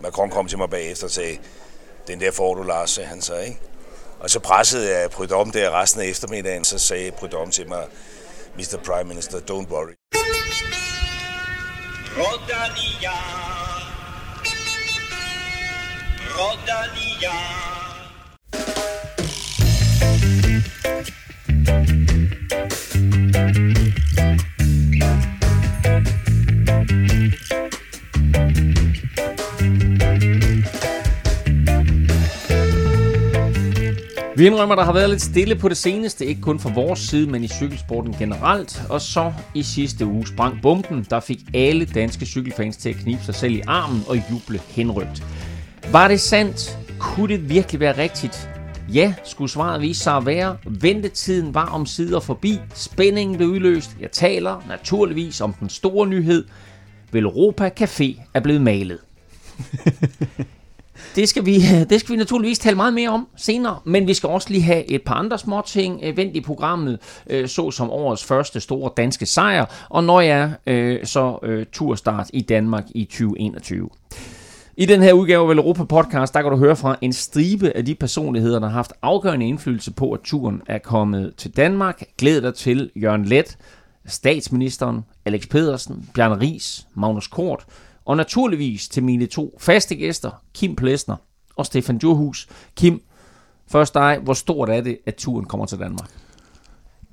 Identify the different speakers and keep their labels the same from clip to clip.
Speaker 1: Macron kom til mig bagefter og sagde, den der får du, Lars, sagde han så, ikke? Og så pressede jeg Prydom der resten af eftermiddagen, så sagde Prydom til mig, Mr. Prime Minister, don't worry. Rodania. Rodania.
Speaker 2: Vi indrømmer, der har været lidt stille på det seneste, ikke kun fra vores side, men i cykelsporten generelt. Og så i sidste uge sprang bomben, der fik alle danske cykelfans til at knibe sig selv i armen og juble henrygt. Var det sandt? Kunne det virkelig være rigtigt? Ja, skulle svaret vise sig at være. Ventetiden var om sider forbi. Spændingen blev udløst. Jeg taler naturligvis om den store nyhed. Vel Europa Café er blevet malet. Det skal, vi, det skal vi naturligvis tale meget mere om senere, men vi skal også lige have et par andre små ting øh, vendt i programmet, øh, så som årets første store danske sejr, og når jeg øh, så turstart i Danmark i 2021. I den her udgave af Europa Podcast, der kan du høre fra en stribe af de personligheder, der har haft afgørende indflydelse på, at turen er kommet til Danmark. Glæd dig til Jørgen Let, statsministeren, Alex Pedersen, Bjørn Ries, Magnus Kort, og naturligvis til mine to faste gæster, Kim Plesner og Stefan Djurhus. Kim, først dig, hvor stort er det, at turen kommer til Danmark?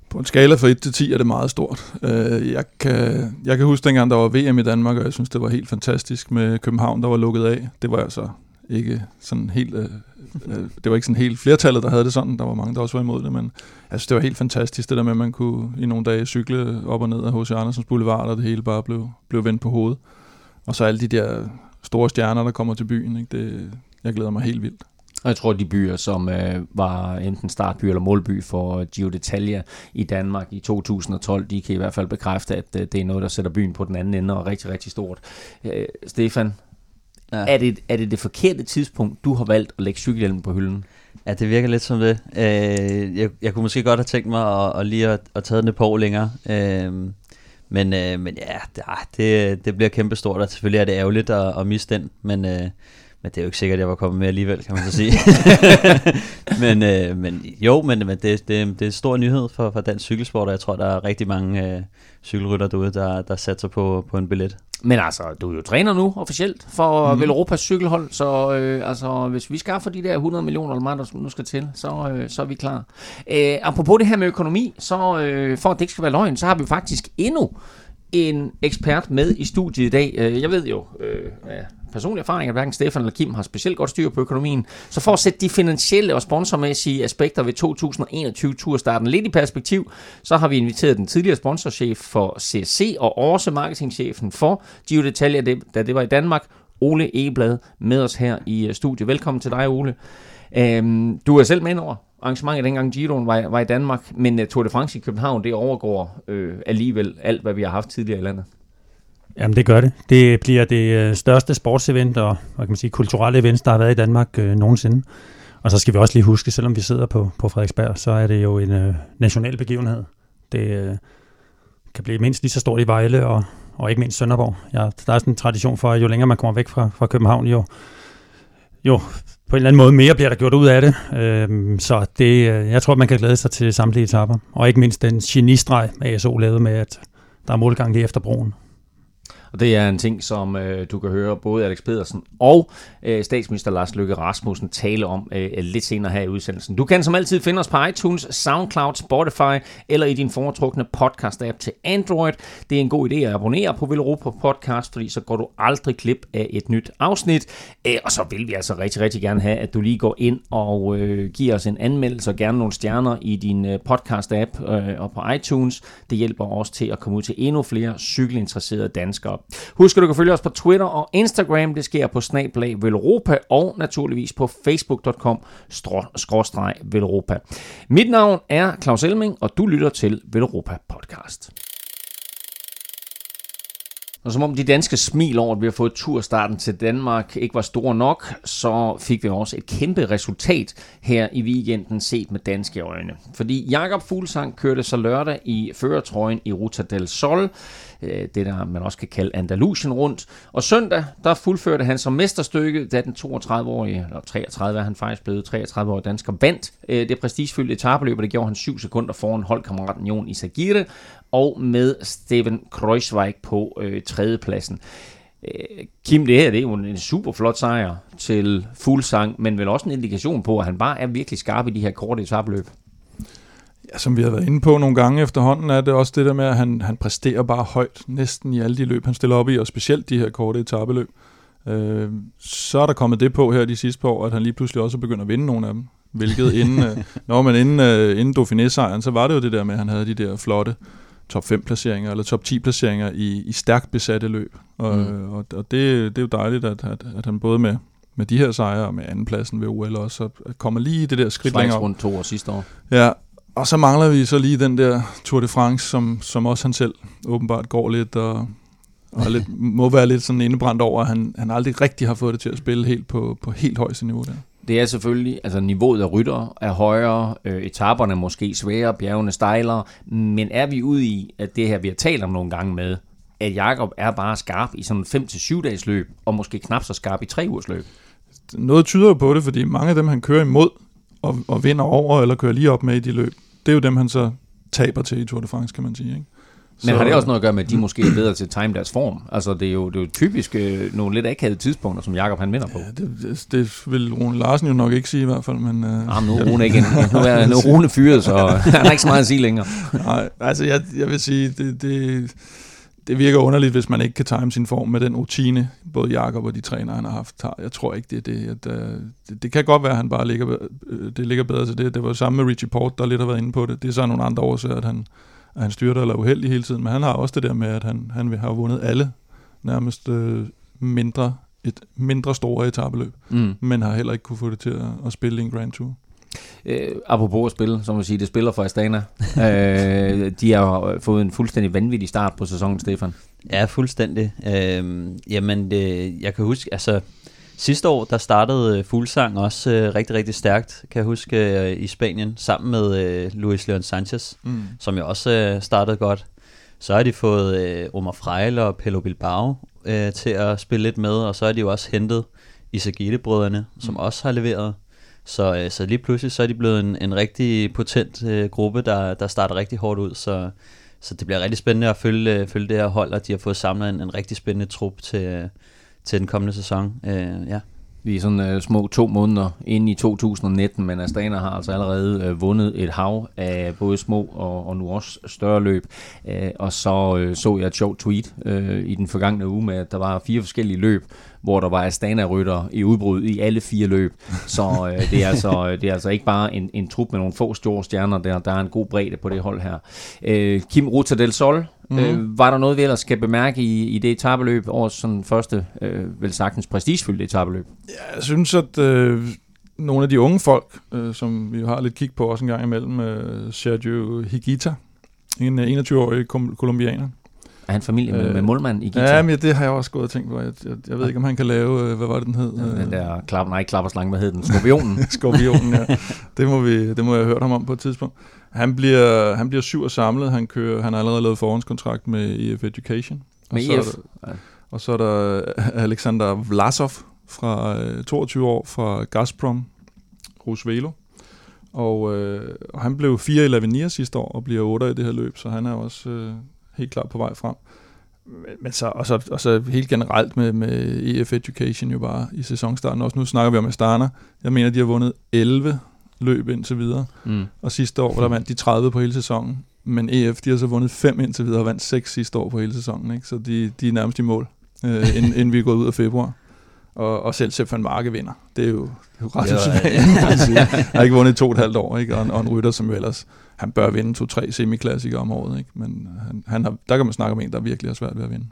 Speaker 3: På en skala fra 1 til 10 er det meget stort. Øh, jeg kan, jeg kan huske dengang, der var VM i Danmark, og jeg synes, det var helt fantastisk med København, der var lukket af. Det var altså ikke sådan helt... Øh, øh, det var ikke sådan helt flertallet, der havde det sådan. Der var mange, der også var imod det, men altså, det var helt fantastisk, det der med, at man kunne i nogle dage cykle op og ned af H.C. Andersens Boulevard, og det hele bare blev, blev vendt på hovedet. Og så alle de der store stjerner, der kommer til byen. Ikke? Det, jeg glæder mig helt vildt.
Speaker 2: Og jeg tror, de byer, som øh, var enten startby eller målby for Gio d'Italia i Danmark i 2012, de kan i hvert fald bekræfte, at øh, det er noget, der sætter byen på den anden ende og er rigtig, rigtig stort. Øh, Stefan, ja. er, det, er det det forkerte tidspunkt, du har valgt at lægge cykelhjelmen på hylden?
Speaker 4: Ja, det virker lidt som det. Øh, jeg, jeg kunne måske godt have tænkt mig at, at lige at, at tage den et par år længere. Øh, men, øh, men ja, det, ah, det, det bliver kæmpestort, og selvfølgelig er det ærgerligt at, at miste den, men, øh, men det er jo ikke sikkert, at jeg var kommet med alligevel, kan man så sige. men, øh, men jo, men, men det, det, det er en stor nyhed for, for dansk cykelsport, og jeg tror, der er rigtig mange øh, cykelrytter derude, der, der satser på, på en billet.
Speaker 2: Men altså, du er jo træner nu officielt for mm. Europas cykelhold, så øh, altså, hvis vi skaffer de der 100 millioner eller meget, der nu skal til, så, øh, så er vi klar. Øh, apropos det her med økonomi, så øh, for at det ikke skal være løgn, så har vi faktisk endnu en ekspert med i studiet i dag. Øh, jeg ved jo, øh, personlig personlige erfaring, at hverken Stefan eller Kim har specielt godt styr på økonomien. Så for at sætte de finansielle og sponsormæssige aspekter ved 2021-turstarten lidt i perspektiv, så har vi inviteret den tidligere sponsorchef for CSC og også marketingchefen for Gio Detalje, da det var i Danmark, Ole Eblad, med os her i øh, studiet. Velkommen til dig, Ole. Øhm, du er selv med over arrangementet, dengang Giroen var, var i Danmark, men uh, Tour de France i København, det overgår øh, alligevel alt, hvad vi har haft tidligere i landet.
Speaker 5: Jamen det gør det. Det bliver det øh, største sportsevent og hvad kan man sige, kulturelle event, der har været i Danmark øh, nogensinde. Og så skal vi også lige huske, selvom vi sidder på, på Frederiksberg, så er det jo en øh, national begivenhed. Det øh, kan blive mindst lige så stort i Vejle og, og ikke mindst Sønderborg. Ja, der er sådan en tradition for, at jo længere man kommer væk fra, fra København, jo, jo på en eller anden måde mere bliver der gjort ud af det. Øh, så det, øh, jeg tror, man kan glæde sig til samtlige etapper. Og ikke mindst den genistreg, ASO lavede med, at der er målgang lige efter broen.
Speaker 2: Og det er en ting, som øh, du kan høre både Alex Pedersen og øh, statsminister Lars Løkke Rasmussen tale om øh, øh, lidt senere her i udsendelsen. Du kan som altid finde os på iTunes, SoundCloud, Spotify eller i din foretrukne podcast-app til Android. Det er en god idé at abonnere på Villeuropa Podcast, fordi så går du aldrig klip af et nyt afsnit. Øh, og så vil vi altså rigtig, rigtig gerne have, at du lige går ind og øh, giver os en anmeldelse og gerne nogle stjerner i din øh, podcast-app øh, og på iTunes. Det hjælper os til at komme ud til endnu flere cykelinteresserede danskere. Husk, at du kan følge os på Twitter og Instagram. Det sker på snablag Velropa og naturligvis på facebook.com Velropa. Mit navn er Claus Elming, og du lytter til Velropa Podcast. Og som om de danske smil over, at vi har fået turstarten til Danmark, ikke var store nok, så fik vi også et kæmpe resultat her i weekenden set med danske øjne. Fordi Jakob Fuglsang kørte så lørdag i førertrøjen i Ruta del Sol, Øh, det der man også kan kalde Andalusien rundt. Og søndag, der fuldførte han som mesterstykke, da den 32-årige, eller 33 er han faktisk blevet, 33-årige dansker, vandt øh, det prestigefyldte etabeløb, og det gjorde han 7 sekunder foran holdkammeraten Jon Isagire, og med Steven Kreuzweig på øh, tredjepladsen. Øh, Kim, det her det er jo en super flot sejr til fuldsang, men vel også en indikation på, at han bare er virkelig skarp i de her korte etabløb.
Speaker 3: Ja, som vi har været inde på nogle gange efterhånden, er det også det der med, at han, han præsterer bare højt næsten i alle de løb, han stiller op i, og specielt de her korte etabeløb. Øh, så er der kommet det på her de sidste par år, at han lige pludselig også begynder at vinde nogle af dem. Hvilket inden, øh, når man inden, øh, inden Dauphiné-sejren, så var det jo det der med, at han havde de der flotte top 5 placeringer, eller top 10 placeringer i, i stærkt besatte løb. Og, mm. og, og det, det er jo dejligt, at, at, at han både med, med de her sejre og med andenpladsen ved OL også kommer lige det der skridt
Speaker 2: Schweiz længere rundt to år sidste år.
Speaker 3: Ja, og så mangler vi så lige den der Tour de France, som, som også han selv åbenbart går lidt og, og lidt, må være lidt sådan indebrændt over, at han, han aldrig rigtig har fået det til at spille helt på, på helt højeste niveau der.
Speaker 2: Det er selvfølgelig, altså niveauet af rytter er højere, øh, etaperne måske sværere, bjergene stejlere, men er vi ude i, at det her, vi har talt om nogle gange med, at Jakob er bare skarp i sådan 5-7 dages løb, og måske knap så skarp i 3 ugers løb?
Speaker 3: Noget tyder på det, fordi mange af dem, han kører imod og, og vinder over, eller kører lige op med i de løb, det er jo dem, han så taber til i Tour de France, kan man sige. Ikke?
Speaker 2: Men så, har det også noget at gøre med, at de måske er bedre til at time deres form? Altså, det er jo, det er jo typisk øh, nogle lidt akavede tidspunkter, som Jakob han vinder på.
Speaker 3: Ja, det, det, det vil Rune Larsen jo nok ikke sige i hvert fald. Men,
Speaker 2: øh, Jamen, nu er Rune ikke en, nu er, nu er Rune fyret, så han har ikke så meget at sige længere.
Speaker 3: Nej, altså jeg, jeg vil sige, det, det, det virker underligt, hvis man ikke kan time sin form med den rutine, både Jakob og de træner, han har haft. Jeg tror ikke, det er det. At, uh, det, det kan godt være, at han bare ligger, øh, det ligger bedre til det. Det var samme med Richie Port, der lidt har været inde på det. Det er så nogle andre årsager, at han, at han styrter eller er uheldig hele tiden. Men han har også det der med, at han, han vil have vundet alle nærmest uh, mindre, et mindre store etabeløb, mm. men har heller ikke kunne få det til at, at spille en Grand Tour.
Speaker 2: Øh, apropos at spille, som man siger, det spiller for Astana. øh, de har fået en fuldstændig vanvittig start på sæsonen, Stefan.
Speaker 4: Ja, fuldstændig. Øh, jamen, det, jeg kan huske, altså sidste år, der startede Fuglsang også øh, rigtig, rigtig stærkt, kan jeg huske, øh, i Spanien, sammen med øh, Luis Leon Sanchez, mm. som jo også øh, startede godt. Så har de fået øh, Omar Frejl og Pelo Bilbao øh, til at spille lidt med, og så har de jo også hentet Isagite-brødrene, som mm. også har leveret. Så, øh, så lige pludselig så er de blevet en, en rigtig potent øh, gruppe, der, der starter rigtig hårdt ud. Så, så det bliver rigtig spændende at følge, øh, følge det her hold, og de har fået samlet en, en rigtig spændende trup til, til den kommende sæson. Øh, ja.
Speaker 2: Vi er sådan øh, små to måneder inde i 2019, men Astana har altså allerede øh, vundet et hav af både små og, og nu også større løb. Øh, og så øh, så jeg et sjovt tweet øh, i den forgangne uge med, at der var fire forskellige løb, hvor der var Astana-rytter i udbrud i alle fire løb. Så øh, det, er altså, det er altså ikke bare en, en trup med nogle få store stjerner der. Der er en god bredde på det hold her. Øh, Kim Ruta del Sol, Mm. Øh, var der noget, vi ellers skal bemærke i, i det etabeløb, over sådan første, øh, vel sagtens prestigefyldte etabeløb?
Speaker 3: Ja, jeg synes, at øh, nogle af de unge folk, øh, som vi har lidt kig på også en gang imellem, øh, Sergio Higuita, en 21-årig kolumbianer,
Speaker 2: er han familie med, øh, med målmand i guitar?
Speaker 3: Ja, men det har jeg også gået og tænkt på. Jeg, jeg, jeg ved ikke, om han kan lave, øh, hvad var det, den hed?
Speaker 2: Ja, den der klap, nej, klapperslange, hvad hed den? Skorpionen?
Speaker 3: Skorpionen, ja. Det må, vi, det må jeg have hørt ham om på et tidspunkt. Han bliver, han bliver syv og samlet. Han, kører, han har allerede lavet forhåndskontrakt med EF Education.
Speaker 2: Med
Speaker 3: og
Speaker 2: EF?
Speaker 3: Så der, og så er der Alexander Vlasov fra 22 øh, år fra Gazprom, Rusvelo. Og, øh, og han blev 4 i Lavinia sidste år og bliver 8 i det her løb, så han er også øh, helt klart på vej frem. Men så, og, så, og så helt generelt med, med EF Education jo bare i sæsonstarten. Også nu snakker vi om Astana. Jeg mener, de har vundet 11 løb indtil videre. Mm. Og sidste år der vandt de 30 på hele sæsonen. Men EF, de har så vundet 5 indtil videre og vandt 6 sidste år på hele sæsonen. Ikke? Så de, de er nærmest i mål, øh, inden, inden vi er gået ud af februar. Og, og selv Sepp van Marke vinder. Det er jo, det er jo ret usædvanligt. Ja, ja. Han har ikke vundet to og et halvt år, ikke? Og, en, og en rytter, som jo ellers han bør vinde to-tre semiklassikere om året, ikke? men øh, han, han har, der kan man snakke om en, der virkelig har svært ved at vinde.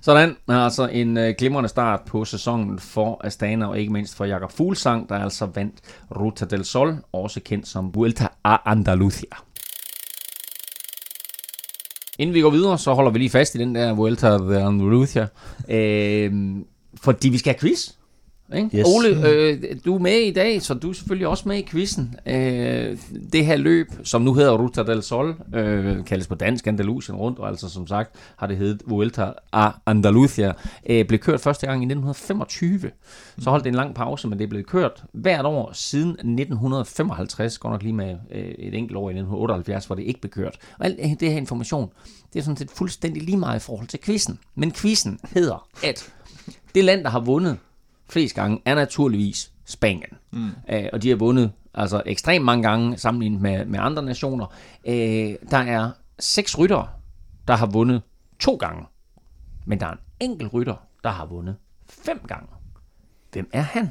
Speaker 2: Sådan, altså en øh, glimrende start på sæsonen for Astana, og ikke mindst for Jakob Fuglsang, der altså vandt Ruta del Sol, også kendt som Vuelta a Andalucía. Inden vi går videre, så holder vi lige fast i den der Vuelta de Andalucía, Øh, fordi vi skal have quiz. Ikke?
Speaker 4: Yes.
Speaker 2: Ole, øh, du er med i dag, så du er selvfølgelig også med i quizzen. Øh, det her løb, som nu hedder Ruta del Sol, øh, kaldes på dansk Andalusien rundt, og altså som sagt har det heddet Vuelta a Andalusia, øh, blev kørt første gang i 1925. Så holdt det en lang pause, men det er blevet kørt hvert år siden 1955, går nok lige med øh, et enkelt år i 1978, hvor det ikke blev kørt. Og alt det her information, det er sådan set fuldstændig lige meget i forhold til quizzen. Men quizzen hedder, at det land, der har vundet flest gange, er naturligvis Spanien. Mm. Øh, og de har vundet altså ekstremt mange gange sammenlignet med, med andre nationer. Øh, der er seks ryttere, der har vundet to gange. Men der er en enkelt rytter, der har vundet fem gange. Hvem er han?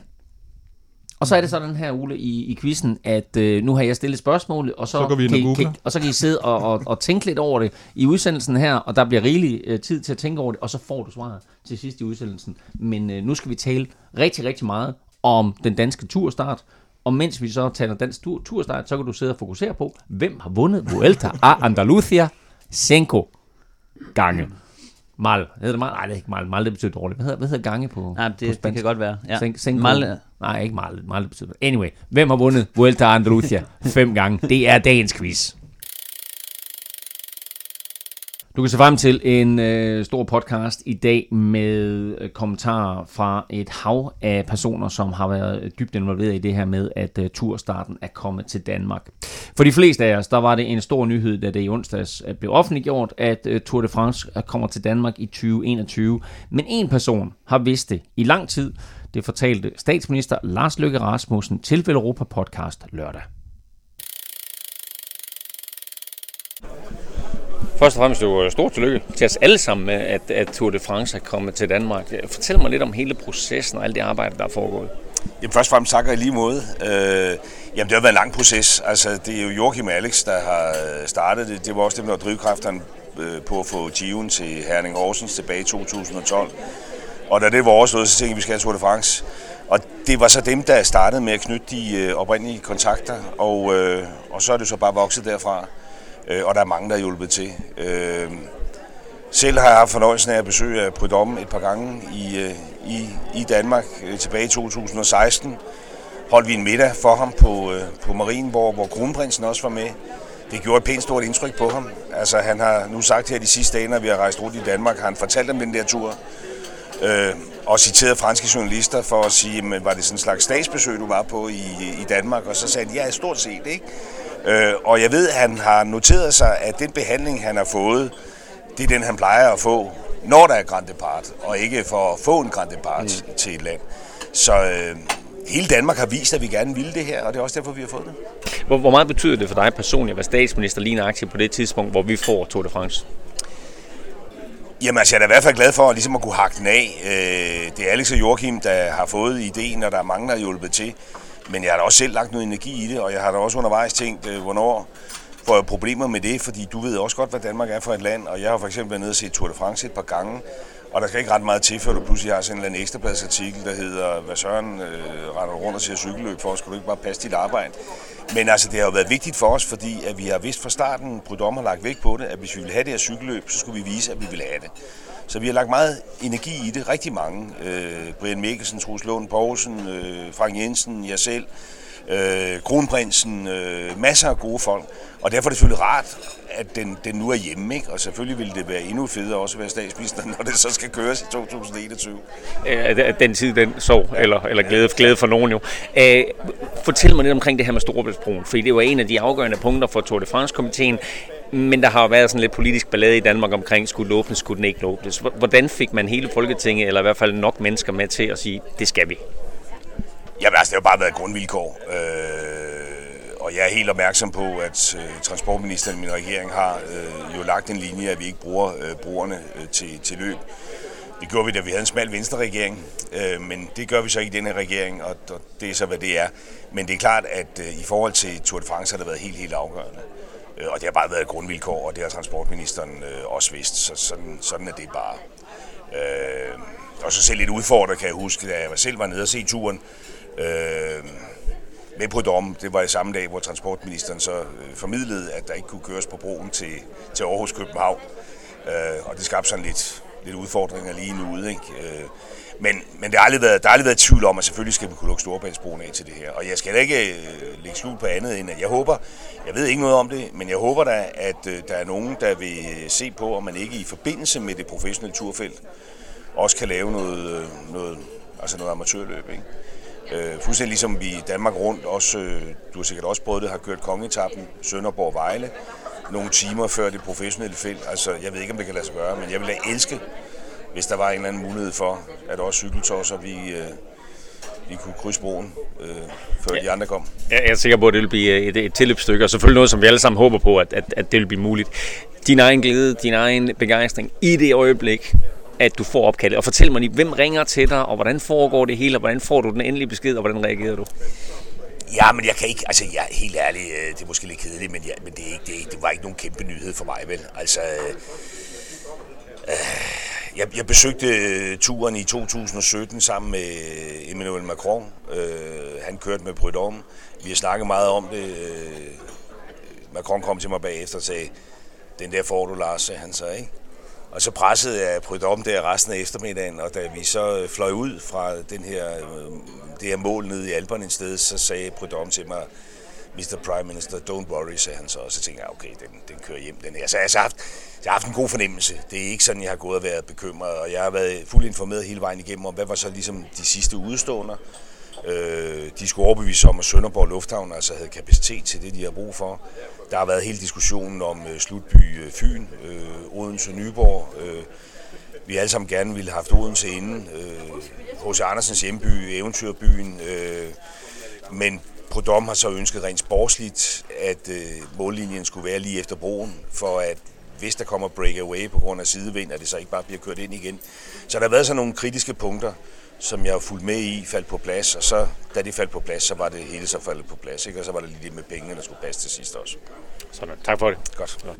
Speaker 2: Og så er det sådan her, Ole, i, i quizzen, at øh, nu har jeg stillet spørgsmålet, og så,
Speaker 3: Så går vi ind
Speaker 2: kan,
Speaker 3: og
Speaker 2: kan, og så kan I sidde og, og, og tænke lidt over det i udsendelsen her, og der bliver rigelig øh, tid til at tænke over det, og så får du svaret til sidst i udsendelsen. Men øh, nu skal vi tale rigtig, rigtig meget om den danske turstart, og mens vi så taler dansk tur, turstart, så kan du sidde og fokusere på, hvem har vundet Vuelta a Andalusia Senko gange. Mal. Hedder det mal? Nej, det er ikke mal. Mal, det betyder dårligt. Hvad hedder, hvad hedder gange på,
Speaker 4: Nej,
Speaker 2: på
Speaker 4: det, det
Speaker 2: spansk?
Speaker 4: kan godt være. Ja.
Speaker 2: Sen- Senko.
Speaker 4: Mal,
Speaker 2: Nej, ikke. Mal det betyder Anyway, hvem har vundet Vuelta a Andalusia fem gange? Det er dagens quiz. Du kan se frem til en øh, stor podcast i dag med øh, kommentarer fra et hav af personer, som har været dybt involveret i det her med, at øh, turstarten er kommet til Danmark. For de fleste af os, der var det en stor nyhed, da det i onsdags øh, blev offentliggjort, at øh, Tour de France øh, kommer til Danmark i 2021. Men en person har vidst det i lang tid. Det fortalte statsminister Lars Løkke Rasmussen til Europa Podcast lørdag.
Speaker 6: Først og fremmest jo øh, stort tillykke til os alle sammen med, at, at Tour de France er kommet til Danmark. Fortæl mig lidt om hele processen og alt det arbejde, der er foregået.
Speaker 1: Jamen først og fremmest takker i lige måde. Øh, jamen det har været en lang proces. Altså det er jo Joachim Alex, der har øh, startet det. Det var også dem, der var drivkræfterne øh, på at få Given til Herning Horsens tilbage i 2012. Og da det var overstået, så tænkte jeg, at vi skal have Tour de France. Og det var så dem, der startede med at knytte de øh, oprindelige kontakter, og, øh, og så er det så bare vokset derfra. Øh, og der er mange, der har hjulpet til. Øh, selv har jeg haft fornøjelsen af at besøge øh, Prudhomme et par gange i, øh, i, i Danmark øh, tilbage i 2016. Holdt vi en middag for ham på, øh, på Marienborg, hvor kronprinsen også var med. Det gjorde et pænt stort indtryk på ham. Altså, han har nu sagt her de sidste dage, når vi har rejst rundt i Danmark, har han fortalt om den der tur. Øh, og citeret franske journalister for at sige, men var det sådan en slags statsbesøg, du var på i, i Danmark? Og så sagde han, ja, stort set, ikke? Øh, og jeg ved, at han har noteret sig, at den behandling, han har fået, det er den, han plejer at få, når der er Grand Depart, og ikke for at få en Grand Depart mm. til et land. Så øh, hele Danmark har vist, at vi gerne ville det her, og det er også derfor, vi har fået det.
Speaker 6: Hvor, hvor meget betyder det for dig personligt at være statsminister lige nøjagtigt på det tidspunkt, hvor vi får Tour de France?
Speaker 1: Jamen altså, jeg er da i hvert fald glad for at, ligesom at kunne hakke den af. Øh, det er Alex og Joachim, der har fået ideen, og der er mange, der har hjulpet til. Men jeg har da også selv lagt noget energi i det, og jeg har da også undervejs tænkt, øh, hvornår får jeg problemer med det, fordi du ved også godt, hvad Danmark er for et land, og jeg har for eksempel været nede og set Tour de France et par gange, og der skal ikke ret meget til, før du pludselig har sådan en eller anden ekstrabladsartikel, der hedder, hvad Søren øh, render rundt og ser cykelløb for, skal du ikke bare passe dit arbejde? Men altså, det har jo været vigtigt for os, fordi at vi har vidst fra starten, Brydom har lagt vægt på det, at hvis vi ville have det her cykelløb, så skulle vi vise, at vi ville have det. Så vi har lagt meget energi i det, rigtig mange. Øh, Brian Mikkelsen, Troels Lund Poulsen, øh, Frank Jensen, jeg selv, øh, Kronprinsen, øh, masser af gode folk. Og derfor er det selvfølgelig rart, at den, den nu er hjemme, ikke? Og selvfølgelig ville det være endnu federe også at være statsminister, når det så skal køres i 2021.
Speaker 6: Øh, At at den tid, den så, eller, eller glæde, glæde for nogen jo. Øh, fortæl mig lidt omkring det her med Storebæltsbroen, fordi det var en af de afgørende punkter for Tour de France-komiteen. Men der har jo været sådan lidt politisk ballade i Danmark omkring, skulle den åbnes, skulle den ikke åbnes. Hvordan fik man hele Folketinget, eller i hvert fald nok mennesker med til at sige, det skal vi?
Speaker 1: Jamen altså, det har bare været grundvilkår. Øh, og jeg er helt opmærksom på, at øh, transportministeren i min regering har øh, jo lagt en linje, at vi ikke bruger øh, brugerne øh, til, til løb. Det gjorde vi, da vi havde en smal venstre-regering, øh, men det gør vi så ikke i denne her regering, og, og det er så, hvad det er. Men det er klart, at øh, i forhold til Tour de France har det været helt, helt afgørende. Øh, og det har bare været grundvilkår, og det har transportministeren øh, også vidst, så sådan, sådan er det bare. Øh, og så selv lidt udfordret, kan jeg huske, da jeg selv var nede og se turen. Øh, med på dommen. Det var i samme dag, hvor transportministeren så øh, formidlede, at der ikke kunne køres på broen til, til Aarhus København. Øh, og det skabte sådan lidt, lidt udfordringer lige nu. Ikke? Øh, men, men der har aldrig været, der har aldrig været tvivl om, at selvfølgelig skal vi kunne lukke Storebæltsbroen af til det her. Og jeg skal da ikke øh, lægge skjul på andet end, at jeg håber, jeg ved ikke noget om det, men jeg håber da, at øh, der er nogen, der vil øh, se på, om man ikke i forbindelse med det professionelle turfelt også kan lave noget, øh, noget, altså noget amatørløb. Ikke? Øh, fuldstændig ligesom vi i Danmark rundt, også, øh, du har sikkert også prøvet det, har kørt kongetappen Sønderborg-Vejle nogle timer før det professionelle felt. Altså, jeg ved ikke, om det kan lade sig gøre, men jeg ville da elske, hvis der var en eller anden mulighed for, at også cykeltosser, vi, øh, vi kunne krydse broen, øh, før ja. de andre kom.
Speaker 6: Jeg er sikker på, at det vil blive et, et tilløbsstykke, og selvfølgelig noget, som vi alle sammen håber på, at, at, at det vil blive muligt. Din egen glæde, din egen begejstring i det øjeblik, at du får opkaldet. Og fortæl mig lige, hvem ringer til dig, og hvordan foregår det hele, og hvordan får du den endelige besked, og hvordan reagerer du?
Speaker 1: Ja, men jeg kan ikke, altså jeg helt ærlig, øh, det er måske lidt kedeligt, men, jeg, men det, er ikke, det, det var ikke nogen kæmpe nyhed for mig, vel? Altså, øh, øh jeg, jeg besøgte øh, turen i 2017 sammen med Emmanuel Macron. Øh, han kørte med Prudhomme. Vi har snakket meget om det. Macron kom til mig bagefter og sagde, den der får du, Lars, han så, ikke? Og så pressede jeg Prudhomme der resten af eftermiddagen, og da vi så øh, fløj ud fra den her, øh, det her mål nede i Alperne et sted, så sagde Prudhomme til mig, Mr. Prime Minister, don't worry, sagde han så. Og så tænkte jeg, okay, den, den kører hjem, den her. Så jeg har, haft, jeg har haft en god fornemmelse. Det er ikke sådan, jeg har gået og været bekymret, og jeg har været fuldt informeret hele vejen igennem om, hvad var så ligesom de sidste udstående. Øh, de skulle overbevise om, at Sønderborg Lufthavn altså havde kapacitet til det, de har brug for. Der har været hele diskussionen om øh, Slutby øh, Fyn, øh, Odense Nyborg. Øh, vi alle sammen gerne ville have haft Odense inden. H.C. Øh, Andersens hjemby, Eventyrbyen. Øh, men Prodom har så ønsket rent sportsligt, at øh, mållinjen skulle være lige efter broen, for at hvis der kommer breakaway på grund af sidevind, at det så ikke bare bliver kørt ind igen. Så der har været sådan nogle kritiske punkter, som jeg har fulgt med i, faldt på plads, og så, da det faldt på plads, så var det hele så faldet på plads, ikke? og så var det lige det med pengene, der skulle passe til sidst også.
Speaker 6: Sådan, tak for det.
Speaker 1: Godt. Godt.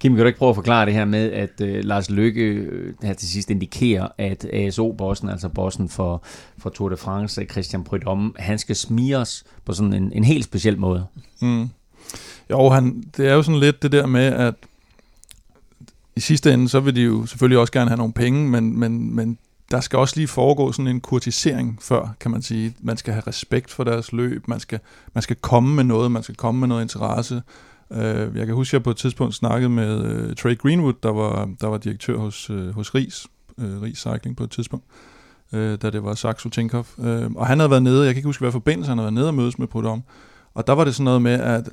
Speaker 2: Kim, kan du ikke prøve at forklare det her med, at øh, Lars Lykke øh, her til sidst indikerer, at ASO-bossen, altså bossen for, for Tour de France, Christian Prudhomme, han skal smires på sådan en, en helt speciel måde?
Speaker 3: Mm. Jo, han, det er jo sådan lidt det der med, at i sidste ende, så vil de jo selvfølgelig også gerne have nogle penge, men, men, men der skal også lige foregå sådan en kurtisering før, kan man sige. Man skal have respekt for deres løb, man skal, man skal komme med noget, man skal komme med noget interesse. Uh, jeg kan huske, at jeg på et tidspunkt snakkede med uh, Trey Greenwood, der var, der var direktør hos, uh, hos RIS, uh, RIS Cycling på et tidspunkt, uh, da det var Saxo Tinkoff. Uh, og han havde været nede, jeg kan ikke huske, hvad forbindelse han havde været nede og mødes med Prudhomme. Og der var det sådan noget med, at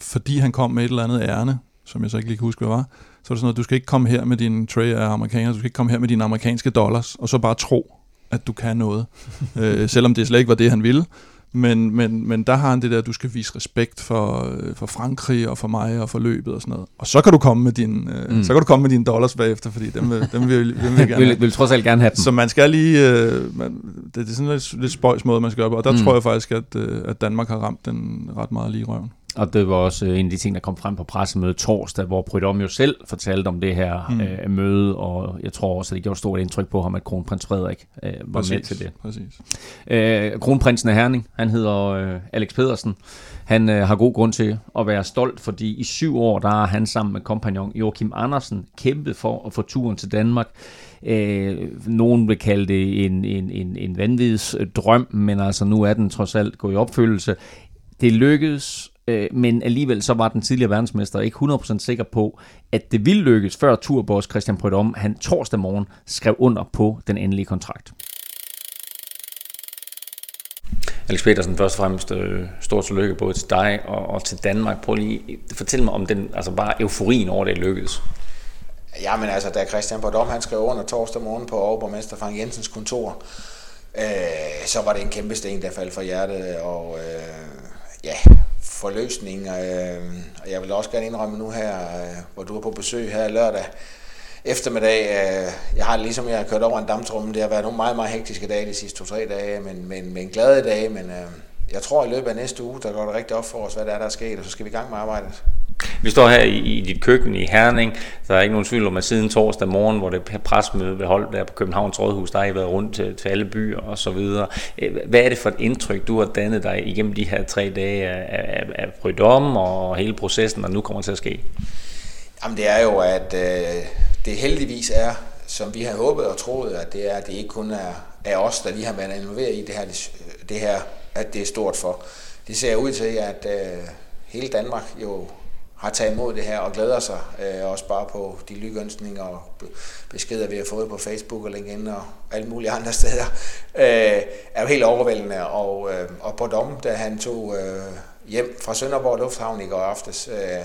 Speaker 3: fordi han kom med et eller andet ærne, som jeg så ikke lige kan huske, hvad var, så er det sådan noget, du skal ikke komme her med din tray af amerikaner, du skal ikke komme her med dine amerikanske dollars, og så bare tro, at du kan noget. øh, selvom det slet ikke var det, han ville. Men, men, men der har han det der, du skal vise respekt for, øh, for Frankrig og for mig og for løbet og sådan noget. Og så kan du komme med din, øh, mm. så kan du komme med dine dollars bagefter, fordi dem vil, dem vil, dem vil jeg gerne
Speaker 2: vil, vil trods alt gerne have dem.
Speaker 3: Så man skal lige, øh, man, det, det er sådan en lidt, lidt spøjs måde, man skal gøre på. Og der mm. tror jeg faktisk, at, øh, at Danmark har ramt den ret meget lige røven.
Speaker 2: Og det var også øh, en af de ting, der kom frem på pressemødet torsdag, hvor Prydom jo selv fortalte om det her mm. øh, møde, og jeg tror også, at det gjorde stort indtryk på ham, at kronprins Frederik øh, var præcis, med til det.
Speaker 3: Præcis.
Speaker 2: Øh, kronprinsen af Herning, han hedder øh, Alex Pedersen. Han øh, har god grund til at være stolt, fordi i syv år, der har han sammen med kompagnon Joachim Andersen kæmpet for at få turen til Danmark. Øh, nogen vil kalde det en, en, en, en vanvids drøm, men altså nu er den trods alt gået i opfyldelse. Det lykkedes, øh, men alligevel så var den tidligere verdensmester ikke 100% sikker på, at det ville lykkes, før turboss Christian Prudhomme, han torsdag morgen skrev under på den endelige kontrakt. Alex Petersen, først og fremmest øh, stort tillykke både til dig og, og til Danmark. Prøv lige at fortælle mig om den, altså bare euforien over, det lykkedes.
Speaker 7: Ja, men altså, da Christian Prudhomme, han skrev under torsdag morgen på overborgmester Frank Jensens kontor, øh, så var det en kæmpe sten, der faldt fra hjertet, og øh, ja, forløsning. Øh, og jeg vil også gerne indrømme nu her, øh, hvor du er på besøg her lørdag eftermiddag. Øh, jeg har ligesom jeg har kørt over en dammtrumme. Det har været nogle meget, meget hektiske dage de sidste to-tre dage, men, men, men glade dage. Men øh, jeg tror, at i løbet af næste uge, der går det rigtig op for os, hvad der er, der er sket, og så skal vi i gang med arbejdet.
Speaker 2: Vi står her i, i dit køkken i Herning. Der er ikke nogen tvivl om, at siden torsdag morgen, hvor det presmøde ved hold der på Københavns Rådhus, der har I været rundt til, til alle byer og så videre. Øh, hvad er det for et indtryk, du har dannet dig igennem de her tre dage af, af, af rydom og hele processen, der nu kommer til at ske?
Speaker 7: Jamen det er jo, at øh, det heldigvis er, som vi har håbet og troet, at det er, at det ikke kun er, er os, der lige har været involveret i det her, det, det her, at det er stort for. Det ser ud til, at øh, hele Danmark jo har taget imod det her og glæder sig øh, også bare på de lykønsninger og beskeder, vi har fået på Facebook og LinkedIn og alle mulige andre steder, øh, er jo helt overvældende. Og, øh, og på Dom, da han tog øh, hjem fra Sønderborg Lufthavn i går aftes, øh,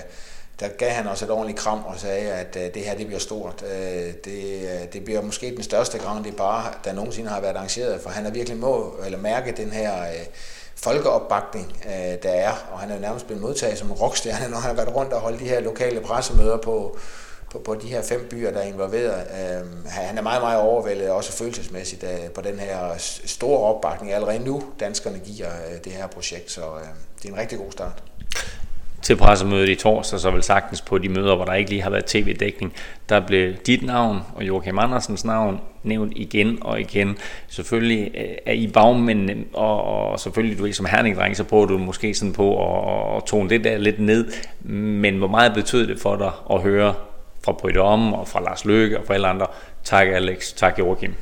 Speaker 7: der gav han os et ordentligt kram og sagde, at øh, det her det bliver stort. Øh, det, øh, det bliver måske den største Grand bare, der nogensinde har været arrangeret, for han har virkelig må, eller mærke den her øh, folkeopbakning, øh, der er, og han er jo nærmest blevet modtaget som en rockstjerne, når han har været rundt og holdt de her lokale pressemøder på, på, på de her fem byer, der er involveret. Øh, han er meget, meget overvældet, også følelsesmæssigt, øh, på den her store opbakning. Allerede nu danskerne giver øh, det her projekt, så øh, det er en rigtig god start
Speaker 2: til pressemødet i torsdag, så vel sagtens på de møder, hvor der ikke lige har været tv-dækning, der blev dit navn og Joachim Andersens navn nævnt igen og igen. Selvfølgelig øh, er I bagmændene, og, og selvfølgelig du er som herningdreng, så prøver du måske sådan på at, at tone det der lidt ned, men hvor meget betød det for dig at høre fra Britt Om og fra Lars Løkke og fra alle andre, tak Alex, tak Joachim.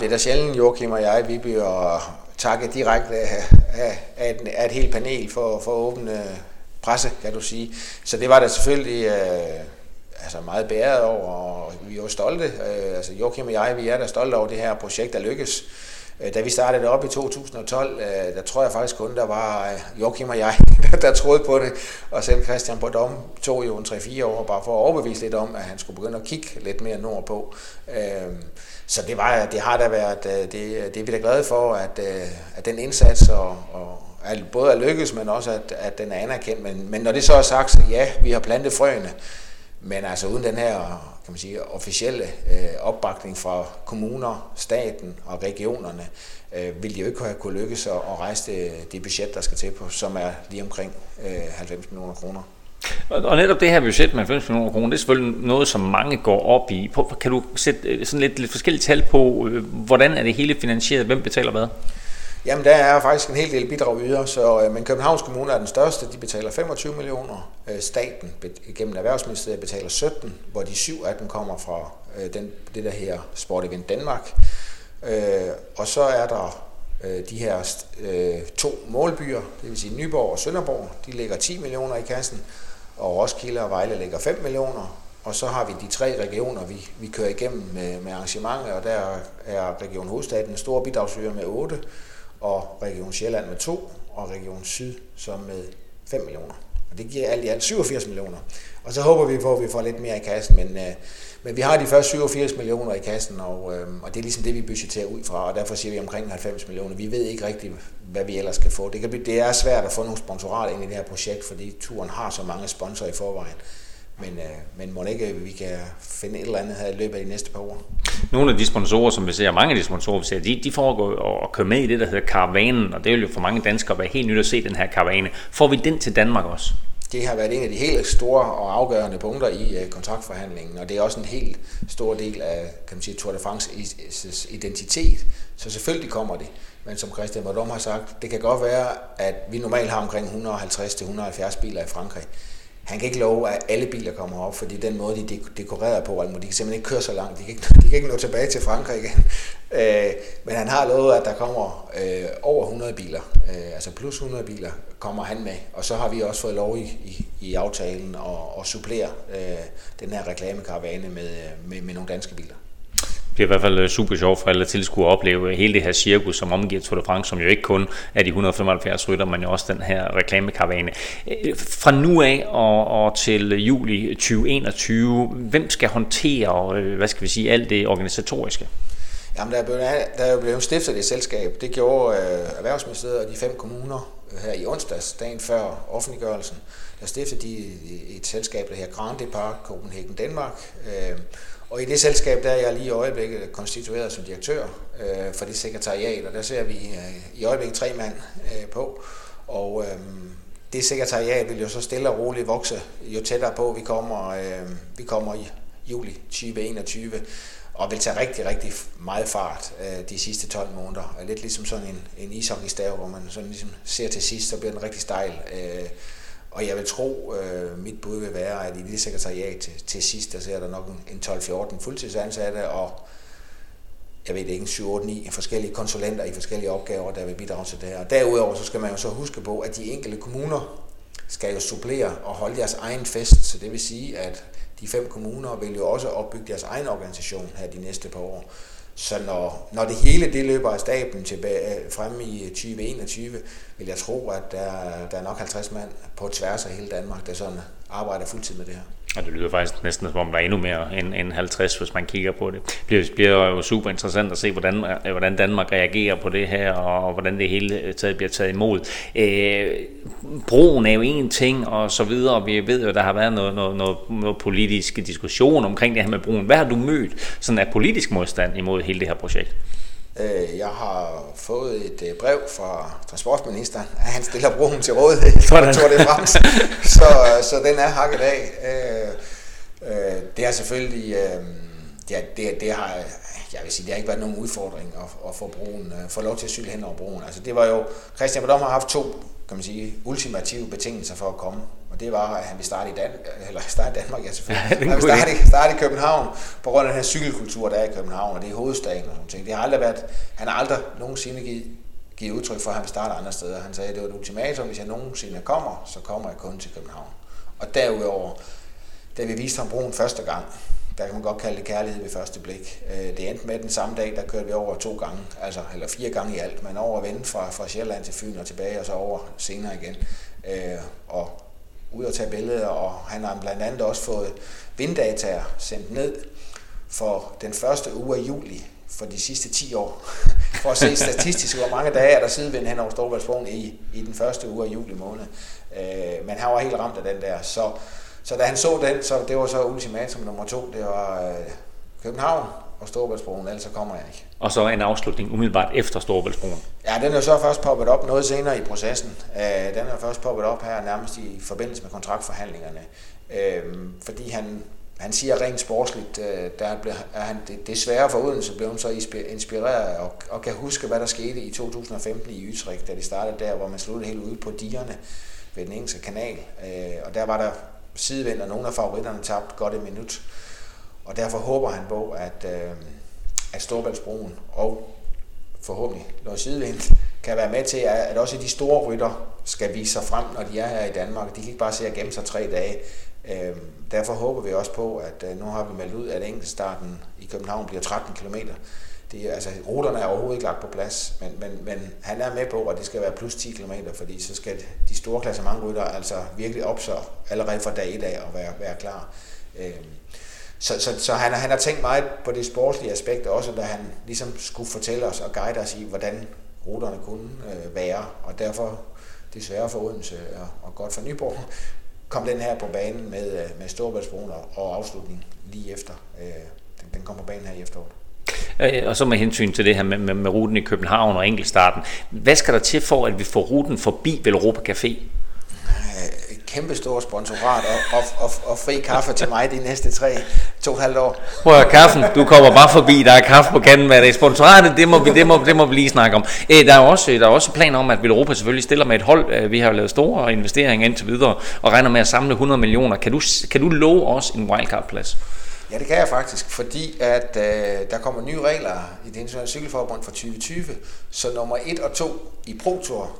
Speaker 7: det er da sjældent, Joachim og jeg, vi bliver takket direkte af, af, af, et, af et helt panel for, for at åbne presse, kan du sige. Så det var da selvfølgelig øh, altså meget bæret over, og vi er jo stolte. Øh, altså Joachim og jeg, vi er da stolte over det her projekt, der lykkes. Øh, da vi startede det op i 2012, øh, der tror jeg faktisk kun, der var øh, Joachim og jeg, der troede på det. Og selv Christian Bordom tog jo en 3-4 år bare for at overbevise lidt om, at han skulle begynde at kigge lidt mere nordpå. Øh, så det, var, det har da været, øh, det, det er vi da glade for, at, øh, at den indsats og, og, at både er lykkes, men også at, at den er anerkendt. Men, men når det så er sagt, så ja, vi har plantet frøene, men altså uden den her kan man sige, officielle øh, opbakning fra kommuner, staten og regionerne, øh, ville de jo ikke have kunne lykkes at, at rejse det, det budget, der skal til på, som er lige omkring øh, 90 millioner kroner.
Speaker 2: Og netop det her budget med 90 millioner kroner, det er selvfølgelig noget, som mange går op i. Kan du sætte øh, sådan lidt, lidt forskellige tal på, øh, hvordan er det hele finansieret, hvem betaler hvad?
Speaker 7: Jamen, der er faktisk en hel del bidrag yder, så, øh, men Københavns Kommune er den største, de betaler 25 millioner. Øh, staten gennem Erhvervsministeriet betaler 17, hvor de syv af dem kommer fra øh, den, det, der her Sport Event Danmark. Og så er der de her to målbyer, det vil sige Nyborg og Sønderborg, de lægger 10 millioner i kassen, og Roskilde og Vejle lægger 5 millioner, og så har vi de tre regioner, vi, vi kører igennem med, med arrangementer, og der er Region Hovedstaden en stor bidragsyder med 8, og Region Sjælland med 2, og Region Syd så med 5 millioner. Og det giver alt i alt 87 millioner. Og så håber vi på, at vi får lidt mere i kassen, men, øh, men vi har de første 87 millioner i kassen, og, øh, og det er ligesom det, vi budgeterer ud fra, og derfor siger vi omkring 90 millioner. Vi ved ikke rigtigt, hvad vi ellers skal få. Det, kan blive, det er svært at få nogle sponsorater ind i det her projekt, fordi turen har så mange sponsorer i forvejen. Men, øh, men må ikke, vi kan finde et eller andet her i løbet af de næste par år.
Speaker 2: Nogle af de sponsorer, som vi ser, mange af de sponsorer, vi ser, de, de foregår og kører med i det, der hedder karavanen, og det vil jo for mange danskere være helt nyt at se den her karavane. Får vi den til Danmark også?
Speaker 7: Det har været en af de helt store og afgørende punkter i uh, kontraktforhandlingen, og det er også en helt stor del af kan man sige, Tour de France identitet. Så selvfølgelig kommer det. Men som Christian Bordom har sagt, det kan godt være, at vi normalt har omkring 150-170 biler i Frankrig han kan ikke love, at alle biler kommer op, fordi den måde, de dekorerer på, Almo, de kan simpelthen ikke køre så langt. De kan ikke, de kan ikke nå tilbage til Frankrig igen. Øh, men han har lovet, at der kommer øh, over 100 biler, øh, altså plus 100 biler, kommer han med. Og så har vi også fået lov i, i, i aftalen at, at supplere øh, den her reklamekaravane med, med, med nogle danske biler
Speaker 2: bliver i hvert fald øh, super sjovt for alle tilskuere at opleve øh, hele det her cirkus, som omgiver Tour de France, som jo ikke kun er de 175 rytter, men jo også den her reklamekaravane. Øh, fra nu af og, og til juli 2021, hvem skal håndtere, hvad skal vi sige, alt det organisatoriske?
Speaker 7: Jamen, der er, blevet, der er jo blevet stiftet et selskab. Det gjorde øh, Erhvervsministeriet og de fem kommuner her i onsdags, dagen før offentliggørelsen. Der stiftede de et selskab, der her Grand Depart Copenhagen Danmark. Øh, og i det selskab, der er jeg lige i øjeblikket konstitueret som direktør øh, for det sekretariat, og der ser vi øh, i øjeblikket tre mand øh, på. Og øh, det sekretariat vil jo så stille og roligt vokse, jo tættere på vi kommer, øh, vi kommer i juli 2021, og vil tage rigtig, rigtig meget fart øh, de sidste 12 måneder. Lidt ligesom sådan en, en ishockeystav, hvor man sådan ligesom ser til sidst, så bliver den rigtig stejl. Øh, og jeg vil tro, øh, mit bud vil være, at i det sekretariat til, til sidst, der ser der nok en 12-14 fuldtidsansatte, og jeg ved ikke, 7-8-9 forskellige konsulenter i forskellige opgaver, der vil bidrage til det her. Og derudover så skal man jo så huske på, at de enkelte kommuner skal jo supplere og holde deres egen fest, så det vil sige, at de fem kommuner vil jo også opbygge deres egen organisation her de næste par år. Så når, når det hele det løber af staben tilbage, øh, frem i 2021, vil jeg tro, at der, der er nok 50 mand på tværs af hele Danmark, der sådan arbejder fuldtid med det her.
Speaker 6: Og det lyder faktisk næsten som om, der er endnu mere end, end 50, hvis man kigger på det. Det bliver, bliver jo super interessant at se, hvordan, øh, hvordan Danmark reagerer på det her, og hvordan det hele øh, taget bliver taget imod. Øh, broen er jo en ting, og så videre. Vi ved jo, at der har været noget, noget, noget, noget politisk diskussion omkring det her med broen. Hvad har du mødt sådan af politisk modstand imod hele det her projekt?
Speaker 7: Øh, jeg har fået et øh, brev fra transportministeren, at han stiller broen til rådighed for Tour de France, så, så den er hakket af. Øh, det har selvfølgelig, ja, det, det har, jeg vil sige, det har ikke været nogen udfordring at, at få, broen, få lov til at cykle hen over broen. Altså det var jo, Christian Badom har haft to, kan man sige, ultimative betingelser for at komme. Og det var, at han ville starte i, Dan eller starte i Danmark, ja selvfølgelig. Ja, han ville starte, starte i København, på grund af den her cykelkultur, der er i København, og det er hovedstaden og sådan ting. Det har aldrig været, han har aldrig nogensinde givet, givet udtryk for, at han vil starte andre steder. Han sagde, at det var et ultimatum, hvis jeg nogensinde kommer, så kommer jeg kun til København. Og derudover, da vi viste ham broen første gang, der kan man godt kalde det kærlighed ved første blik. Øh, det endte med den samme dag, der kørte vi over to gange, altså, eller fire gange i alt, men over at vende fra, fra Sjælland til Fyn og tilbage, og så over senere igen. Øh, og ud og tage billeder, og han har blandt andet også fået vinddata sendt ned for den første uge af juli for de sidste 10 år, for at se statistisk, hvor mange dage er der sidevind hen over Storvaldsbroen i, i den første uge af juli måned. Øh, men han var helt ramt af den der, så, så da han så den, så det var så ultimatum nummer to, det var øh, København, og Storvaldsbroen, ellers så kommer jeg ikke.
Speaker 6: Og så en afslutning umiddelbart efter Storebæltsbroen.
Speaker 7: Ja, den er så først poppet op noget senere i processen. Øh, den er først poppet op her nærmest i forbindelse med kontraktforhandlingerne. Øh, fordi han, han siger rent sportsligt, øh, der er han det, desværre for Odense blev han så inspireret og, og kan huske, hvad der skete i 2015 i Utrecht, da de startede der, hvor man sluttede helt ude på dierne ved den engelske kanal. Øh, og der var der sidevind, og nogle af favoritterne tabte godt et minut. Og derfor håber han på, at, øh, at Storbæltsbroen og forhåbentlig noget sidevind kan være med til, at, også de store rytter skal vise sig frem, når de er her i Danmark. De kan ikke bare se at gemme sig tre dage. Øhm, derfor håber vi også på, at øh, nu har vi meldt ud, at enkeltstarten i København bliver 13 km. Det, altså, ruterne er overhovedet ikke lagt på plads, men, men, men han er med på, at det skal være plus 10 km, fordi så skal de store klassementrytter altså virkelig op så allerede fra dag i dag og være, være klar. Øhm, så, så, så han, han har tænkt meget på det sportslige aspekt også, da han ligesom skulle fortælle os og guide os i, hvordan ruterne kunne øh, være, og derfor desværre for Odense og, og godt for Nyborg, kom den her på banen med, øh, med Storbæltsbroen og, og afslutning lige efter. Øh, den, den kom på banen her i efteråret.
Speaker 6: Øh, og så med hensyn til det her med, med, med ruten i København og enkeltstarten. Hvad skal der til for, at vi får ruten forbi Velropa Café?
Speaker 7: Kæmpe stor sponsorat og, og, og, og fri kaffe til mig de næste tre, to og halvt år.
Speaker 6: Prøv at kaffen, du kommer bare forbi, der er kaffe på kanden hver dag. Sponsoratet, det må, vi, det, må, det må vi lige snakke om. Øh, der er også, der er også planer om, at Europa selvfølgelig stiller med et hold. Øh, vi har lavet store investeringer indtil videre, og regner med at samle 100 millioner. Kan du, kan du love os en wildcard-plads?
Speaker 7: Ja, det kan jeg faktisk, fordi at øh, der kommer nye regler i det internationale cykelforbund for 2020, så nummer 1 og 2 i Pro Tour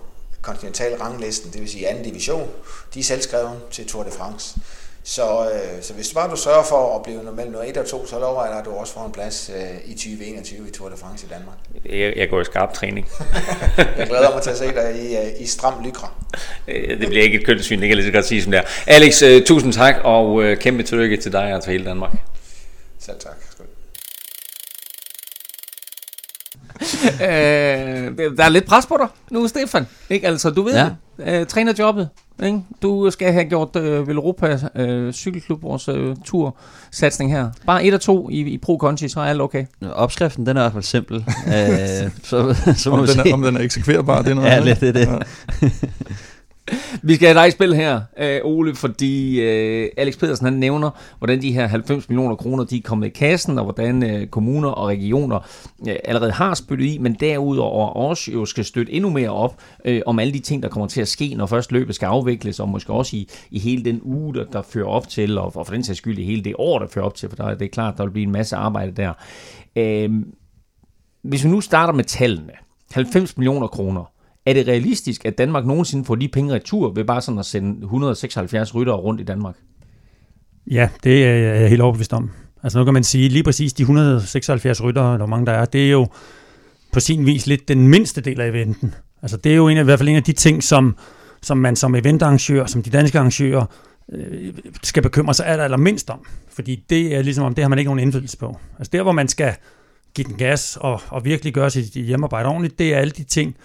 Speaker 7: kontinental ranglisten, det vil sige anden division, de er selvskrevet til Tour de France. Så, øh, så hvis bare du sørger for at blive mellem 1 og 2, så lover jeg dig, at du også får en plads øh, i 2021 i Tour de France i Danmark.
Speaker 6: Jeg, jeg går i skarp træning.
Speaker 7: jeg glæder mig til at se dig i, øh, i stram lykra.
Speaker 6: Øh, det bliver ikke et kønssyn, det kan jeg lige så godt sige som det er. Alex, uh, tusind tak, og uh, kæmpe tillykke til dig og til hele Danmark.
Speaker 7: Selv tak.
Speaker 2: Øh, der er lidt pres på dig nu, Stefan. Ikke? Altså, du ved ja. det. Øh, trænerjobbet. Ikke? Du skal have gjort øh, Velropa øh, Cykelklub, vores øh, tursatsning her. Bare et og to i, i Pro Conti, så er alt okay.
Speaker 4: Opskriften, den er i hvert fald simpel. øh,
Speaker 3: så, så må om, den er, om den er eksekverbar, det er noget
Speaker 4: Ja, lidt det det. Ja.
Speaker 2: Vi skal have dig i spil her, øh, Ole, fordi øh, Alex Pedersen han nævner, hvordan de her 90 millioner kroner de er kommet i kassen, og hvordan øh, kommuner og regioner øh, allerede har spyttet i, men derudover også jo skal støtte endnu mere op øh, om alle de ting, der kommer til at ske, når først løbet skal afvikles, og måske også i, i hele den uge, der, der fører op til, og, og for den sags skyld i hele det år, der fører op til, for der, det er klart, der vil blive en masse arbejde der. Øh, hvis vi nu starter med tallene, 90 millioner kroner, er det realistisk, at Danmark nogensinde får de penge retur ved bare sådan at sende 176 ryttere rundt i Danmark?
Speaker 5: Ja, det er jeg helt overbevist om. Altså nu kan man sige, lige præcis de 176 ryttere, eller hvor mange der er, det er jo på sin vis lidt den mindste del af eventen. Altså det er jo en af, i hvert fald en af de ting, som, som man som eventarrangør, som de danske arrangører, øh, skal bekymre sig aller, aller mindst om. Fordi det er ligesom om, det har man ikke nogen indflydelse på. Altså der, hvor man skal give den gas og, og virkelig gøre sit hjemmearbejde ordentligt, det er alle de ting,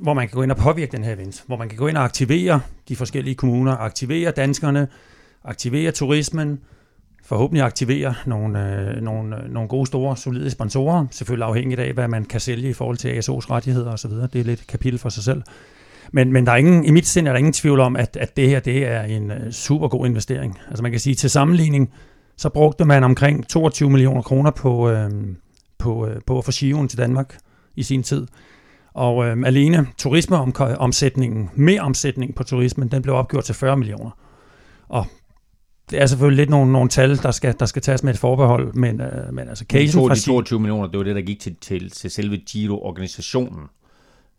Speaker 5: hvor man kan gå ind og påvirke den her event, hvor man kan gå ind og aktivere de forskellige kommuner, aktivere danskerne, aktivere turismen, forhåbentlig aktivere nogle, øh, nogle, øh, nogle gode, store, solide sponsorer, selvfølgelig afhængigt af, hvad man kan sælge i forhold til ASO's rettigheder osv. Det er lidt et kapitel for sig selv. Men, men der er ingen, i mit sind er der ingen tvivl om, at, at det her det er en øh, super god investering. Altså man kan sige, til sammenligning, så brugte man omkring 22 millioner kroner på, øh, på, øh, på at få Shion til Danmark i sin tid. Og øh, alene turismeomsætningen, mere omsætning på turismen, den blev opgjort til 40 millioner. Og det er selvfølgelig lidt nogle, nogle tal, der skal, der skal tages med et forbehold, men, øh, men altså
Speaker 2: casen fra... De 22 millioner, det var det, der gik til, til, til selve Giro-organisationen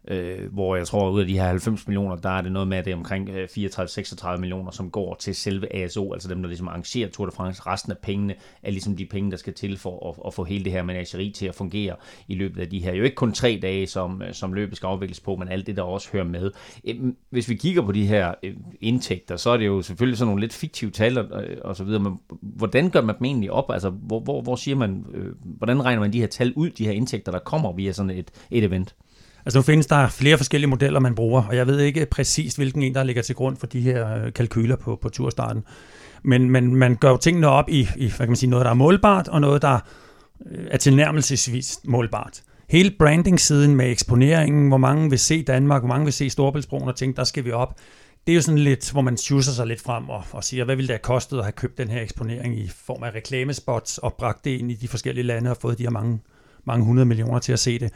Speaker 2: øh, hvor jeg tror, at ud af de her 90 millioner, der er det noget med, at det er omkring øh, 34-36 millioner, som går til selve ASO, altså dem, der ligesom arrangerer Tour de France. Resten af pengene er ligesom de penge, der skal til for at, at få hele det her menageri til at fungere i løbet af de her. Jo ikke kun tre dage, som, øh, som løbet skal afvikles på, men alt det, der også hører med. Øhm, hvis vi kigger på de her øh, indtægter, så er det jo selvfølgelig sådan nogle lidt fiktive tal og så videre, men hvordan gør man dem egentlig op? Altså, hvor, hvor, hvor siger man, hvordan regner man de her tal ud, de her indtægter, der kommer via sådan et, et event?
Speaker 5: Altså nu findes der flere forskellige modeller, man bruger, og jeg ved ikke præcis, hvilken en, der ligger til grund for de her øh, kalkyler på, på turstarten. Men, men man gør jo tingene op i, i hvad kan man sige, noget, der er målbart, og noget, der øh, er tilnærmelsesvis målbart. Hele branding-siden med eksponeringen, hvor mange vil se Danmark, hvor mange vil se Storebæltsbroen og tænke, der skal vi op. Det er jo sådan lidt, hvor man schusser sig lidt frem og, og siger, hvad ville det have kostet at have købt den her eksponering i form af reklamespots og bragt det ind i de forskellige lande og fået de her mange, mange hundrede millioner til at se det.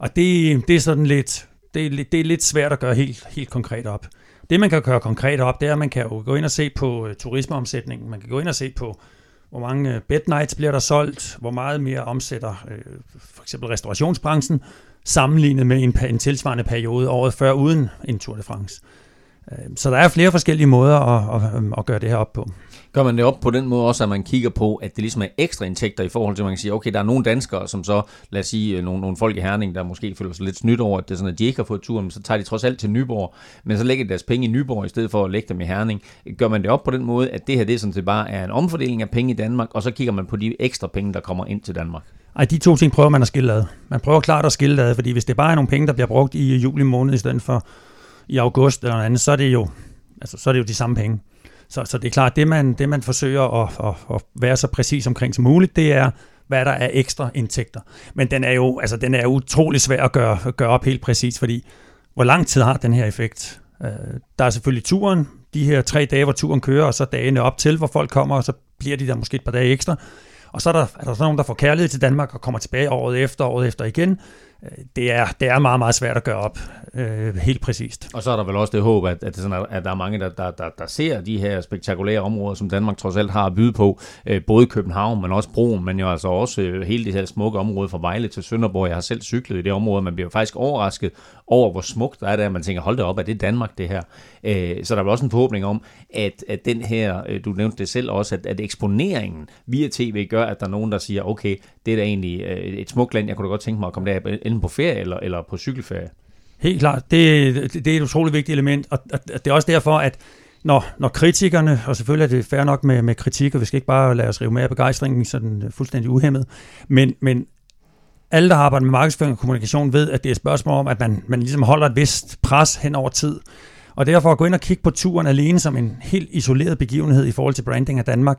Speaker 5: Og det, det er sådan lidt, det er, det er lidt svært at gøre helt, helt konkret op. Det man kan gøre konkret op, det er, at man kan jo gå ind og se på øh, turismeomsætningen. Man kan gå ind og se på, hvor mange uh, bed nights bliver der solgt, hvor meget mere omsætter øh, for eksempel restaurationsbranchen, sammenlignet med en, en tilsvarende periode året før uden en Tour de France. Øh, så der er flere forskellige måder at, at, at gøre det her op på.
Speaker 2: Gør man det op på den måde også, at man kigger på, at det ligesom er ekstra indtægter i forhold til, at man kan sige, okay, der er nogle danskere, som så, lad os sige, øh, nogle, nogle folk i Herning, der måske føler sig lidt snydt over, at det er sådan, at de ikke har fået turen, men så tager de trods alt til Nyborg, men så lægger de deres penge i Nyborg, i stedet for at lægge dem i Herning. Gør man det op på den måde, at det her, det er sådan set bare er en omfordeling af penge i Danmark, og så kigger man på de ekstra penge, der kommer ind til Danmark?
Speaker 5: Ej, de to ting prøver man at skille ad. Man prøver klart at skille ad, fordi hvis det bare er nogle penge, der bliver brugt i juli måned i stedet for i august eller noget andet, så er det jo, altså, så er det jo de samme penge. Så, så det er klart, det man, det man forsøger at, at, at være så præcis omkring som muligt, det er, hvad der er ekstra indtægter. Men den er jo altså, den er utrolig svær at gøre, gøre op helt præcis, fordi hvor lang tid har den her effekt? Øh, der er selvfølgelig turen, de her tre dage, hvor turen kører, og så dagene op til, hvor folk kommer, og så bliver de der måske et par dage ekstra. Og så er der, er der sådan nogen, der får kærlighed til Danmark og kommer tilbage året efter, året efter igen det er, det er meget, meget svært at gøre op øh, helt præcist.
Speaker 2: Og så er der vel også det håb, at, at, sådan, at der er mange, der, der, der, der ser de her spektakulære områder, som Danmark trods alt har at byde på. Øh, både København, men også Broen, men jo altså også øh, hele det her smukke område fra Vejle til Sønderborg. Jeg har selv cyklet i det område, man bliver faktisk overrasket over, hvor smukt der er der. Man tænker, hold da op, er det Danmark det her? Øh, så der er vel også en forhåbning om, at, at den her, øh, du nævnte det selv også, at, at eksponeringen via tv gør, at der er nogen, der siger, okay, det er da egentlig øh, et smukt land, jeg kunne da godt tænke mig at komme der enten på ferie eller, eller på cykelferie.
Speaker 5: Helt klart. Det, det, det er et utroligt vigtigt element, og, og det er også derfor, at når, når kritikerne, og selvfølgelig er det fair nok med, med kritik, og vi skal ikke bare lade os rive med af begejstringen sådan øh, fuldstændig uhemmet, men, men alle, der har arbejdet med markedsføring og kommunikation, ved, at det er et spørgsmål om, at man, man ligesom holder et vist pres hen over tid. Og derfor at gå ind og kigge på turen alene som en helt isoleret begivenhed i forhold til branding af Danmark,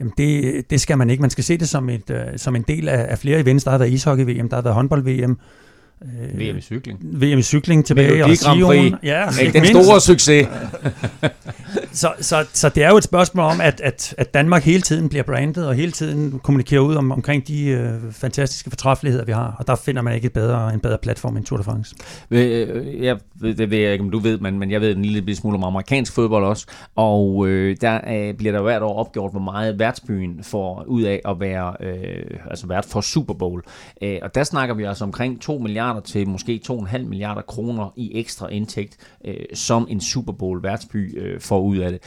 Speaker 5: jamen det, det skal man ikke. Man skal se det som, et, øh, som en del af, af flere events. Der har været ishockey-VM, der har været håndbold-VM,
Speaker 2: Øh, VM i cykling.
Speaker 5: VM i cykling tilbage.
Speaker 2: og Sion.
Speaker 5: Ja,
Speaker 2: ikke den store succes.
Speaker 5: så, så, så det er jo et spørgsmål om, at, at, at Danmark hele tiden bliver brandet, og hele tiden kommunikerer ud om, omkring de øh, fantastiske fortræffeligheder, vi har. Og der finder man ikke et bedre, en bedre platform end Tour de France.
Speaker 2: Øh, jeg, det ved jeg ikke, om du ved, men, men jeg ved en lille smule om amerikansk fodbold også. Og øh, der øh, bliver der hvert år opgjort, hvor meget værtsbyen får ud af at være øh, altså vært for Super Bowl. Øh, og der snakker vi altså omkring 2 milliarder til måske 2,5 milliarder kroner i ekstra indtægt, øh, som en Super Bowl værtsby øh, får ud af det.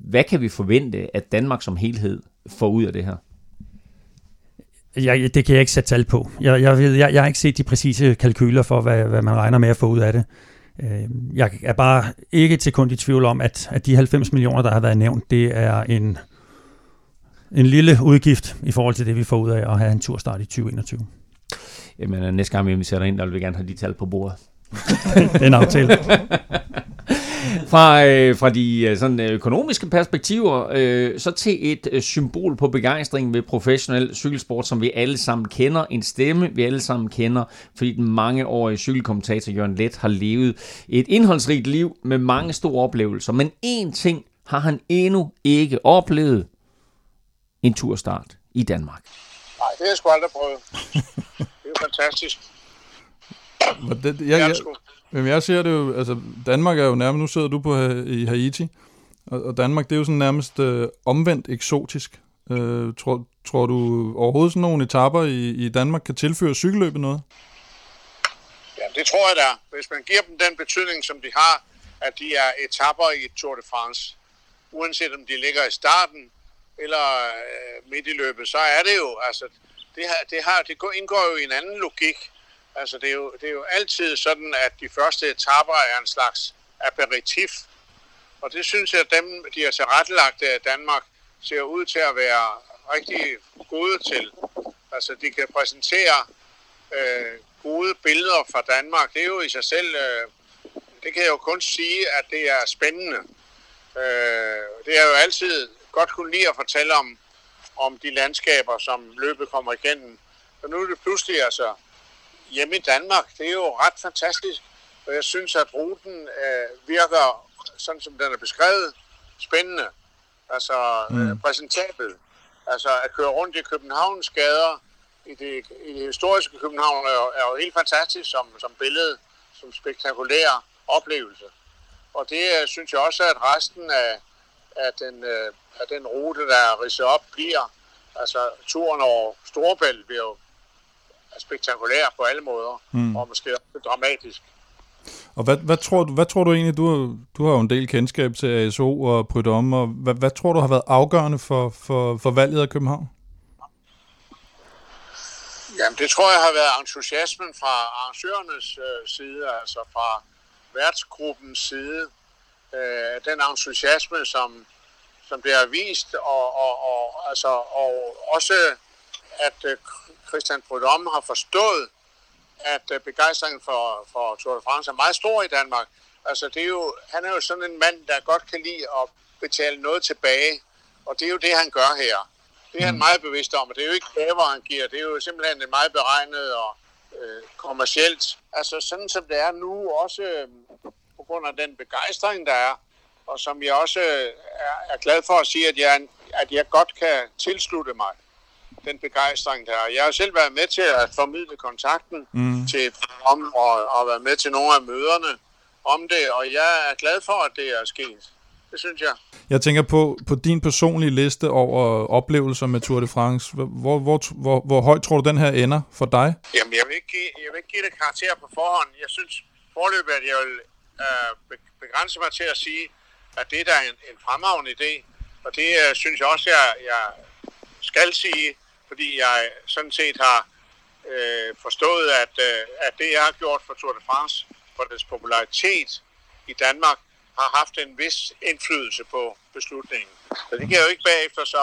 Speaker 2: Hvad kan vi forvente, at Danmark som helhed får ud af det her?
Speaker 5: Jeg, det kan jeg ikke sætte tal på. Jeg, jeg, jeg, jeg har ikke set de præcise kalkyler for, hvad, hvad man regner med at få ud af det. Øh, jeg er bare ikke til kun i tvivl om, at, at de 90 millioner, der har været nævnt, det er en, en lille udgift i forhold til det, vi får ud af at have en turstart i 2021.
Speaker 2: Jamen, næste gang vi sætter ind, der vil vi gerne have de tal på bordet.
Speaker 5: det er en aftale.
Speaker 2: fra, øh, fra de øh, sådan, øh, økonomiske perspektiver, øh, så til et øh, symbol på begejstring ved professionel cykelsport, som vi alle sammen kender. En stemme, vi alle sammen kender, fordi den mangeårige cykelkommentator Jørgen Let har levet et indholdsrigt liv med mange store oplevelser. Men én ting har han endnu ikke oplevet. En turstart i Danmark.
Speaker 8: Nej, det har jeg sgu aldrig prøvet. Er fantastisk.
Speaker 3: Det, jeg, jeg, Jamen jeg ser det jo, altså Danmark er jo nærmest, nu sidder du på i Haiti, og, og Danmark det er jo sådan nærmest øh, omvendt eksotisk. Øh, tror, tror du overhovedet sådan nogle etapper i, i Danmark kan tilføre cykelløbet noget?
Speaker 8: Ja, det tror jeg da. Hvis man giver dem den betydning, som de har, at de er etapper i Tour de France, uanset om de ligger i starten eller øh, midt i løbet, så er det jo, altså, det, har, det, har, det indgår jo i en anden logik Altså, det er, jo, det er jo altid sådan, at de første etaper er en slags aperitif. Og det synes jeg, at dem, de har tilrettelagt af Danmark, ser ud til at være rigtig gode til. Altså, de kan præsentere øh, gode billeder fra Danmark. Det er jo i sig selv, øh, det kan jeg jo kun sige, at det er spændende. Øh, det er jo altid godt kunne lide at fortælle om, om de landskaber, som løbet kommer igennem. Og nu er det pludselig altså hjemme i Danmark. Det er jo ret fantastisk, og jeg synes, at ruten øh, virker, sådan som den er beskrevet, spændende. Altså mm. øh, præsentabel. Altså at køre rundt i Københavns gader, i det, i det historiske København, er jo, er jo helt fantastisk som, som billede, som spektakulær oplevelse. Og det øh, synes jeg også, at resten af, af, den, øh, af den rute, der er ridset op, bliver. Altså turen over Storebælt bliver jo spektakulær på alle måder, mm. og måske også dramatisk.
Speaker 3: Og hvad, hvad, tror du, hvad tror du egentlig, du har, du har jo en del kendskab til ASO og Prydom, og hvad, hvad tror du har været afgørende for, for, for valget af København?
Speaker 8: Jamen det tror jeg har været entusiasmen fra arrangørernes øh, side, altså fra værtsgruppens side. Øh, den entusiasme, som, som bliver vist, og, og, og, altså, og også at øh, Christian Prudhomme har forstået, at øh, begejstringen for, for Tour de France er meget stor i Danmark. Altså, det er jo, han er jo sådan en mand, der godt kan lide at betale noget tilbage, og det er jo det, han gør her. Det er han mm. meget bevidst om, og det er jo ikke gaver, han giver. Det er jo simpelthen det meget beregnet og øh, kommercielt. Altså, sådan som det er nu, også øh, grund af den begejstring, der er, og som jeg også øh, er, er glad for at sige, at jeg, at jeg godt kan tilslutte mig den begejstring, der er. Jeg har selv været med til at formidle kontakten mm. til om og, og været med til nogle af møderne om det, og jeg er glad for, at det er sket. Det synes jeg.
Speaker 3: Jeg tænker på, på din personlige liste over oplevelser med Tour de France. Hvor, hvor, hvor, hvor højt tror du, den her ender for dig?
Speaker 8: Jamen, jeg vil ikke give, jeg vil ikke give det karakter på forhånd. Jeg synes forløbet, at jeg vil øh, begrænse mig til at sige, at det der er en, en fremragende idé. Og det øh, synes jeg også, jeg, jeg skal sige fordi jeg sådan set har øh, forstået, at, øh, at det, jeg har gjort for Tour de France, for dets popularitet i Danmark, har haft en vis indflydelse på beslutningen. Så det kan jeg jo ikke bagefter så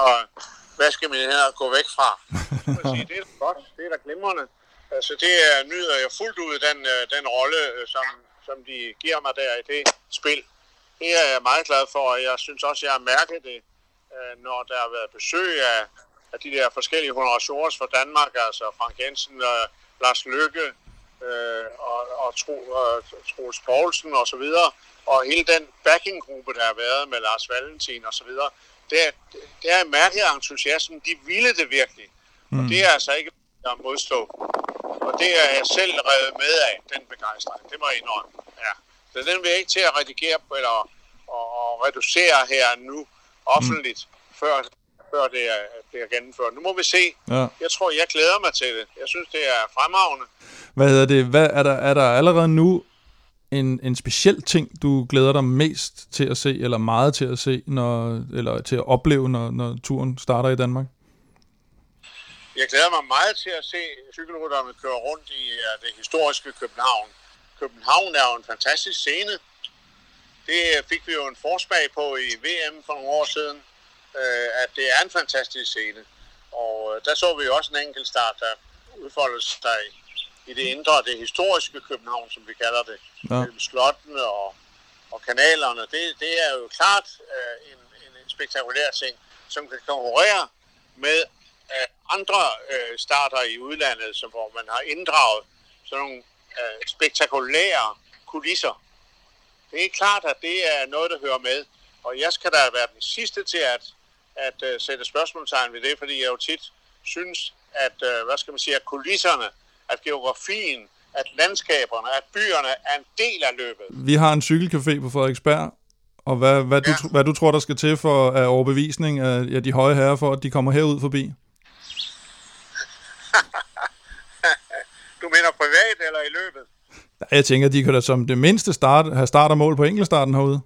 Speaker 8: vaske mine hænder gå væk fra. Sige, det er da godt, det er da glimrende. Altså det er, nyder jeg fuldt ud den, øh, den rolle, øh, som, som de giver mig der i det spil. Det er jeg meget glad for, og jeg synes også, jeg har mærket det, øh, når der har været besøg af af de der forskellige honorationer fra Danmark, altså Frank Jensen, og Lars Lykke, øh, og, og Tro, uh, Troels Poulsen og så videre, og hele den backinggruppe, der har været med Lars Valentin og så videre, det er, det er en mærkelig entusiasme. De ville det virkelig. Mm. Og det er altså ikke at modstå. Og det er jeg selv revet med af, den begejstring. Det må jeg indrømme. Ja. Så den vil jeg ikke til at redigere på, eller og, og reducere her nu offentligt, mm. før, før det er, det er gennemført. Nu må vi se. Ja. Jeg tror, jeg glæder mig til det. Jeg synes, det er fremragende.
Speaker 3: Hvad hedder det? Hvad, er, der, er der allerede nu en, en speciel ting, du glæder dig mest til at se, eller meget til at se, når, eller til at opleve, når, når turen starter i Danmark?
Speaker 8: Jeg glæder mig meget til at se cykelrytterne køre rundt i det historiske København. København er jo en fantastisk scene. Det fik vi jo en forsmag på i VM for nogle år siden, øh, at det er en fantastisk scene. Og øh, der så vi jo også en enkelt start, der udfoldede sig i det indre, det historiske København, som vi kalder det, ja. mellem slottene og, og kanalerne. Det, det er jo klart uh, en, en, en spektakulær ting, som kan konkurrere med andre uh, starter i udlandet, som, hvor man har inddraget sådan nogle uh, spektakulære kulisser. Det er klart, at det er noget, der hører med. Og jeg skal da være den sidste til at, at uh, sætte spørgsmålstegn ved det, fordi jeg jo tit synes, at, uh, hvad skal man sige, at kulisserne at geografien, at landskaberne, at byerne er en del af løbet.
Speaker 3: Vi har en cykelcafé på Frederiksberg, og hvad, hvad, ja. du, hvad du tror, der skal til for af overbevisning af ja, de høje herrer, for at de kommer herud forbi?
Speaker 8: Du mener privat eller i løbet?
Speaker 3: Jeg tænker, de kan da som det mindste start, have start og mål på enkeltstarten herude.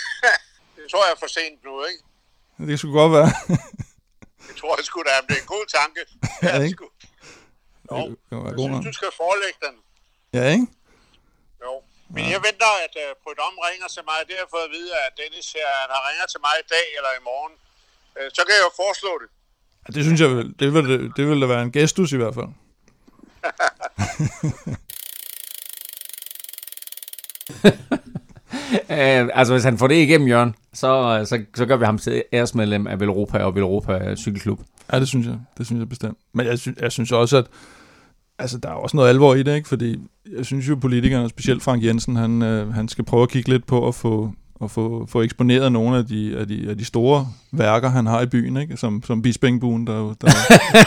Speaker 8: det tror jeg er for sent nu, ikke?
Speaker 3: Det skulle godt være.
Speaker 8: det tror jeg sgu da, det er en god tanke. ja, ikke? Jo, det, det jeg synes, du skal forelægge den.
Speaker 3: Ja, ikke?
Speaker 8: Jo. Men ja. jeg venter, at uh, øh, Prudhomme ringer til mig. Det har jeg fået at vide, at Dennis her, han ringer til mig i dag eller i morgen. Uh, så kan jeg jo foreslå det.
Speaker 3: Det synes jeg, det vil, det vil da være en gestus i hvert fald.
Speaker 2: uh, altså, hvis han får det igennem, Jørgen, så, så, så gør vi ham til æresmedlem af Velropa og Velropa Cykelklub.
Speaker 3: Ja, det synes jeg. Det synes jeg bestemt. Men jeg synes, jeg synes også, at altså, der er også noget alvor i det, ikke? Fordi jeg synes jo, politikerne, specielt Frank Jensen, han, øh, han skal prøve at kigge lidt på at få, og få, få eksponeret nogle af de, af, de, af de store værker, han har i byen, ikke? Som, som Bispingbuen, der, der,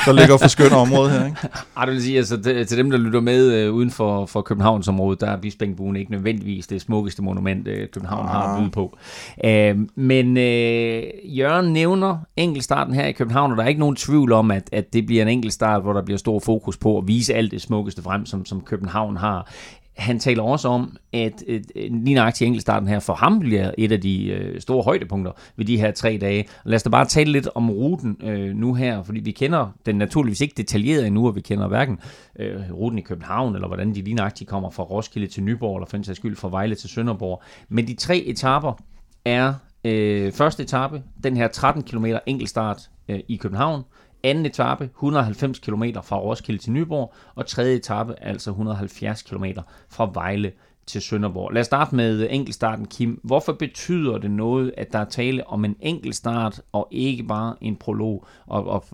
Speaker 3: der ligger for skønt område her. Ikke?
Speaker 2: Ej, det vil sige, altså, det, til dem, der lytter med øh, uden for, for Københavnsområdet, der er Bispingbuen ikke nødvendigvis det smukkeste monument, øh, København ah. har at byde på. Uh, men øh, Jørgen nævner enkeltstarten her i København, og der er ikke nogen tvivl om, at, at det bliver en enkeltstart, hvor der bliver stor fokus på at vise alt det smukkeste frem, som, som København har han taler også om, at øh, lige nøjagtigt enkeltstarten her for ham bliver et af de øh, store højdepunkter ved de her tre dage. Lad os da bare tale lidt om ruten øh, nu her, fordi vi kender den naturligvis ikke detaljeret endnu, og vi kender hverken øh, ruten i København, eller hvordan de lige nøjagtigt kommer fra Roskilde til Nyborg, eller for sags skyld fra Vejle til Sønderborg. Men de tre etaper er øh, første etape, den her 13 km enkeltstart øh, i København, anden etape 190 km fra Roskilde til Nyborg, og tredje etape altså 170 km fra Vejle til Sønderborg. Lad os starte med enkeltstarten, Kim. Hvorfor betyder det noget, at der er tale om en enkeltstart, og ikke bare en prolog, og, og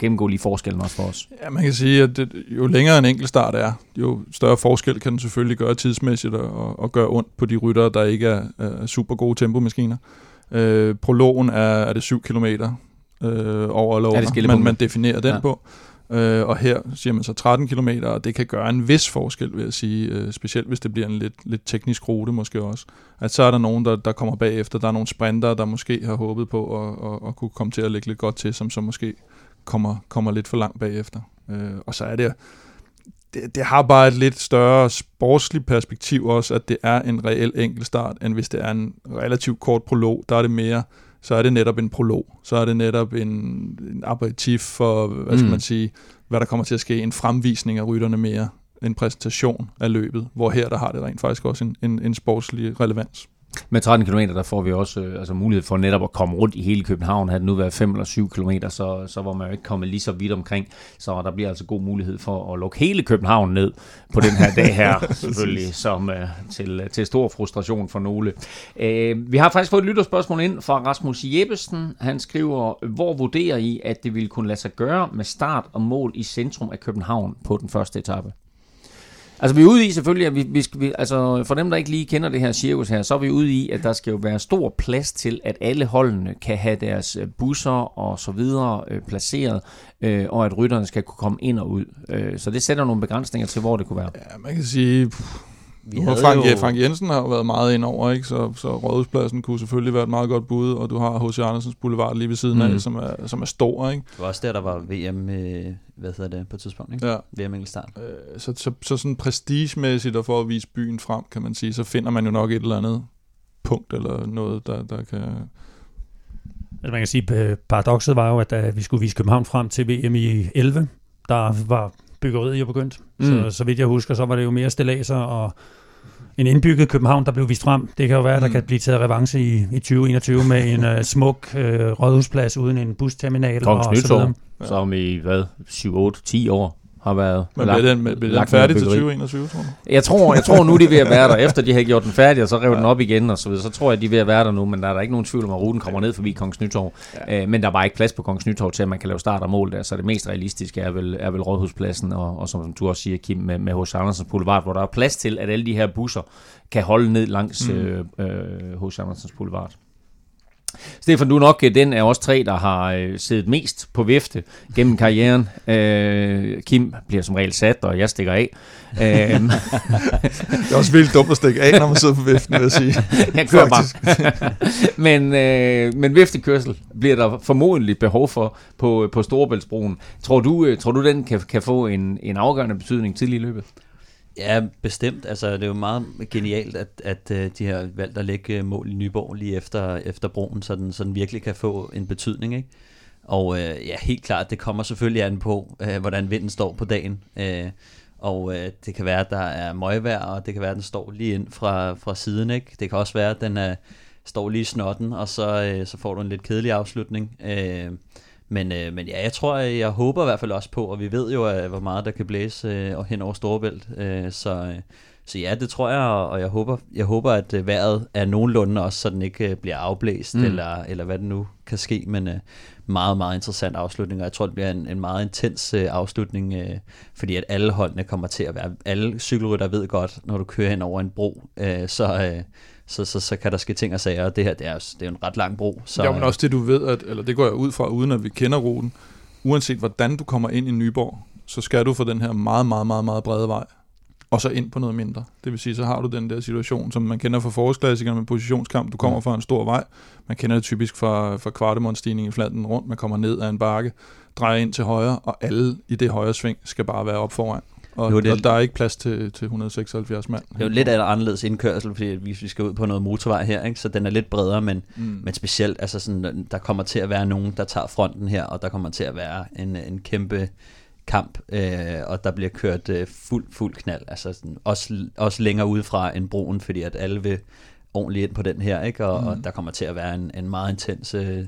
Speaker 2: gennemgå lige forskellen også for os?
Speaker 3: Ja, man kan sige, at det, jo længere en enkeltstart er, jo større forskel kan den selvfølgelig gøre tidsmæssigt, og, og gøre ondt på de ryttere, der ikke er, er super gode tempomaskiner. Øh, prologen er, er det 7 km, øh, over eller over, man, man definerer den ja. på. Øh, og her siger man så 13 km, og det kan gøre en vis forskel, vil jeg sige, øh, specielt hvis det bliver en lidt, lidt teknisk rute måske også. At så er der nogen, der, der kommer bagefter, der er nogle sprinter, der måske har håbet på at, at, at kunne komme til at lægge lidt godt til, som så måske kommer, kommer lidt for langt bagefter. Øh, og så er det, det, det har bare et lidt større sportsligt perspektiv også, at det er en reel enkeltstart, end hvis det er en relativt kort prolog, der er det mere så er det netop en prolog. Så er det netop en, en aperitif for, hvad skal mm. man sige, hvad der kommer til at ske, en fremvisning af rytterne mere, en præsentation af løbet, hvor her der har det rent faktisk også en, en, en sportslig relevans.
Speaker 2: Med 13 km, der får vi også øh, altså mulighed for netop at komme rundt i hele København. Havde det nu været 5 eller 7 km, så, så var man jo ikke kommet lige så vidt omkring. Så der bliver altså god mulighed for at lukke hele København ned på den her dag her, selvfølgelig, som uh, til, til stor frustration for nogle. Uh, vi har faktisk fået et lytterspørgsmål ind fra Rasmus Jeppesen. Han skriver, hvor vurderer I, at det ville kunne lade sig gøre med start og mål i centrum af København på den første etape? Altså vi er ude i selvfølgelig, at vi, vi, skal, vi, altså for dem, der ikke lige kender det her cirkus her, så er vi ude i, at der skal jo være stor plads til, at alle holdene kan have deres øh, busser og så videre øh, placeret, øh, og at rytterne skal kunne komme ind og ud. Øh, så det sætter nogle begrænsninger til, hvor det kunne være.
Speaker 3: Ja, man kan sige... Vi havde Frank, jo... Frank Jensen har jo været meget ind over, ikke? Så, så Rådhuspladsen kunne selvfølgelig være et meget godt bud, og du har H.C. Andersens Boulevard lige ved siden mm. af, som er, som er stor. Ikke?
Speaker 4: Det var også der, der var VM, øh, hvad hedder det, på et tidspunkt, ikke?
Speaker 3: Ja.
Speaker 4: VM Engelstart.
Speaker 3: Øh, så, så, så sådan prestigemæssigt og for at vise byen frem, kan man sige, så finder man jo nok et eller andet punkt eller noget, der, der kan...
Speaker 5: Altså man kan sige, paradokset var jo, at da vi skulle vise København frem til VM i 11, der var byggeriet jo begyndt. Mm. Så, så vidt jeg husker, så var det jo mere stillaser og en indbygget København, der blev vist frem. Det kan jo være, at der mm. kan blive taget revanche i, i 2021 med en uh, smuk uh, rådhusplads uden en busterminal.
Speaker 2: Kongens og så videre. Som i hvad, 7, 8, 10 år har været
Speaker 3: Men bliver den, bliver den færdig til 2021, tror du?
Speaker 2: Jeg tror, jeg tror nu, de er ved at være der. Efter de har gjort den færdig, og så rev ja. den op igen, og så, videre, så tror jeg, de er ved at være der nu. Men der er der ikke nogen tvivl om, at ruten kommer ned forbi Kongens Nytorv. Ja. Øh, men der var ikke plads på Kongens Nytorv til, at man kan lave start og mål der. Så det mest realistiske er vel, er vel Rådhuspladsen, og, og som du også siger, Kim, med, med H.C. Andersens Boulevard, hvor der er plads til, at alle de her busser kan holde ned langs H.C. Mm. øh, øh, Andersens Boulevard. Stefan, du er nok øh, den af os tre, der har øh, siddet mest på vifte gennem karrieren. Øh, Kim bliver som regel sat, og jeg stikker af.
Speaker 3: Øh, det er også vildt dumt at stikke af, når man sidder på viften, vil jeg sige.
Speaker 2: Jeg kører bare. men, øh, men viftekørsel bliver der formodentlig behov for på, på Storebæltsbroen. Tror du, øh, tror du den kan, kan få en, en afgørende betydning tidlig i løbet?
Speaker 4: Ja, bestemt. Altså, det er jo meget genialt, at, at øh, de har valgt at lægge øh, mål i Nyborg lige efter, efter broen, så den, så den virkelig kan få en betydning. Ikke? Og øh, ja, helt klart, det kommer selvfølgelig an på, øh, hvordan vinden står på dagen. Øh, og øh, det kan være, at der er møgvejr, og det kan være, at den står lige ind fra, fra siden. Ikke? Det kan også være, at den er, står lige i snotten, og så, øh, så får du en lidt kedelig afslutning. Øh, men, øh, men ja, jeg tror, jeg håber i hvert fald også på, og vi ved jo, at, hvor meget der kan blæse øh, hen over Storebælt. Øh, så, øh, så ja, det tror jeg, og jeg håber, jeg håber at øh, vejret er nogenlunde også, så den ikke øh, bliver afblæst, mm. eller, eller hvad det nu kan ske. Men øh, meget, meget interessant afslutning, og jeg tror, det bliver en, en meget intens øh, afslutning, øh, fordi at alle holdene kommer til at være, alle cykelrytter ved godt, når du kører hen over en bro, øh, så... Øh, så, så, så kan der ske ting og sager, og det her det er, det er en ret lang bro. Så,
Speaker 3: ja, men også det du ved, at, eller det går jeg ud fra, uden at vi kender ruten, uanset hvordan du kommer ind i Nyborg, så skal du få den her meget, meget, meget, meget brede vej, og så ind på noget mindre. Det vil sige, så har du den der situation, som man kender fra forårsklassikerne med positionskamp. Du kommer fra en stor vej. Man kender det typisk fra, fra kvartemonstigning i flanten rundt. Man kommer ned ad en bakke, drejer ind til højre, og alle i det højre sving skal bare være op foran. Og, nu det, og der er ikke plads til, til 176 mand.
Speaker 4: Det er jo lidt af anderledes indkørsel, fordi vi, vi skal ud på noget motorvej her, ikke? så den er lidt bredere, men, mm. men specielt, altså sådan, der kommer til at være nogen, der tager fronten her, og der kommer til at være en, en kæmpe kamp, øh, og der bliver kørt øh, fuld, fuld knald, altså sådan, også, også længere udefra end broen, fordi at alle vil ordentligt ind på den her, ikke? Og, mm. og der kommer til at være en, en meget intens øh,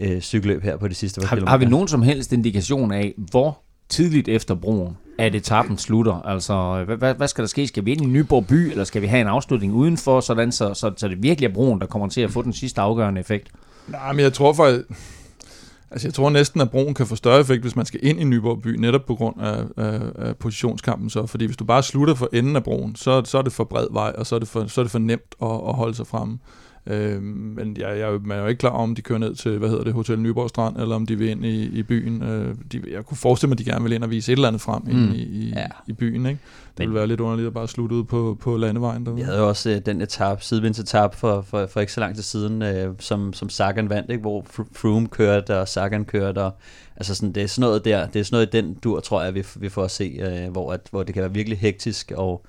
Speaker 4: øh, cykelløb her på de sidste
Speaker 2: har, Har vi nogen som helst indikation af, hvor tidligt efter broen, at etappen slutter? Altså, hvad, hvad skal der ske? Skal vi ind i Nyborg by, eller skal vi have en afslutning udenfor, sådan så, så, så det virkelig er broen, der kommer til at få den sidste afgørende effekt?
Speaker 3: Nej, men jeg tror faktisk... Altså, jeg tror næsten, at broen kan få større effekt, hvis man skal ind i Nyborg by, netop på grund af, af, af positionskampen. Så. Fordi hvis du bare slutter for enden af broen, så, så er det for bred vej, og så er det for, så er det for nemt at, at holde sig fremme. Øh, men jeg, jeg, man er jo ikke klar om de kører ned til, hvad hedder det, Hotel Nyborg Strand, eller om de vil ind i, i byen. Øh, de, jeg kunne forestille mig, at de gerne vil ind og vise et eller andet frem mm. i, i, ja. i byen. Ikke? Det ville være lidt underligt at bare slutte ud på, på landevejen.
Speaker 4: Derude. Jeg havde jo også øh, den etap, sidevindsetappe for, for, for ikke så lang tid siden, øh, som, som Sagan vandt, ikke? hvor Froome kørte, og Sagan kørte, og altså sådan, det er sådan noget der, det er sådan noget i den dur, tror jeg, vi, vi får at se, øh, hvor, at, hvor det kan være virkelig hektisk, og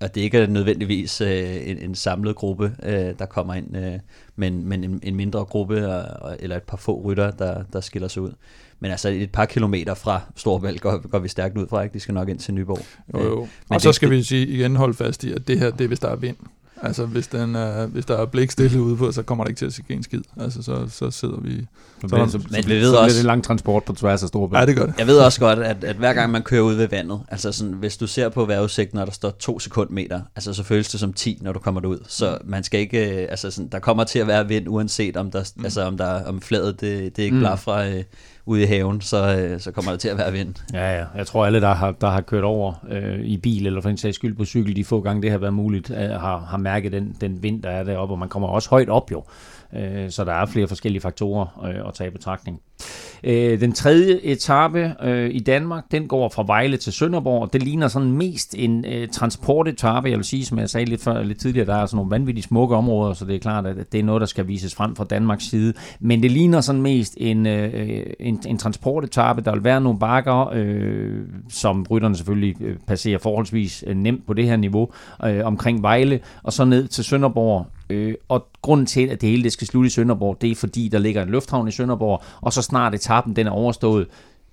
Speaker 4: og det ikke er nødvendigvis øh, en, en samlet gruppe, øh, der kommer ind, øh, men, men en, en mindre gruppe, og, eller et par få rytter, der, der skiller sig ud. Men altså et par kilometer fra Storvæld går, går vi stærkt ud fra, ikke? De skal nok ind til Nyborg.
Speaker 3: Jo, jo. Øh, men og så skal det, vi sige, igen holde fast i, at det her, det er hvis der er vind. Altså, hvis, den er, hvis der er blik stille ude på, så kommer der ikke til at ske en skid. Altså, så, så sidder vi... Så,
Speaker 2: så, så, men vi ved så også, det er lang transport på tværs af Storebælt.
Speaker 3: Ja, det gør det.
Speaker 4: Jeg ved også godt, at, at hver gang man kører ud ved vandet, altså sådan, hvis du ser på vejrudsigten, når der står to sekundmeter, altså så føles det som 10, når du kommer derud. Så man skal ikke... Altså sådan, der kommer til at være vind, uanset om der, mm. altså, om, der, om fladet det, det ikke mm. fra... Øh, ude i haven, så, øh, så kommer det til at være vind.
Speaker 2: Ja, ja. Jeg tror alle, der har, der har kørt over øh, i bil, eller for en sags skyld på cykel, de få gange det har været muligt, øh, har, har mærket den, den vind, der er deroppe, og man kommer også højt op jo. Øh, så der er flere forskellige faktorer øh, at tage i betragtning. Øh, den tredje etape øh, i Danmark, den går fra Vejle til Sønderborg. Det ligner sådan mest en øh, transportetape, jeg vil sige, som jeg sagde lidt, før, lidt tidligere, der er sådan nogle vanvittigt smukke områder, så det er klart, at det er noget, der skal vises frem fra Danmarks side. Men det ligner sådan mest en, øh, en, en transportetape. Der vil være nogle bakker, øh, som rytterne selvfølgelig øh, passerer forholdsvis øh, nemt på det her niveau, øh, omkring Vejle, og så ned til Sønderborg, Øh, og grunden til, at det hele det skal slutte i Sønderborg, det er fordi, der ligger en lufthavn i Sønderborg, og så snart etappen den er overstået,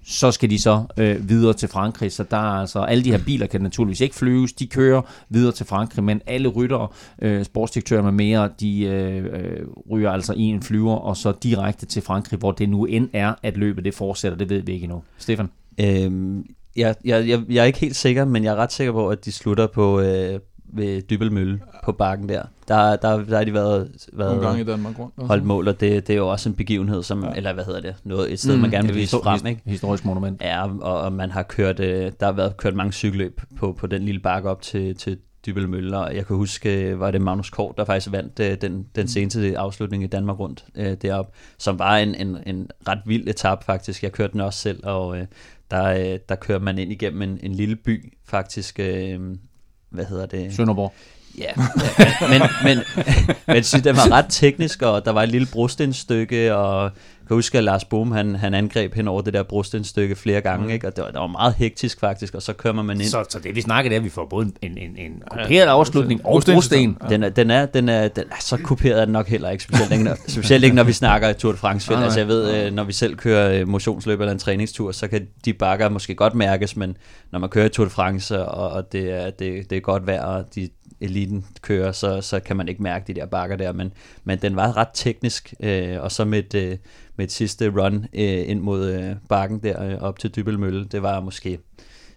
Speaker 2: så skal de så øh, videre til Frankrig. Så der er altså, alle de her biler kan naturligvis ikke flyves, de kører videre til Frankrig, men alle ryttere, øh, sportsdirektører med mere, de øh, øh, ryger altså i en flyver, og så direkte til Frankrig, hvor det nu end er, at løbet det fortsætter, det ved vi ikke endnu. Stefan?
Speaker 4: Øhm, jeg, jeg, jeg, jeg er ikke helt sikker, men jeg er ret sikker på, at de slutter på, øh, ved Dybelmølle på bakken der. Der, der, der har de været, været
Speaker 3: Nogle gange i Danmark rundt. også.
Speaker 4: holdt mål, og det, det er jo også en begivenhed, som, ja. eller hvad hedder det, noget, et sted, mm, man gerne vil vise frem, ikke?
Speaker 2: Historisk monument.
Speaker 4: Ja, og, og man har kørt, øh, der har været kørt mange cykelløb på, på den lille bakke op til, til Dybel Møller, og jeg kan huske, øh, var det Magnus Kort, der faktisk vandt øh, den, den seneste afslutning i Danmark rundt øh, derop, som var en, en, en ret vild etap faktisk. Jeg kørte den også selv, og øh, der, øh, der kører man ind igennem en, en lille by faktisk, øh, hvad hedder det?
Speaker 2: Sønderborg.
Speaker 4: Ja, men, men, men jeg synes, det var ret teknisk, og der var et lille brostenstykke, og kan huske, at Lars Bohm, han, han angreb hen over det der brostenstykke flere gange, ikke? og det var, det var meget hektisk faktisk, og så kører man ind.
Speaker 2: Så, så det vi snakker, det er, at vi får både en, en, en kuperet afslutning og brosten.
Speaker 4: Den er, den, er, den, er, den er så kuperet er den nok heller ikke, specielt ikke, når, specielt ikke når vi snakker Tour de France.
Speaker 2: Nej.
Speaker 4: altså jeg ved, øh, når vi selv kører øh, motionsløb eller en træningstur, så kan de bakker måske godt mærkes, men når man kører Tour de France, og, og det, er, det, det er godt vejr, og de, eliten kører, så, så kan man ikke mærke de der bakker der, men, men den var ret teknisk, øh, og så med et, øh, med et sidste run øh, ind mod øh, bakken der øh, op til Dybelmølle, det var måske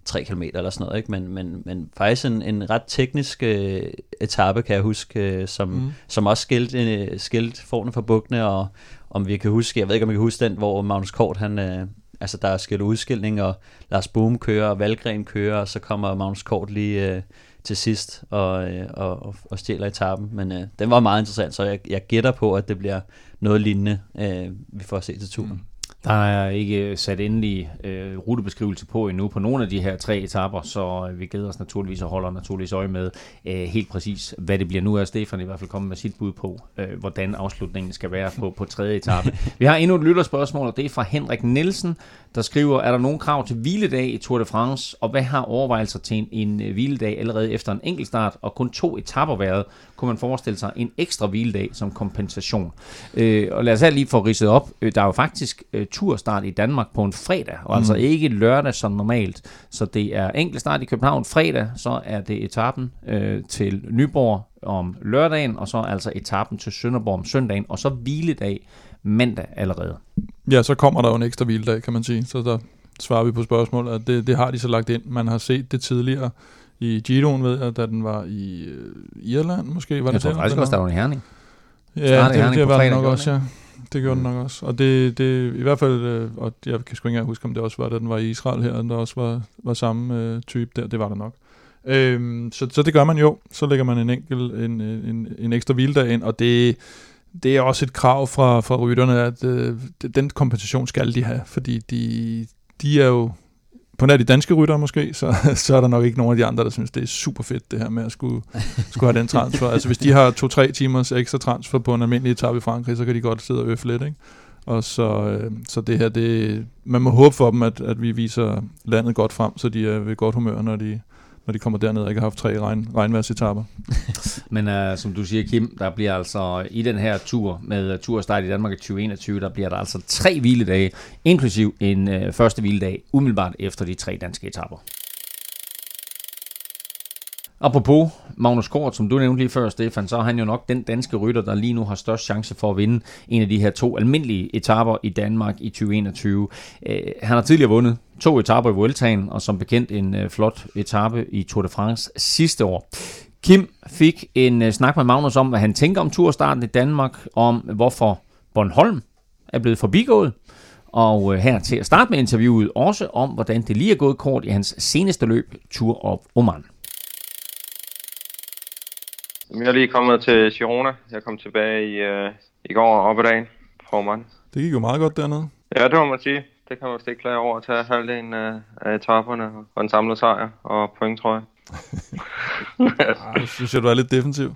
Speaker 4: 3 km eller sådan noget, ikke? Men, men, men faktisk en, en ret teknisk øh, etape, kan jeg huske, øh, som, mm. som også skilte, øh, skilte forne for bukkene, og om vi kan huske, jeg ved ikke, om vi kan huske den, hvor Magnus Kort, han, øh, altså der er skilt udskilning, og Lars Boom kører, og Valgren kører, og så kommer Magnus Kort lige øh, til sidst og, øh, og, og, og stjæler etappen, men øh, den var meget interessant, så jeg, jeg gætter på, at det bliver noget lignende, øh, vi får se til turen. Mm.
Speaker 2: Der er ikke sat endelig øh, rutebeskrivelse på endnu på nogle af de her tre etapper, så øh, vi glæder os naturligvis og holder naturligvis øje med øh, helt præcis, hvad det bliver. Nu er Stefan i hvert fald kommet med sit bud på, øh, hvordan afslutningen skal være på, på tredje etape. Vi har endnu et lytterspørgsmål, og det er fra Henrik Nielsen, der skriver, er der nogen krav til hviledag i Tour de France, og hvad har overvejelser til en, en øh, hviledag allerede efter en enkelt start, og kun to etapper været, kunne man forestille sig en ekstra hviledag som kompensation. Øh, og lad os lige få ridset op. Øh, der er jo faktisk øh, turstart i Danmark på en fredag, og altså ikke lørdag som normalt. Så det er enkelt start i København fredag, så er det etappen øh, til Nyborg om lørdagen, og så altså etappen til Sønderborg om søndagen, og så hviledag mandag allerede.
Speaker 3: Ja, så kommer der jo en ekstra hviledag, kan man sige. Så der svarer vi på spørgsmålet, at det, det har de så lagt ind. Man har set det tidligere i Giroen, ved jeg, da den var i øh, Irland, måske var
Speaker 2: Jeg
Speaker 3: det
Speaker 2: tror faktisk
Speaker 3: den
Speaker 2: også, der
Speaker 3: var?
Speaker 2: en herning.
Speaker 3: Ja, det,
Speaker 2: Herning
Speaker 3: det
Speaker 2: på
Speaker 3: var det nok også, ja. Det gjorde mm. den nok også. Og det, det i hvert fald, øh, og jeg kan sgu ikke engang huske, om det også var, da den var i Israel her, der også var, var samme øh, type der. Det var der nok. Øhm, så, så det gør man jo. Så lægger man en enkelt, en, en, en ekstra hviledag ind, og det, det er også et krav fra, fra rytterne, at øh, den kompensation skal de have, fordi de, de er jo på nær de danske ryttere måske, så, så er der nok ikke nogen af de andre, der synes, det er super fedt, det her med at skulle, skulle have den transfer. Altså hvis de har to-tre timers ekstra transfer på en almindelig etape i Frankrig, så kan de godt sidde og øffe lidt, ikke? Og så, øh, så det her, det, man må håbe for dem, at, at vi viser landet godt frem, så de er ved godt humør, når de, når de kommer derned og ikke har haft tre regn, regnværsetapper.
Speaker 2: Men uh, som du siger, Kim, der bliver altså i den her tur med uh, turstart i Danmark i 2021, der bliver der altså tre hviledage, inklusiv en uh, første hviledag, umiddelbart efter de tre danske etapper. Apropos Magnus Kort, som du nævnte lige før, Stefan, så er han jo nok den danske rytter, der lige nu har størst chance for at vinde en af de her to almindelige etaper i Danmark i 2021. Øh, han har tidligere vundet to etaper i Vueltaen, og som bekendt en øh, flot etape i Tour de France sidste år. Kim fik en øh, snak med Magnus om, hvad han tænker om turstarten i Danmark, om hvorfor Bornholm er blevet forbigået, Og øh, her til at starte med interviewet også om, hvordan det lige er gået kort i hans seneste løb, Tour of Oman.
Speaker 9: Jeg er lige kommet til Girona. Jeg kom tilbage i, øh, i går op ad dagen fra Oman.
Speaker 3: Det gik jo meget godt dernede.
Speaker 9: Ja, det må man sige. Det kan man vist ikke klage over at tage halvdelen af, af etaperne og en samlet sejr og point, tror jeg.
Speaker 3: Ej, synes, jeg, du er lidt defensiv.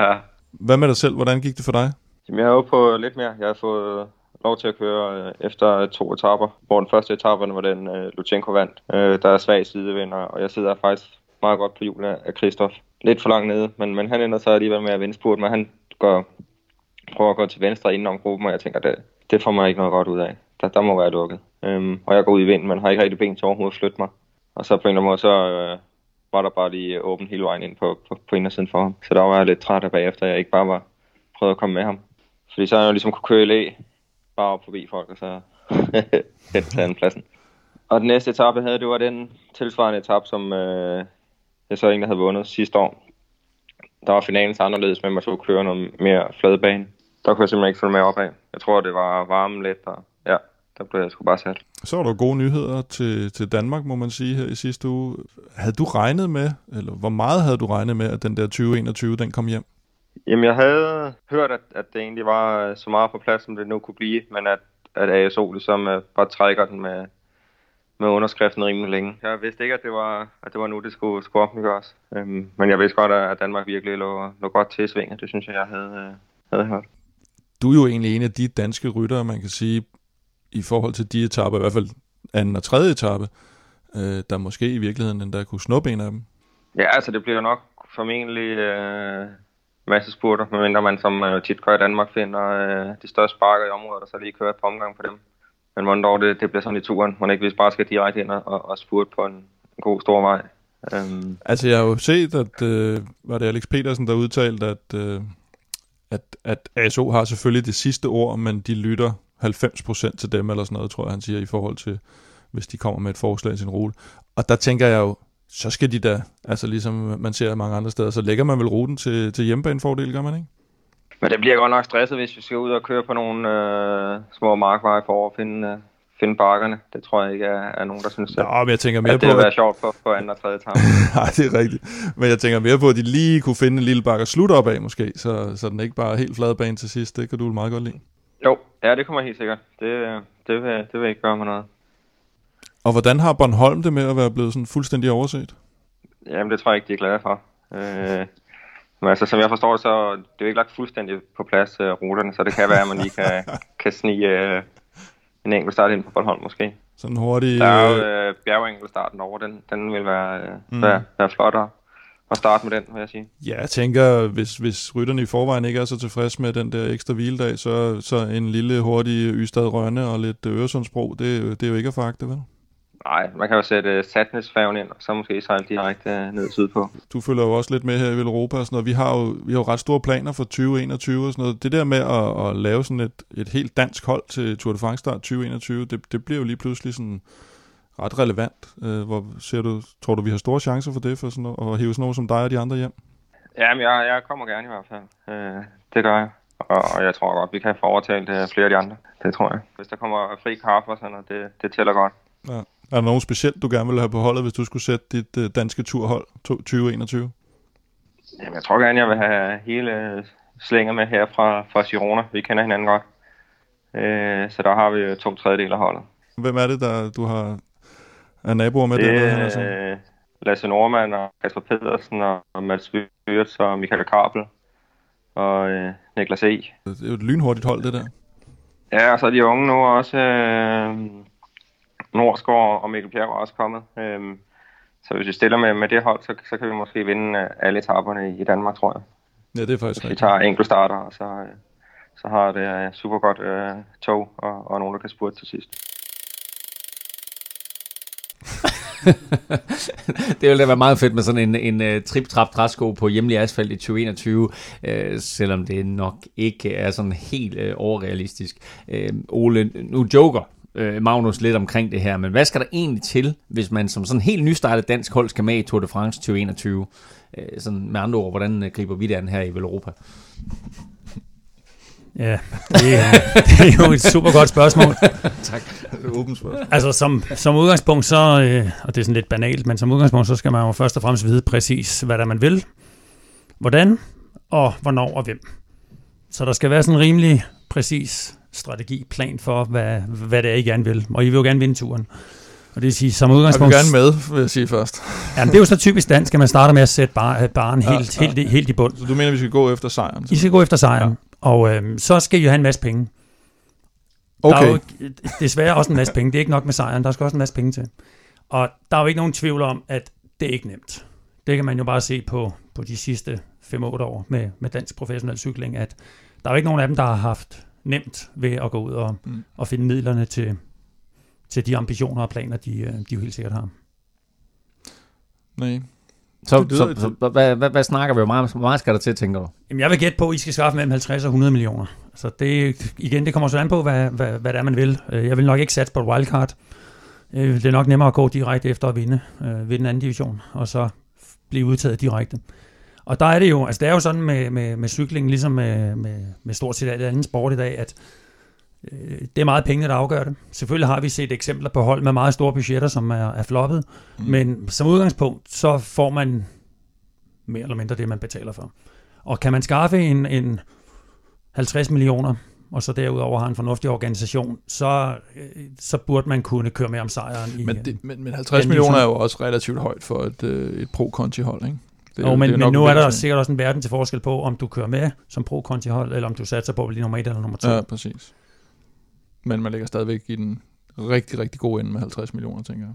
Speaker 9: Ja.
Speaker 3: Hvad med dig selv? Hvordan gik det for dig?
Speaker 9: Jamen, jeg er oppe på lidt mere. Jeg har fået lov til at køre øh, efter to etaper, hvor den første etape var den uh, Lutsenko vandt. Uh, der er svag sidevinder, og jeg sidder faktisk meget godt på julen af Kristoff. Lidt for langt nede, men, men han ender så alligevel med at vinde spurt, men han går, prøver at gå til venstre inden om gruppen, og jeg tænker, det, det får mig ikke noget godt ud af. Der, der må være lukket. Øhm, og jeg går ud i vinden, men har ikke rigtig ben til overhovedet at flytte mig. Og så på en eller anden måde, så øh, var der bare lige åben hele vejen ind på, på, på indersiden for ham. Så der var jeg lidt træt af bagefter, jeg ikke bare var prøvet at komme med ham. Fordi så har jeg jo ligesom kunne køre i læ, bare op forbi folk, og så hen til anden pladsen. Og den næste etape, jeg havde, det var den tilsvarende etape, som øh, jeg så egentlig havde vundet sidste år. Der var finalen så anderledes, men man skulle køre noget mere fladebane. Der kunne jeg simpelthen ikke følge med op af. Jeg tror, det var varme lidt, og ja, der blev jeg sgu bare sat.
Speaker 3: Så var der gode nyheder til, til Danmark, må man sige, her i sidste uge. Havde du regnet med, eller hvor meget havde du regnet med, at den der 2021, den kom hjem?
Speaker 9: Jamen, jeg havde hørt, at, at det egentlig var så meget på plads, som det nu kunne blive, men at, at ASO ligesom uh, bare trækker den med, med underskriften rimelig længe. Jeg vidste ikke, at det var, at det var nu, det skulle, skulle offentliggøres. Um, men jeg vidste godt, at Danmark virkelig lå, lå godt til svinget. Det synes jeg, jeg havde, uh, havde hørt.
Speaker 3: Du er jo egentlig en af de danske ryttere, man kan sige, i forhold til de etaper, i hvert fald anden og tredje etape, øh, der måske i virkeligheden endda kunne snuppe en af dem.
Speaker 9: Ja, altså det bliver nok formentlig øh, masse spurter, medmindre man som øh, tit gør i Danmark finder øh, de største sparker i området, og så lige kører et par omgang på dem. Men hvordan det, det bliver sådan i turen, man ikke hvis bare skal direkte ind og, og spurte på en, en god stor vej.
Speaker 3: Um... Altså jeg har jo set, at øh, var det Alex Petersen, der udtalte, at, øh, at, at ASO har selvfølgelig det sidste ord, men de lytter 90% til dem, eller sådan noget, tror jeg, han siger, i forhold til, hvis de kommer med et forslag i sin rute. Og der tænker jeg jo, så skal de da, altså ligesom man ser mange andre steder, så lægger man vel ruten til, til hjemmebanefordel, gør man ikke?
Speaker 9: Men det bliver godt nok stresset, hvis vi skal ud og køre på nogle øh, små markveje for at finde, øh, finde bakkerne. Det tror jeg ikke er, er nogen, der synes,
Speaker 3: Nå, men jeg tænker mere
Speaker 9: at det
Speaker 3: på,
Speaker 9: vil være sjovt på, på anden og tredje etape.
Speaker 3: Nej, det er rigtigt. Men jeg tænker mere på, at de lige kunne finde en lille bakke at slutte op af måske, så, så den ikke bare er helt flad bane til sidst. Det kan du meget godt lide.
Speaker 9: Jo, ja, det kommer helt sikkert. Det, det, vil, det vil ikke gøre mig noget.
Speaker 3: Og hvordan har Bornholm det med at være blevet sådan fuldstændig overset?
Speaker 9: Jamen, det tror jeg ikke, de er glade for. Øh, men altså, som jeg forstår det, så det er jo ikke lagt fuldstændig på plads, uh, ruterne, så det kan være, at man lige kan, kan snige uh, en enkelt start ind på Bornholm måske.
Speaker 3: Sådan hurtigt...
Speaker 9: Der er jo uh, bjergenkeltstarten over, den, den vil være, uh, mm. være, være flottere at starte med den, vil jeg sige.
Speaker 3: Ja, jeg tænker, hvis, hvis rytterne i forvejen ikke er så tilfredse med den der ekstra hviledag, så, så en lille hurtig Ystad Rønne og lidt Øresundsbro, det, det er jo ikke at fagte, vel?
Speaker 9: Nej, man kan jo sætte uh, Satnesfærgen ind, og så måske sejle direkte uh, ned sydpå.
Speaker 3: Du følger jo også lidt med her i Europa og sådan noget. Vi har jo, vi har jo ret store planer for 2021 og sådan noget. Det der med at, at lave sådan et, et helt dansk hold til Tour de France start 2021, det, det bliver jo lige pludselig sådan ret relevant. Uh, hvor ser du, tror du, vi har store chancer for det, for sådan noget, at hive sådan noget som dig og de andre hjem?
Speaker 9: Jamen, jeg, jeg kommer gerne i hvert fald. Uh, det gør jeg. Og, og jeg tror godt, vi kan få overtalt uh, flere af de andre. Det tror jeg. Hvis der kommer fri kaffe og sådan noget, det, det tæller godt.
Speaker 3: Ja. Er der nogen specielt, du gerne vil have på holdet, hvis du skulle sætte dit uh, danske turhold 2021?
Speaker 9: Jamen, jeg tror gerne, jeg vil have hele slænger med her fra, fra Girona. Vi kender hinanden godt. Uh, så der har vi to tredjedel af holdet.
Speaker 3: Hvem er det, der du har er naboer med?
Speaker 9: Det
Speaker 3: er
Speaker 9: der, uh, Lasse Norman og Kasper Pedersen og, Mads Wyrts og Michael Kabel og uh, Niklas E.
Speaker 3: Det er jo et lynhurtigt hold, det der.
Speaker 9: Ja, og så er de unge nu også... Uh, Nordsgaard og Mikkel Bjerg er også kommet. Øhm, så hvis vi stiller med, med det hold, så, så kan vi måske vinde øh, alle etaperne i Danmark, tror jeg.
Speaker 3: Ja, det er faktisk
Speaker 9: Hvis vi tager enkelt starter, og så, øh, så har det super godt øh, tog og, og nogen, der kan spurte til sidst.
Speaker 2: det ville da være meget fedt med sådan en, en uh, trip-trap træsko på hjemlig asfalt i 2021, uh, selvom det nok ikke er sådan helt uh, overrealistisk. Uh, Ole, nu joker øh, Magnus lidt omkring det her, men hvad skal der egentlig til, hvis man som sådan helt nystartet dansk hold skal med i Tour de France 2021? Øh, sådan med andre ord, hvordan øh, griber vi det an her i Europa?
Speaker 5: Ja, det er, det er jo et super godt spørgsmål.
Speaker 3: tak. Åbent spørgsmål.
Speaker 5: Altså som, som udgangspunkt så, øh, og det er sådan lidt banalt, men som udgangspunkt så skal man jo først og fremmest vide præcis, hvad der man vil, hvordan og hvornår og hvem. Så der skal være sådan en rimelig præcis strategi, plan for, hvad, hvad det er, I gerne vil. Og I vil jo gerne vinde turen. Og det vil sige, som udgangspunkt...
Speaker 3: Og vi gerne med, vil jeg sige først.
Speaker 5: Jamen, det er jo så typisk dansk, at man starter med at sætte bar, baren
Speaker 3: Ja,
Speaker 5: helt,
Speaker 3: ja.
Speaker 5: helt, helt i bund.
Speaker 3: Så du mener, vi skal gå efter sejren?
Speaker 5: I skal gå efter sejren, ja. og øhm, så skal I jo have en masse penge. Der er
Speaker 3: Okay.
Speaker 5: jo desværre også en masse penge. Det er ikke nok med sejren, der skal også en masse penge til. Og der er jo ikke nogen tvivl om, at det er ikke nemt. Det kan man jo bare se på, på de sidste 5-8 år med, med dansk professionel cykling, at der er jo ikke nogen af dem, der har haft nemt ved at gå ud og,
Speaker 3: Mm.
Speaker 5: og finde midlerne til, til de ambitioner og planer, de, øh, de jo helt sikkert har.
Speaker 3: Nej.
Speaker 2: Så,
Speaker 3: lyder-
Speaker 2: så, så hvad, hvad, hvad snakker vi om? Hvor meget, skal der til, tænker du?
Speaker 5: Jamen, jeg vil gætte på, at I skal skaffe mellem 50 og 100 millioner. Så det, igen, det kommer så an på, hvad, hvad, hvad det er, man vil. Øh, Jeg vil nok ikke satse på et wildcard. Øh, Det er nok nemmere at gå direkte efter at vinde, øh, vinde anden division, og så blive udtaget direkte. Og der er det jo, altså det er jo sådan med, med, med cykling, ligesom med, med, med stort set alt andet sport i dag, at øh, det er meget penge, der afgør det. Selvfølgelig har vi set eksempler på hold med meget store budgetter, som er, er floppet, mm. men som udgangspunkt, så får man mere eller mindre det, man betaler for. Og kan man skaffe en, en 50 millioner, og så derudover har en fornuftig organisation, så, øh, så burde man kunne køre med om sejren. I,
Speaker 3: Men, det, men, men 50
Speaker 5: anden
Speaker 3: millioner er jo også relativt højt for et, øh, et pro-conti-hold, ikke?
Speaker 5: Det er, jo, men,
Speaker 3: det
Speaker 5: men
Speaker 3: nok
Speaker 5: nu er der sikkert også en verden til forskel på, om du kører med som pro hold eller om du satser på at blive nummer 1 eller nummer 2.
Speaker 3: Ja, præcis. Men man ligger stadigvæk i den rigtig, rigtig gode ende med 50 millioner, tænker jeg.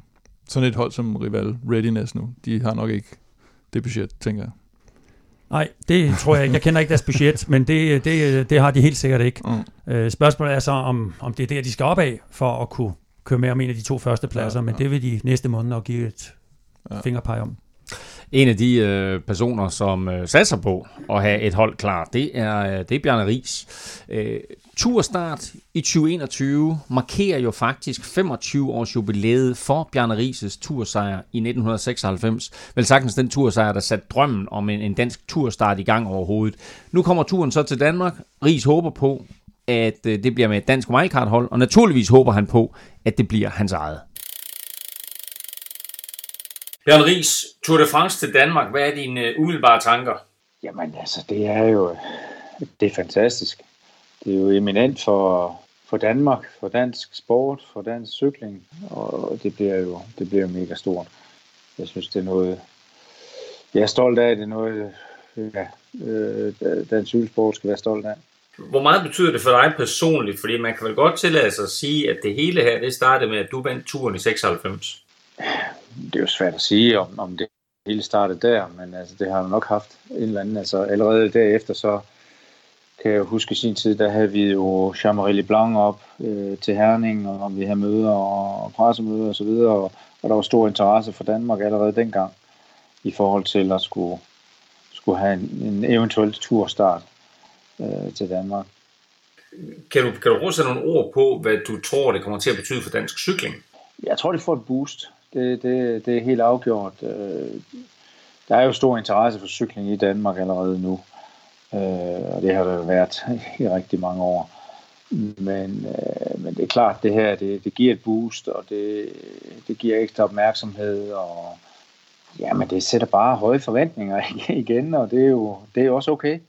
Speaker 3: Sådan et hold som Rival Readiness nu, de har nok ikke det budget, tænker jeg.
Speaker 5: Nej, det tror jeg ikke. Jeg kender ikke deres budget, men det, det, det har de helt sikkert ikke.
Speaker 3: Mm.
Speaker 5: Øh, spørgsmålet er så, om, om det er der, de skal op af, for at kunne køre med om en af de to første pladser,
Speaker 3: Ja,
Speaker 5: men
Speaker 3: ja.
Speaker 5: det vil de næste måneder give et
Speaker 3: Ja.
Speaker 5: fingerpege om.
Speaker 2: En af de øh, personer, som øh, satser på at have et hold klar, det er, øh, det er Bjarne Ries. Øh, turstart i 2021 markerer jo faktisk 25 års jubilæet for Bjarne Rises tursejr i 1996. Vel sagtens den tursejr, der satte drømmen om en, en dansk turstart i gang overhovedet. Nu kommer turen så til Danmark. Ries håber på, at øh, det bliver med et dansk wildcard-hold, og naturligvis håber han på, at det bliver hans eget. Bjørn Ries, Tour de France til Danmark. Hvad er dine øh, umiddelbare tanker?
Speaker 10: Jamen altså, det er jo det er fantastisk. Det er jo eminent for, for Danmark, for dansk sport, for dansk cykling, og det bliver jo det bliver jo mega stort. Jeg synes, det er noget, jeg er stolt af, det er noget, ja, øh, dansk cykelsport skal være stolt af.
Speaker 6: Hvor meget betyder det for dig personligt? Fordi man kan vel godt tillade sig at sige, at det hele her, det startede med, at du vandt turen i 96.
Speaker 10: det er jo svært at sige, om, om det hele startede der, men altså, det har jo nok haft en eller anden. Altså, allerede derefter, så kan jeg jo huske i sin tid, der havde vi jo Jean-Marie Leblanc op øh, til Herning, og vi havde møder og pressemøder og så videre, og, og der var stor interesse for Danmark allerede dengang, i forhold til at skulle, skulle have en, en eventuel turstart øh, til Danmark.
Speaker 6: Kan du, kan du sætte nogle ord på, hvad du tror, det kommer til at betyde for dansk cykling?
Speaker 10: Jeg tror, det får et boost. Det, det, det er helt afgjort. Øh, der er jo stor interesse for cykling i Danmark allerede nu. Øh, og det har der været i rigtig mange år. Men, øh, men det er klart, det her det, det giver et boost, og det, det giver ekstra opmærksomhed, og jamen, det sætter bare høje forventninger igen, og det er jo, det er jo også okay.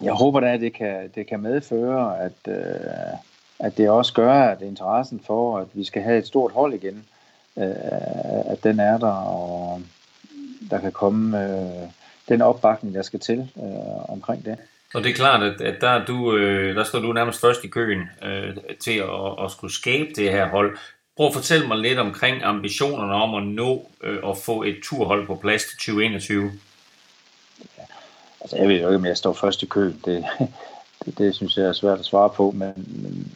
Speaker 10: Jeg håber da, at det kan, det kan medføre, at, øh, at det også gør, at interessen for, at vi skal have et stort hold igen, øh, at den er der, og der kan komme øh, den opbakning, der skal til øh, omkring det.
Speaker 6: Og det er klart, at, at der, er du, øh, der står du nærmest først i køen øh, til at, at skulle skabe det her hold. Prøv at fortælle mig lidt omkring ambitionerne om at nå øh, at få et turhold på plads til 2021.
Speaker 10: Altså, jeg ved jo ikke, om jeg står først i køen. Det, det, det synes jeg er svært at svare på, men, men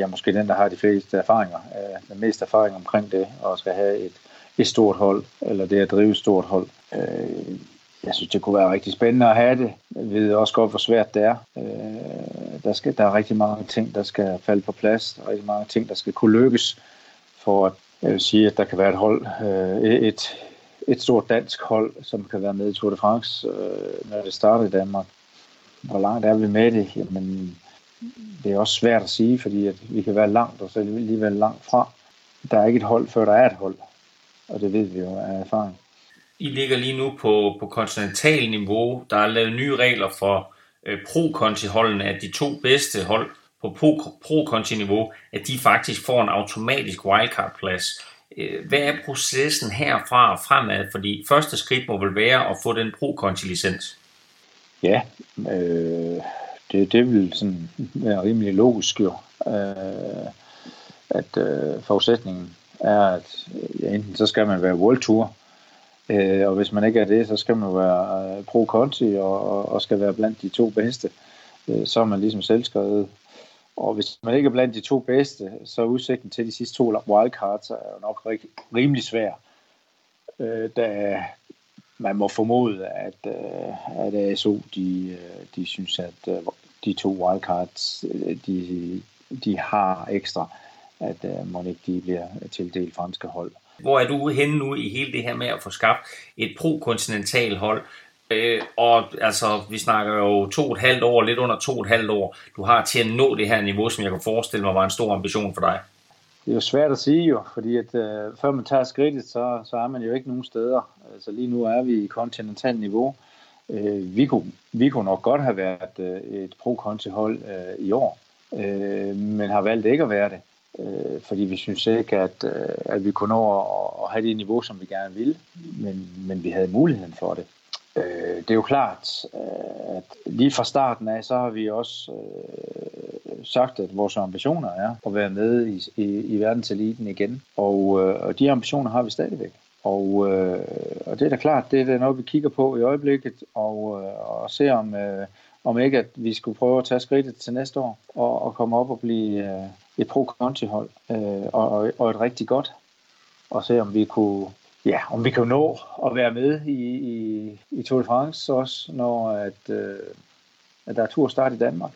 Speaker 10: jeg er måske den, der har de fleste erfaringer, øh, den mest erfaring omkring det, og skal have et, et stort hold, eller det at drive et stort hold. Øh, jeg synes, det kunne være rigtig spændende at have det. Jeg ved også godt, hvor svært det er. Øh, der, skal, der er rigtig mange ting, der skal falde på plads. Der er rigtig mange ting, der skal kunne lykkes, for at jeg vil sige, at der kan være et hold, øh, et, et stort dansk hold, som kan være med i Tour de France, øh, når det starter i Danmark. Hvor langt er vi med det? Jamen, det er også svært at sige, fordi at vi kan være langt, og så alligevel langt fra. Der er ikke et hold, før der er et hold, og det ved vi jo af erfaring.
Speaker 6: I ligger lige nu på, på kontinental niveau. Der er lavet nye regler for øh, pro-konti-holdene, at de to bedste hold på pro-konti-niveau, at de faktisk får en automatisk wildcard-plads. Øh, hvad er processen herfra og fremad? Fordi første skridt må vel være at få den pro-konti-licens.
Speaker 10: Ja, øh, det, det vil sådan være rimelig logisk jo. Øh, at øh, forudsætningen er, at ja, enten så skal man være World Tour, øh, og hvis man ikke er det, så skal man være øh, pro Conti og, og skal være blandt de to bedste. Øh, så er man ligesom selvskrevet. Og hvis man ikke er blandt de to bedste, så er udsigten til de sidste to wildcards er jo nok rimelig svær. Øh, da man må formode, at, øh, at ASO de, øh, de synes, at øh, de to wildcards de, de har ekstra, at uh, må ikke de bliver tildelt franske hold.
Speaker 6: Hvor er du henne nu i hele det her med at få skabt et pro-kontinental hold? Øh, og altså, vi snakker jo to og et halvt år, lidt under to og et halvt år, du har til at nå det her niveau, som jeg kan forestille mig var en stor ambition for dig.
Speaker 10: Det er jo svært at sige jo, fordi at, øh, før man tager skridtet, så, så er man jo ikke nogen steder. Altså lige nu er vi i kontinental niveau. Øh, vi, kunne, vi kunne nok godt have været øh, et pro-konti-hold øh, i år, øh, men har valgt ikke at være det, øh, fordi vi synes ikke, at, øh, at vi kunne nå at, at have det niveau, som vi gerne ville, men, men vi havde muligheden for det. Øh, det er jo klart, øh, at lige fra starten af, så har vi også øh, sagt, at vores ambitioner er at være med i, i, i verdenseliten igen, og, øh, og de ambitioner har vi stadigvæk. Og, øh, og det er da klart, det er noget, vi kigger på i øjeblikket, og, øh, og ser om, øh, om ikke, at vi skulle prøve at tage skridtet til næste år, og, og komme op og blive øh, et pro-conti-hold, øh, og, og et rigtig godt, og se om vi kunne, ja, om vi kan nå at være med i, i, i Tour de France også, når at, øh, at der er tur start i Danmark.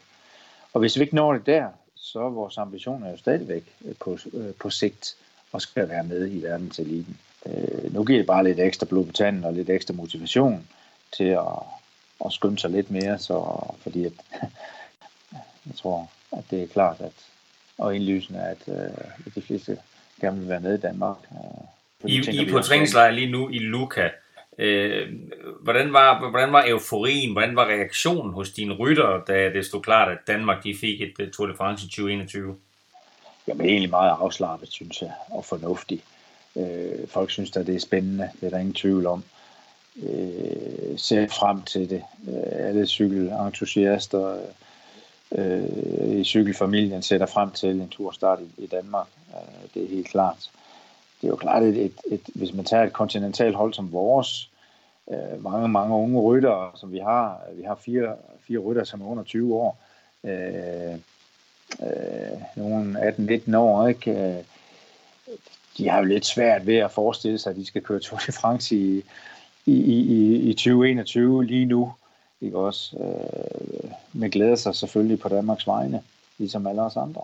Speaker 10: Og hvis vi ikke når det der, så er vores ambition er jo stadigvæk på, øh, på sigt og skal være med i verdenseliten. Øh, nu giver det bare lidt ekstra blod på tanden og lidt ekstra motivation til at, at skynde sig lidt mere, så, fordi at, jeg tror, at det er klart, at og indlysende, at øh, de fleste gerne vil være med i Danmark.
Speaker 6: Øh, I, I på træningslejr lige nu i Luka, øh, hvordan, var, hvordan var euforien, hvordan var reaktionen hos dine rytter, da det stod klart, at Danmark de fik et Tour de France i 2021?
Speaker 10: Jamen egentlig meget afslappet, synes jeg, og fornuftigt. Øh, folk synes at det er spændende, det er der ingen tvivl om. Øh, ser frem til det. Øh, alle cykelentusiaster øh, i cykelfamilien sætter frem til en turstart i, i Danmark. Øh, det er helt klart. Det er jo klart, at et, et, et, hvis man tager et kontinentalt hold som vores, øh, mange, mange unge ryttere, som vi har, vi har fire, fire ryttere, som er under 20 år, øh, øh, nogle 18-19 år, ikke? Øh, de har jo lidt svært ved at forestille sig, at de skal køre Tour de France i, i, i, i 2021 lige nu. Ikke også? Øh, men glæder sig selvfølgelig på Danmarks vegne, ligesom alle os andre.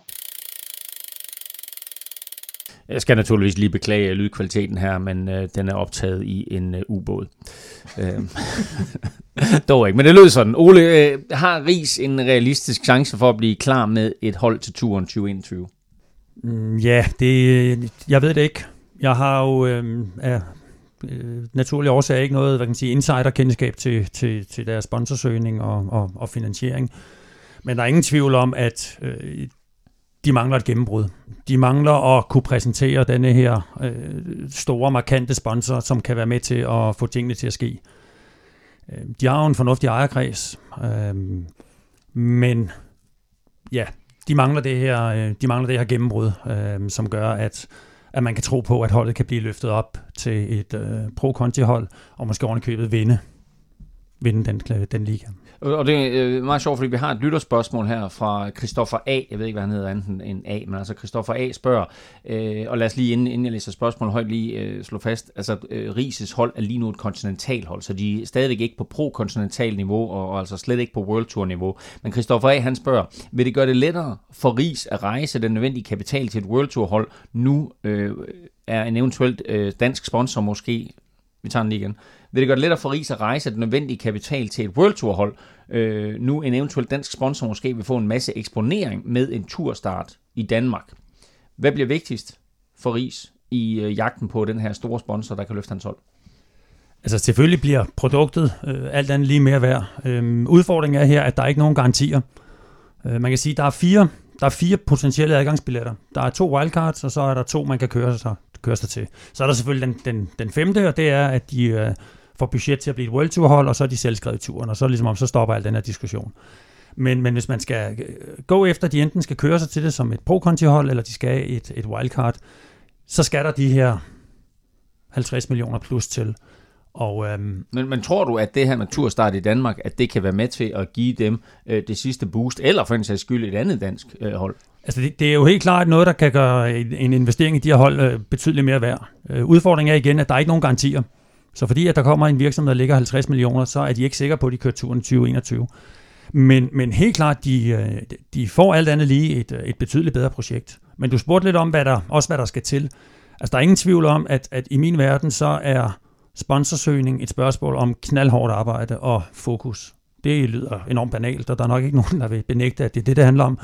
Speaker 2: Jeg skal naturligvis lige beklage lydkvaliteten her, men øh, den er optaget i en øh, ubåd. Øhm, dog ikke, men det lød sådan. Ole, øh, har Ries en realistisk chance for at blive klar med et hold til turen 2021?
Speaker 5: Mm, ja, det, jeg ved det ikke. Jeg har jo øh, af øh, naturlige årsager ikke noget hvad kan man sige, insiderkendskab til, til, til deres sponsorsøgning og, og, og finansiering. Men der er ingen tvivl om, at øh, de mangler et gennembrud. De mangler at kunne præsentere denne her øh, store, markante sponsor, som kan være med til at få tingene til at ske. Øh, de har jo en fornuftig ejerkreds, øh, men ja, de mangler det her, øh, de mangler det her gennembrud, øh, som gør, at, at man kan tro på, at holdet kan blive løftet op til et øh, pro-conti-hold, og måske ovenikøbet vinde, vinde den, øh, den liga.
Speaker 2: Og øh, det er meget sjovt, fordi vi har et lytterspørgsmål her fra Christoffer A. Jeg ved ikke, hvad han hedder andet end A, men altså Christoffer A. spørger, øh, og lad os lige, inden, inden jeg læser spørgsmålet højt, lige øh, slå fast, altså øh, Rises hold er lige nu et kontinentalhold, så de er stadigvæk ikke på pro-kontinental niveau, og, og altså slet ikke på World Tour niveau. Men Christoffer A. han spørger, vil det gøre det lettere for Ris at rejse den nødvendige kapital til et World Tour hold, nu øh, er en eventuelt øh, dansk sponsor måske vi tager den lige igen, vil det gøre det lettere for Ries at rejse den nødvendige kapital til et World Tour hold. Øh, nu en eventuel dansk sponsor måske vil få en masse eksponering med en turstart i Danmark. Hvad bliver vigtigst for Ries i øh, jagten på den her store sponsor, der kan løfte hans hold?
Speaker 5: Altså selvfølgelig bliver produktet øh, alt andet lige mere værd. Øh, udfordringen er her, at der er ikke nogen garantier. Øh, man kan sige, at der er fire der er fire potentielle adgangsbilletter. Der er to wildcards, og så er der to, man kan køre sig, køre sig til. Så er der selvfølgelig den, den, den femte, og det er, at de øh, får budget til at blive et World Tour hold, og så er de selvskrevet turen, og så, ligesom om, så stopper al den her diskussion. Men, men hvis man skal øh, gå efter, de enten skal køre sig til det som et pro hold eller de skal et, et wildcard, så skal der de her 50 millioner plus til. Og, øhm,
Speaker 2: men, men tror du, at det her naturstart i Danmark, at det kan være med til at give dem øh, det sidste boost, eller for en sags skyld et andet dansk øh, hold?
Speaker 5: Altså det, det er jo helt klart noget, der kan gøre en, en investering i de her hold øh, betydeligt mere værd. Øh, udfordringen er igen, at der er ikke nogen garantier. Så fordi at der kommer en virksomhed, der ligger 50 millioner, så er de ikke sikre på, at de kører turen 2021. Men, men helt klart, de, øh, de får alt andet lige et, øh, et betydeligt bedre projekt. Men du spurgte lidt om, hvad der, også hvad der skal til. Altså der er ingen tvivl om, at, at i min verden, så er sponsorsøgning et spørgsmål om knaldhårdt arbejde og fokus. Det lyder enormt banalt, og der er nok ikke nogen, der vil benægte, at det er det, det handler om.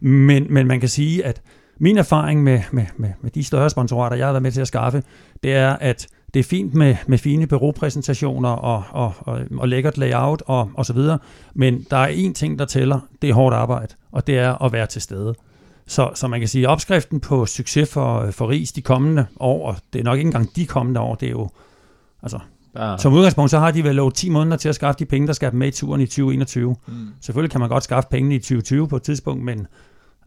Speaker 5: Men, men man kan sige, at min erfaring med, med, med, med de større sponsorater, jeg har været med til at skaffe, det er, at det er fint med, med fine bureaupræsentationer og, og, og, og lækkert layout og, og så videre, men der er én ting, der tæller, det er hårdt arbejde, og det er at være til stede. Så, så man kan sige, at opskriften på succes for, for RIS de kommende år, og det er nok ikke engang de kommende år, det er jo Altså, ja. Som udgangspunkt, så har de vel lovet 10 måneder til at skaffe de penge, der skal med i turen i 2021. Mm. Selvfølgelig kan man godt skaffe pengene i 2020 på et tidspunkt, men altså,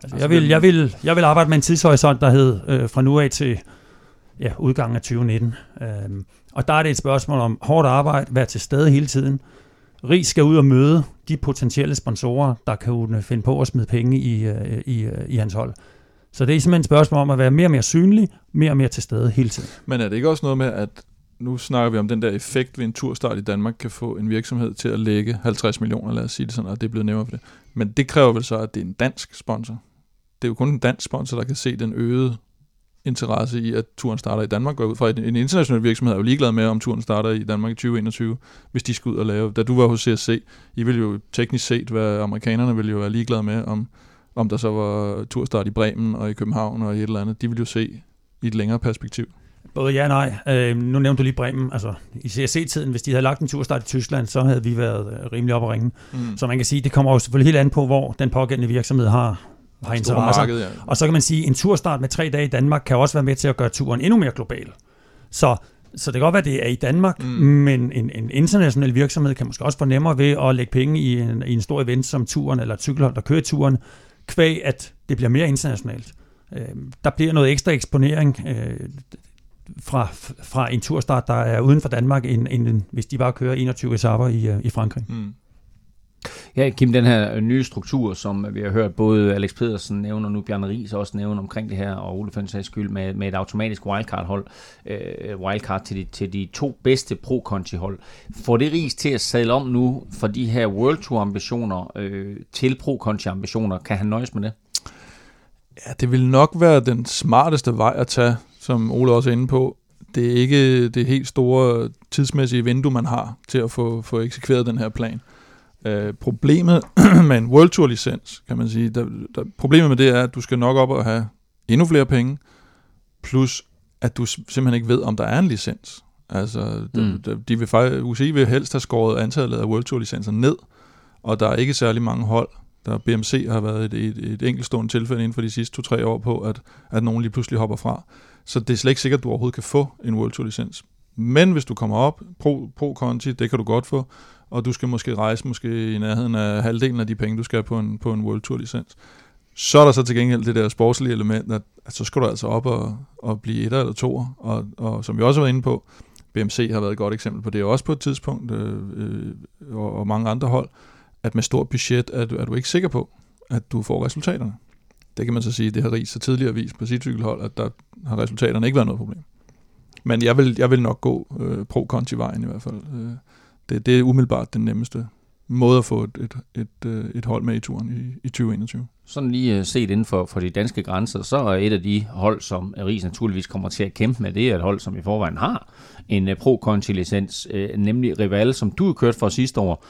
Speaker 5: altså, jeg, vil, jeg, vil, jeg vil arbejde med en tidshorisont, der hed øh, fra nu af til ja, udgangen af 2019. Øhm, og der er det et spørgsmål om hårdt arbejde, være til stede hele tiden. Rig skal ud og møde de potentielle sponsorer, der kan øh, finde på at smide penge i, øh, i, øh, i hans hold. Så det er simpelthen et spørgsmål om at være mere og mere synlig, mere og mere til stede hele tiden.
Speaker 3: Men er det ikke også noget med, at nu snakker vi om den der effekt ved en turstart i Danmark kan få en virksomhed til at lægge 50 millioner, lad os sige det sådan, og det er blevet nemmere for det. Men det kræver vel så, at det er en dansk sponsor. Det er jo kun en dansk sponsor, der kan se den øgede interesse i, at turen starter i Danmark. Går ud fra en international virksomhed er jo ligeglad med, om turen starter i Danmark i 2021, hvis de skal ud og lave. Da du var hos CSC, I ville jo teknisk set være, amerikanerne ville jo være ligeglade med, om, om der så var turstart i Bremen og i København og i et eller andet. De ville jo se i et længere perspektiv.
Speaker 5: Både ja og nej. Øh, nu nævnte du lige Bremen. Altså, I CSC-tiden, hvis de havde lagt en turstart i Tyskland, så havde vi været øh, rimelig op at ringe. Mm. Så man kan sige, det kommer jo selvfølgelig helt an på, hvor den pågældende virksomhed har, har interesse. Marked, ja. Og så kan man sige, at en turstart med tre dage i Danmark kan også være med til at gøre turen endnu mere global. Så så det kan godt være, at det er i Danmark, mm. men en, en international virksomhed kan måske også få nemmere ved at lægge penge i en, i en stor event som turen, eller et cykelhold, der kører turen, kvæg at det bliver mere internationalt. Øh, der bliver noget ekstra eksponering. Øh, fra, fra en turstart, der er uden for Danmark, end, end hvis de bare kører 21 etaper i, øh, i Frankrig. Mm.
Speaker 2: Ja, Kim, den her nye struktur, som vi har hørt både Alex Pedersen nævne, og nu Bjarne Ries også nævne omkring det her, og Ole Føns skyld, med, med et automatisk wildcard-hold, øh, wildcard til de, til de to bedste pro-conti-hold. Får det Ries til at sadle om nu for de her World Tour-ambitioner øh, til pro-conti-ambitioner? Kan han nøjes med det?
Speaker 3: Ja, det vil nok være den smarteste vej at tage, som Ole også er inde på, det er ikke det helt store tidsmæssige vindue, man har til at få, få eksekveret den her plan. Uh, problemet med en World Tour licens, kan man sige, der, der, problemet med det er, at du skal nok op og have endnu flere penge, plus at du simpelthen ikke ved, om der er en licens. Altså, mm. de, de vil faktisk, UCI vil helst have skåret antallet af World Tour licenser ned, og der er ikke særlig mange hold, der BMC har været et, et, et enkeltstående tilfælde inden for de sidste to-tre år på, at, at nogen lige pludselig hopper fra. Så det er slet ikke sikkert, at du overhovedet kan få en World Tour licens. Men hvis du kommer op, pro, pro Conti, det kan du godt få, og du skal måske rejse måske i nærheden af halvdelen af de penge, du skal på en, på en World Tour licens. Så er der så til gengæld det der sportslige element, at, at så skal du altså op og, og blive et eller to, og, og som vi også har været inde på, BMC har været et godt eksempel på det også på et tidspunkt, øh, øh, og, og mange andre hold, at med stort budget er du, er du ikke sikker på, at du får resultaterne. Det kan man så sige, det har Ries så tidligere vist på sit cykelhold, at der har resultaterne ikke været noget problem. Men jeg vil, jeg vil nok gå øh, pro-conti-vejen i hvert fald. Øh, det, det er umiddelbart den nemmeste måde at få et, et, et, øh, et hold med i turen i, i 2021.
Speaker 2: Sådan lige øh, set inden for, for de danske grænser, så er et af de hold, som Ries naturligvis kommer til at kæmpe med, det er et hold, som i forvejen har en uh, pro conti licens nemlig Rival, som du har kørt for sidste år.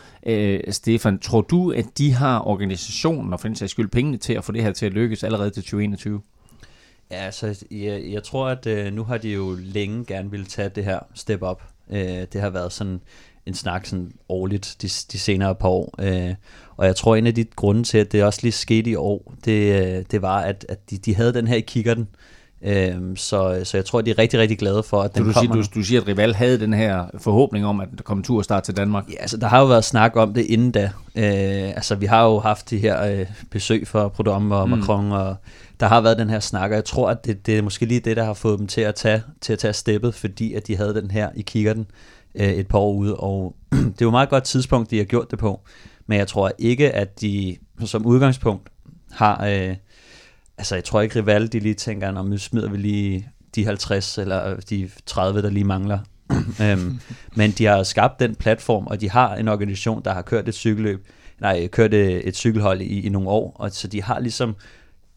Speaker 2: Stefan, tror du, at de har organisationen og for den sags skyld pengene til at få det her til at lykkes allerede til 2021?
Speaker 4: Ja, altså, jeg, jeg tror, at øh, nu har de jo længe gerne ville tage det her step up. Øh, det har været sådan en snak sådan årligt de, de senere par år. Øh, og jeg tror, en af de grunde til, at det også lige skete i år, det, øh, det var, at, at de, de havde den her i kikkerten. Øhm, så, så jeg tror, de er rigtig, rigtig glade for, at den
Speaker 2: du
Speaker 4: kommer.
Speaker 2: Siger, du, du siger, at Rival havde den her forhåbning om, at der kom tur start til Danmark.
Speaker 4: Ja, altså der har jo været snak om det inden da. Øh, altså vi har jo haft de her øh, besøg fra Prudhomme og Macron, mm. og der har været den her snak, og jeg tror, at det, det er måske lige det, der har fået dem til at tage, til at tage steppet, fordi at de havde den her i kikkerten øh, et par år ude, og det er jo et meget godt tidspunkt, de har gjort det på, men jeg tror ikke, at de som udgangspunkt har... Øh, altså jeg tror ikke Rival, de lige tænker, når nu smider vi lige de 50 eller øh, de 30, der lige mangler. øhm, men de har skabt den platform, og de har en organisation, der har kørt et cykelløb, nej, kørt et, et cykelhold i, i nogle år, og så de har ligesom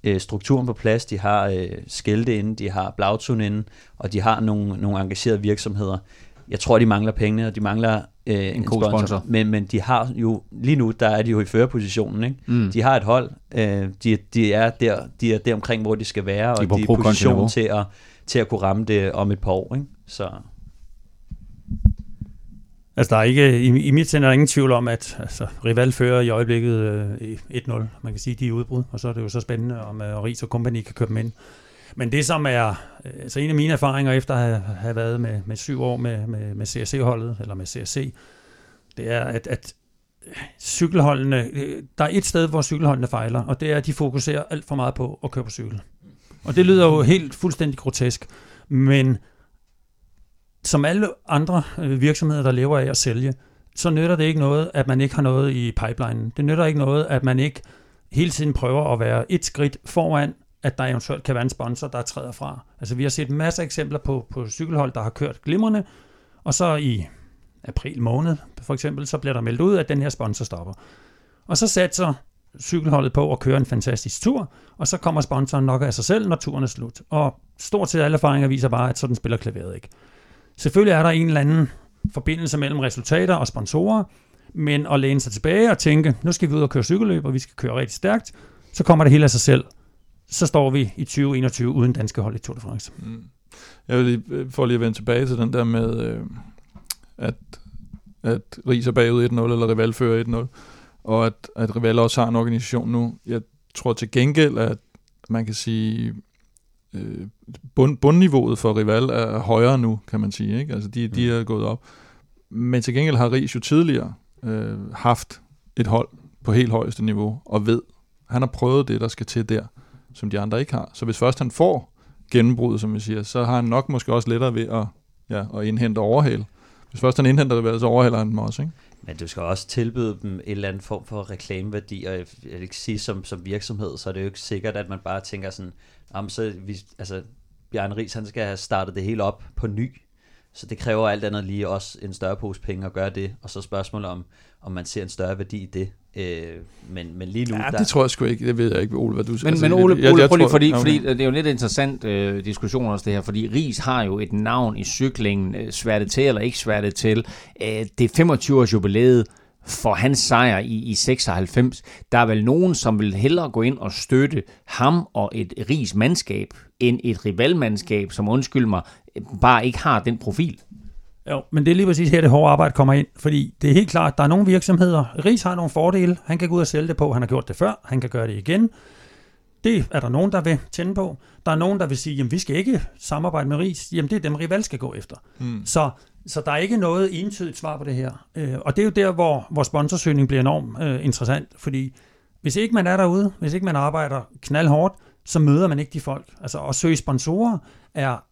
Speaker 4: øh, strukturen på plads, de har øh, skilte inde, de har Blautun inde, og de har nogle, nogle engagerede virksomheder. Jeg tror, de mangler penge, og de mangler øh, en, en god sponsor. sponsor. Men, men de har jo, lige nu, der er de jo i førerpositionen. Ikke? Mm. De har et hold, øh, de, de, er der, de er der omkring, hvor de skal være, de og de er i position til at, til at kunne ramme det om et par år. Ikke? Så
Speaker 5: Altså, der er ikke, i, i mit sind er der ingen tvivl om, at altså, Rival fører i øjeblikket øh, 1-0. Man kan sige, de er udbrud, og så er det jo så spændende, om øh, Ries og Company kan købe dem ind. Men det, som er øh, altså en af mine erfaringer efter at have, have været med, med syv år med, med, med CRC-holdet, eller med CRC, det er, at, at øh, cykelholdene, øh, der er et sted, hvor cykelholdene fejler, og det er, at de fokuserer alt for meget på at køre på cykel. Og det lyder jo helt fuldstændig grotesk, men som alle andre virksomheder, der lever af at sælge, så nytter det ikke noget, at man ikke har noget i pipelinen. Det nytter ikke noget, at man ikke hele tiden prøver at være et skridt foran, at der eventuelt kan være en sponsor, der træder fra. Altså vi har set masser af eksempler på, på cykelhold, der har kørt glimrende, og så i april måned for eksempel, så bliver der meldt ud, at den her sponsor stopper. Og så satser cykelholdet på at køre en fantastisk tur, og så kommer sponsoren nok af sig selv, når turen er slut. Og stort set alle erfaringer viser bare, at sådan spiller klaveret ikke. Selvfølgelig er der en eller anden forbindelse mellem resultater og sponsorer, men at læne sig tilbage og tænke, nu skal vi ud og køre cykelløb, og vi skal køre rigtig stærkt, så kommer det hele af sig selv. Så står vi i 2021 uden danske hold i Tour de France. Mm.
Speaker 3: Jeg vil lige, øh, for lige at vende tilbage til den der med, øh, at, at Ries er bagud 1-0, eller Rival fører 1-0, og at, at Rival også har en organisation nu. Jeg tror til gengæld, at man kan sige, øh, bund, bundniveauet for Rival er højere nu, kan man sige. Ikke? Altså de, de mm. er gået op. Men til gengæld har Ries jo tidligere øh, haft et hold på helt højeste niveau, og ved, han har prøvet det, der skal til der, som de andre ikke har. Så hvis først han får gennembrud, som vi siger, så har han nok måske også lettere ved at, ja, at indhente overhale. Hvis først han indhenter det, så overhaler han dem også, ikke?
Speaker 4: Men du skal også tilbyde dem en eller anden form for reklameværdi, og jeg vil ikke sige som, som virksomhed, så er det jo ikke sikkert, at man bare tænker sådan, om så vi, altså, Bjarne Ries, han skal have startet det hele op på ny, så det kræver alt andet lige også en større pose penge at gøre det, og så spørgsmålet om, om man ser en større værdi i det. Øh, men, men lige nu...
Speaker 3: Ja, der... det tror jeg sgu ikke. Det ved jeg ikke, Ole, hvad du
Speaker 2: Men, altså, men Ole, Ole jeg, prøv lige, fordi, okay. fordi det er jo lidt interessant øh, diskussion også det her, fordi Ries har jo et navn i cyklingen, øh, sværtet til eller ikke sværtet til. Øh, det er 25 års jubilæet for hans sejr i, i 96. Der er vel nogen, som vil hellere gå ind og støtte ham og et ris mandskab, end et rivalmandskab, som undskyld mig, bare ikke har den profil.
Speaker 5: Jo, men det er lige præcis her, det hårde arbejde kommer ind, fordi det er helt klart, der er nogle virksomheder, Ris har nogle fordele, han kan gå ud og sælge det på, han har gjort det før, han kan gøre det igen. Det er der nogen, der vil tænde på. Der er nogen, der vil sige, jamen vi skal ikke samarbejde med Ris, jamen det er dem, Rival skal gå efter. Mm. Så så der er ikke noget entydigt svar på det her. Øh, og det er jo der, hvor, hvor sponsorsøgning bliver enormt øh, interessant, fordi hvis ikke man er derude, hvis ikke man arbejder knaldhårdt, så møder man ikke de folk. Altså at søge sponsorer er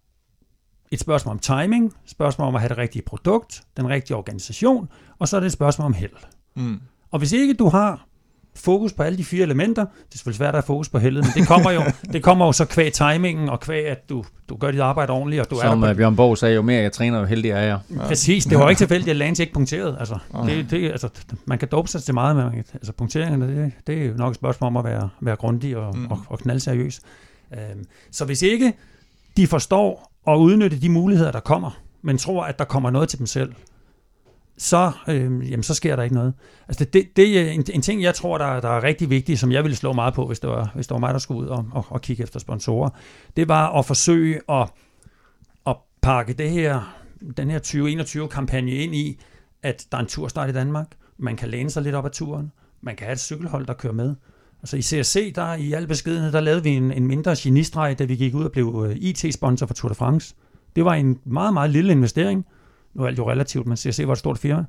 Speaker 5: et spørgsmål om timing, spørgsmål om at have det rigtige produkt, den rigtige organisation, og så er det et spørgsmål om held. Mm. Og hvis ikke du har fokus på alle de fire elementer. Det er selvfølgelig svært at have fokus på heldet, men det kommer jo, det kommer jo så kvæg timingen, og kvæg, at du, du gør dit arbejde ordentligt, og du
Speaker 2: Som
Speaker 5: er der
Speaker 2: uh, Bjørn Borg sagde, jo mere jeg træner, jo heldigere er jeg.
Speaker 5: Ja. Præcis, det var ikke tilfældigt, at Lance ikke punkterede. Altså, det, det, altså, man kan dope sig til meget, men man kan, altså, punkteringerne, det, det er jo nok et spørgsmål om at være, være grundig og, mm. og, og knaldseriøs. Øhm, så hvis ikke de forstår og udnytte de muligheder, der kommer, men tror, at der kommer noget til dem selv, så, øh, jamen, så sker der ikke noget. Altså det, det, det er en, en ting, jeg tror, der, der er rigtig vigtig, som jeg ville slå meget på, hvis det var, hvis det var mig, der skulle ud og, og, og kigge efter sponsorer. Det var at forsøge at, at pakke det her, den her 2021-kampagne ind i, at der er en turstart i Danmark. Man kan læne sig lidt op ad turen. Man kan have et cykelhold, der kører med. Altså i CSC, der i al beskedenhed, der lavede vi en, en mindre genistreg, da vi gik ud og blev øh, IT-sponsor for Tour de France. Det var en meget, meget lille investering. Nu er alt jo relativt, men CSC var et stort firma.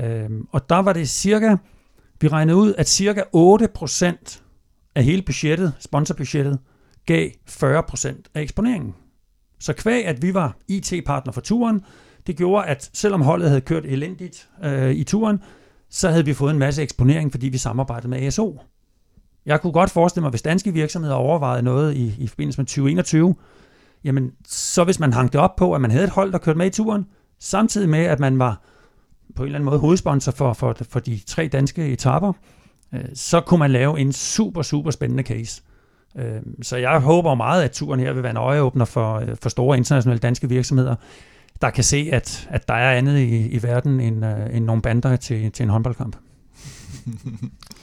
Speaker 5: Øhm, og der var det cirka, vi regnede ud, at cirka 8% af hele budgettet, sponsorbudgettet, gav 40% af eksponeringen. Så kvæg, at vi var IT-partner for turen, det gjorde, at selvom holdet havde kørt elendigt øh, i turen, så havde vi fået en masse eksponering, fordi vi samarbejdede med ASO. Jeg kunne godt forestille mig, hvis danske virksomheder overvejede noget i, i forbindelse med 2021, jamen så hvis man hang det op på, at man havde et hold, der kørte med i turen, samtidig med, at man var på en eller anden måde hovedsponsor for, for, for de tre danske etapper, øh, så kunne man lave en super, super spændende case. Øh, så jeg håber meget, at turen her vil være en øjeåbner for, øh, for store internationale danske virksomheder, der kan se, at, at der er andet i, i verden end, øh, end nogle bander til, til en håndboldkamp.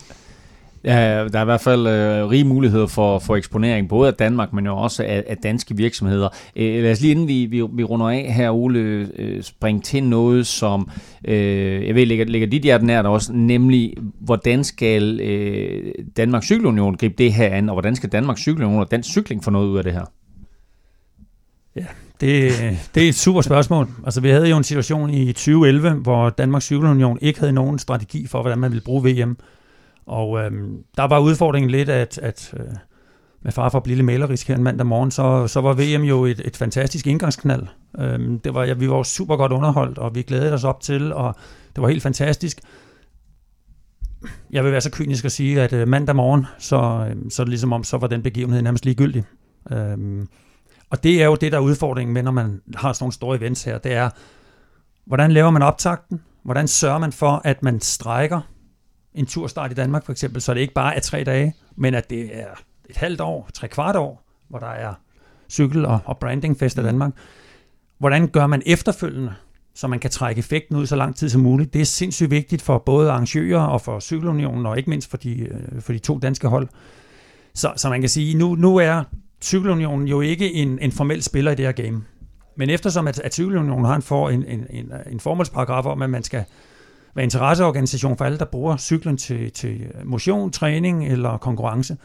Speaker 2: Ja, der er i hvert fald øh, rige muligheder for, for eksponering, både af Danmark, men jo også af, af danske virksomheder. Øh, lad os lige inden vi, vi, vi runder af her, Ole, øh, springe til noget, som øh, jeg ved, ligger, ligger dit hjerte nært også, nemlig hvordan skal øh, Danmarks Cykelunion gribe det her an, og hvordan skal Danmarks Cykelunion og dansk cykling få noget ud af det her?
Speaker 5: Ja, det, det er et super spørgsmål. Altså, vi havde jo en situation i 2011, hvor Danmarks Cykelunion ikke havde nogen strategi for, hvordan man ville bruge VM. Og øhm, der var udfordringen lidt, at, at øh, med far for at blive lidt malerisk her en mandag morgen, så, så var VM jo et, et fantastisk indgangsknald. Øhm, det var, ja, vi var jo super godt underholdt, og vi glædede os op til, og det var helt fantastisk. Jeg vil være så kynisk at sige, at øh, mandag morgen, så, øh, så er det ligesom om, så var den begivenhed nærmest ligegyldig. Øhm, og det er jo det, der er udfordringen med, når man har sådan nogle store events her, det er, hvordan laver man optakten? Hvordan sørger man for, at man strækker en turstart i Danmark for eksempel, så det ikke bare er tre dage, men at det er et halvt år, tre kvart år, hvor der er cykel- og, og brandingfest i mm. Danmark. Hvordan gør man efterfølgende, så man kan trække effekten ud så lang tid som muligt? Det er sindssygt vigtigt for både arrangører og for Cykelunionen, og ikke mindst for de, øh, for de to danske hold. Så, så man kan sige, nu, nu er Cykelunionen jo ikke en, en formel spiller i det her game. Men eftersom at, at Cykelunionen har en, for, en, en, en, en formålsparagraf om, at man skal være interesseorganisation for alle, der bruger cyklen til, til motion, træning eller konkurrence,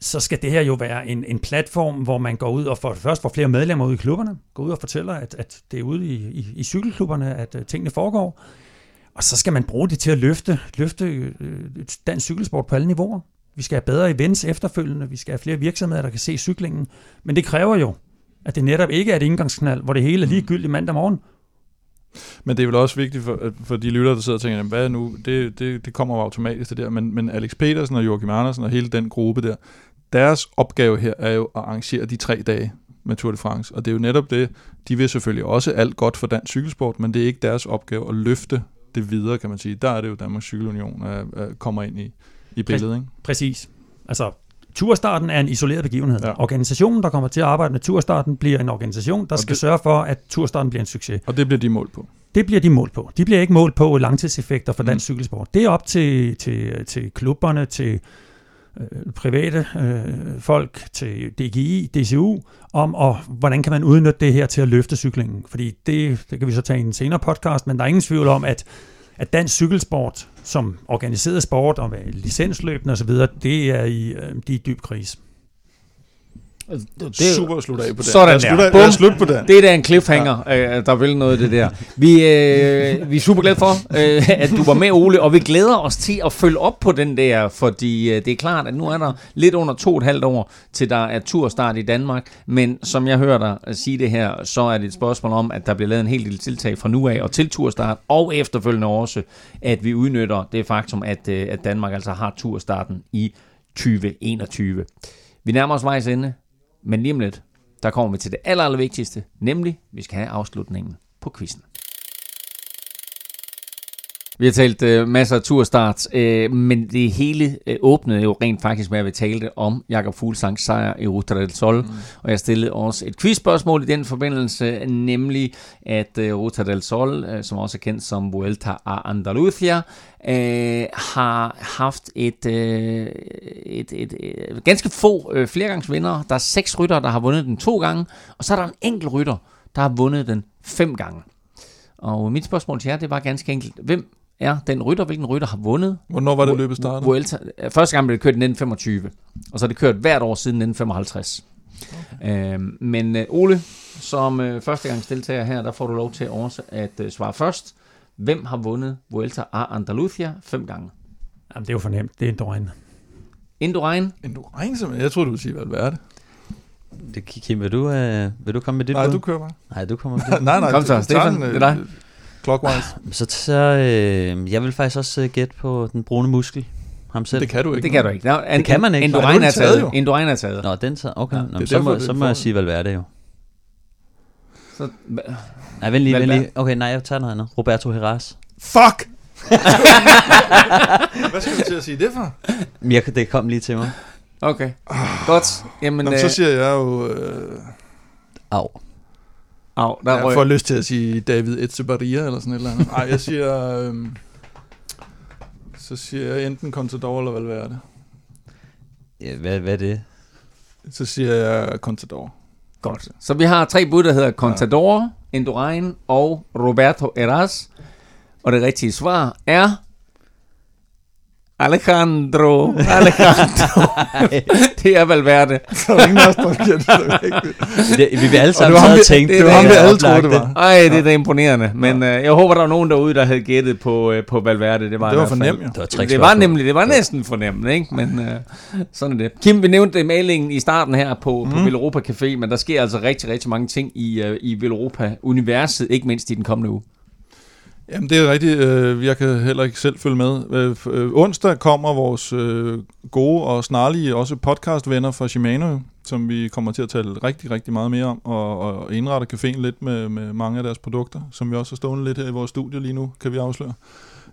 Speaker 5: så skal det her jo være en, en platform, hvor man går ud og for, først får flere medlemmer ud i klubberne, går ud og fortæller, at, at det er ude i, i, i cykelklubberne, at øh, tingene foregår. Og så skal man bruge det til at løfte, løfte øh, dansk cykelsport på alle niveauer. Vi skal have bedre events efterfølgende, vi skal have flere virksomheder, der kan se cyklingen. Men det kræver jo, at det netop ikke er et indgangsknald, hvor det hele er ligegyldigt mandag morgen,
Speaker 3: men det er vel også vigtigt for, for de lyttere, der sidder og tænker, hvad nu? Det, det, det kommer jo automatisk det der. Men, men Alex Petersen og Joachim Andersen og hele den gruppe der, deres opgave her er jo at arrangere de tre dage med Tour de France. Og det er jo netop det, de vil selvfølgelig også alt godt for dansk cykelsport, men det er ikke deres opgave at løfte det videre, kan man sige. Der er det jo Danmarks Cykelunion, der kommer ind i, i billedet. Ikke?
Speaker 5: Præcis. Altså, Turstarten er en isoleret begivenhed. Ja. Organisationen, der kommer til at arbejde med turstarten, bliver en organisation, der og skal det, sørge for, at turstarten bliver en succes.
Speaker 3: Og det bliver de målt på?
Speaker 5: Det bliver de målt på. De bliver ikke målt på langtidseffekter for mm. dansk cykelsport. Det er op til, til, til klubberne, til øh, private øh, folk, til DGI, DCU, om og hvordan kan man udnytte det her til at løfte cyklingen. Fordi det, det kan vi så tage i en senere podcast, men der er ingen tvivl om, at, at dansk cykelsport som organiseret sport og licensløbende osv., det er i, øh, de er i dyb krise.
Speaker 3: Det er super slutte af på det.
Speaker 2: Sådan der.
Speaker 3: af- lad os slutte på den.
Speaker 2: Det er da en cliffhanger, ja. øh, der vil noget af det der. Vi, øh, vi er super glade for, øh, at du var med, Ole, og vi glæder os til at følge op på den der, fordi øh, det er klart, at nu er der lidt under to og et halvt år, til der er turstart i Danmark, men som jeg hører dig sige det her, så er det et spørgsmål om, at der bliver lavet en helt lille tiltag fra nu af og til turstart, og efterfølgende også, at vi udnytter det faktum, at, øh, at Danmark altså har turstarten i 2021. Vi nærmer os vejs ende, men lige om lidt, der kommer vi til det aller, aller vigtigste, nemlig, vi skal have afslutningen på quizzen. Vi har talt øh, masser af turstart, øh, men det hele øh, åbnede jo rent faktisk med, at vi talte om Jakob Fuglsangs sejr i Ruta del Sol. Mm. Og jeg stillede også et quizspørgsmål i den forbindelse, nemlig at øh, Ruta del Sol, øh, som også er kendt som Vuelta a Andalucía, øh, har haft et, øh, et, et, et ganske få øh, flergangsvindere. Der er seks rytter, der har vundet den to gange, og så er der en enkelt rytter, der har vundet den fem gange. Og mit spørgsmål til jer, det var ganske enkelt. Hvem er den rytter? Hvilken rytter har vundet?
Speaker 3: Hvornår var det løbet startet?
Speaker 2: Vuelta. Første gang blev det kørt i 1925, og så er det kørt hvert år siden 1955. Okay. Øhm, men øh, Ole, som øh, førstegangsdeltager her, der får du lov til også at øh, svare først. Hvem har vundet Vuelta a Andalucía fem gange?
Speaker 5: Jamen, det er jo fornemt. Det er en dårlig.
Speaker 2: Indurain?
Speaker 3: Indurain, simpelthen. Jeg troede, du ville sige Valverde.
Speaker 4: Det, Kim, vil du, øh, vil du komme med dit
Speaker 3: Nej,
Speaker 4: bud?
Speaker 3: du kører bare.
Speaker 4: Nej, du kommer med dit.
Speaker 3: nej, nej.
Speaker 2: Kom så, Stefan,
Speaker 3: den,
Speaker 2: det er dig.
Speaker 3: Clockwise.
Speaker 4: Så, så øh, jeg vil faktisk også øh, gætte på den brune muskel. Ham selv.
Speaker 3: Det kan du ikke.
Speaker 2: Det kan du ikke. No,
Speaker 4: Det kan man ikke.
Speaker 2: Indurain er
Speaker 3: er det taget,
Speaker 2: taget. Indurain er taget.
Speaker 4: Nå, den så. Okay.
Speaker 2: Ja,
Speaker 4: Nå,
Speaker 3: det er
Speaker 4: så,
Speaker 3: derfor,
Speaker 4: må,
Speaker 3: det
Speaker 4: så må jeg sige Valverde jo.
Speaker 2: Så,
Speaker 4: Nej, vent lige, vent lige. Okay, nej, jeg tager noget andet. Roberto Heras.
Speaker 3: Fuck! Hvad skal du til at sige det for?
Speaker 4: Jeg, det kom lige til mig.
Speaker 2: okay, godt. Jamen,
Speaker 3: Nå,
Speaker 2: øh,
Speaker 3: så siger jeg jo... Øh,
Speaker 4: Au.
Speaker 2: Au, der
Speaker 3: jeg
Speaker 2: røg.
Speaker 3: får lyst til at sige David Etzebarria eller sådan et eller andet. Nej, jeg siger... Øh, så siger jeg enten Contador eller Valverde.
Speaker 4: Ja, hvad, hvad er det?
Speaker 3: Så siger jeg Contador.
Speaker 2: Godt. Så vi har tre bud, der hedder Contador, Indurain og Roberto Eras. Og det rigtige svar er... Alejandro. Alejandro. det er Valverde.
Speaker 3: Så er der ingen af os, der det
Speaker 4: det vi vil alle sammen
Speaker 3: det var ham,
Speaker 4: have
Speaker 3: vi-
Speaker 4: tænkt.
Speaker 2: det var ham, vi
Speaker 3: alle troede, det var.
Speaker 2: Ej, det er da imponerende. Men øh, jeg håber, der er nogen derude, der havde gættet på, øh, på Valverde. Det var,
Speaker 3: Det var for nemt.
Speaker 4: Det var et
Speaker 2: Det var nemlig, det var næsten fornemt, ikke? Men øh, sådan er det. Kim, vi nævnte det mailingen i starten her på, mm. på Villeuropa Café, men der sker altså rigtig, rigtig mange ting i, øh, i Villeuropa-universet, ikke mindst i den kommende uge.
Speaker 3: Jamen, det er rigtigt. Øh, jeg kan heller ikke selv følge med. Øh, øh, onsdag kommer vores gode og snarlige også podcastvenner fra Shimano, som vi kommer til at tale rigtig, rigtig meget mere om, og, og indrette caféen lidt med, med mange af deres produkter, som vi også har stående lidt her i vores studie lige nu, kan vi afsløre.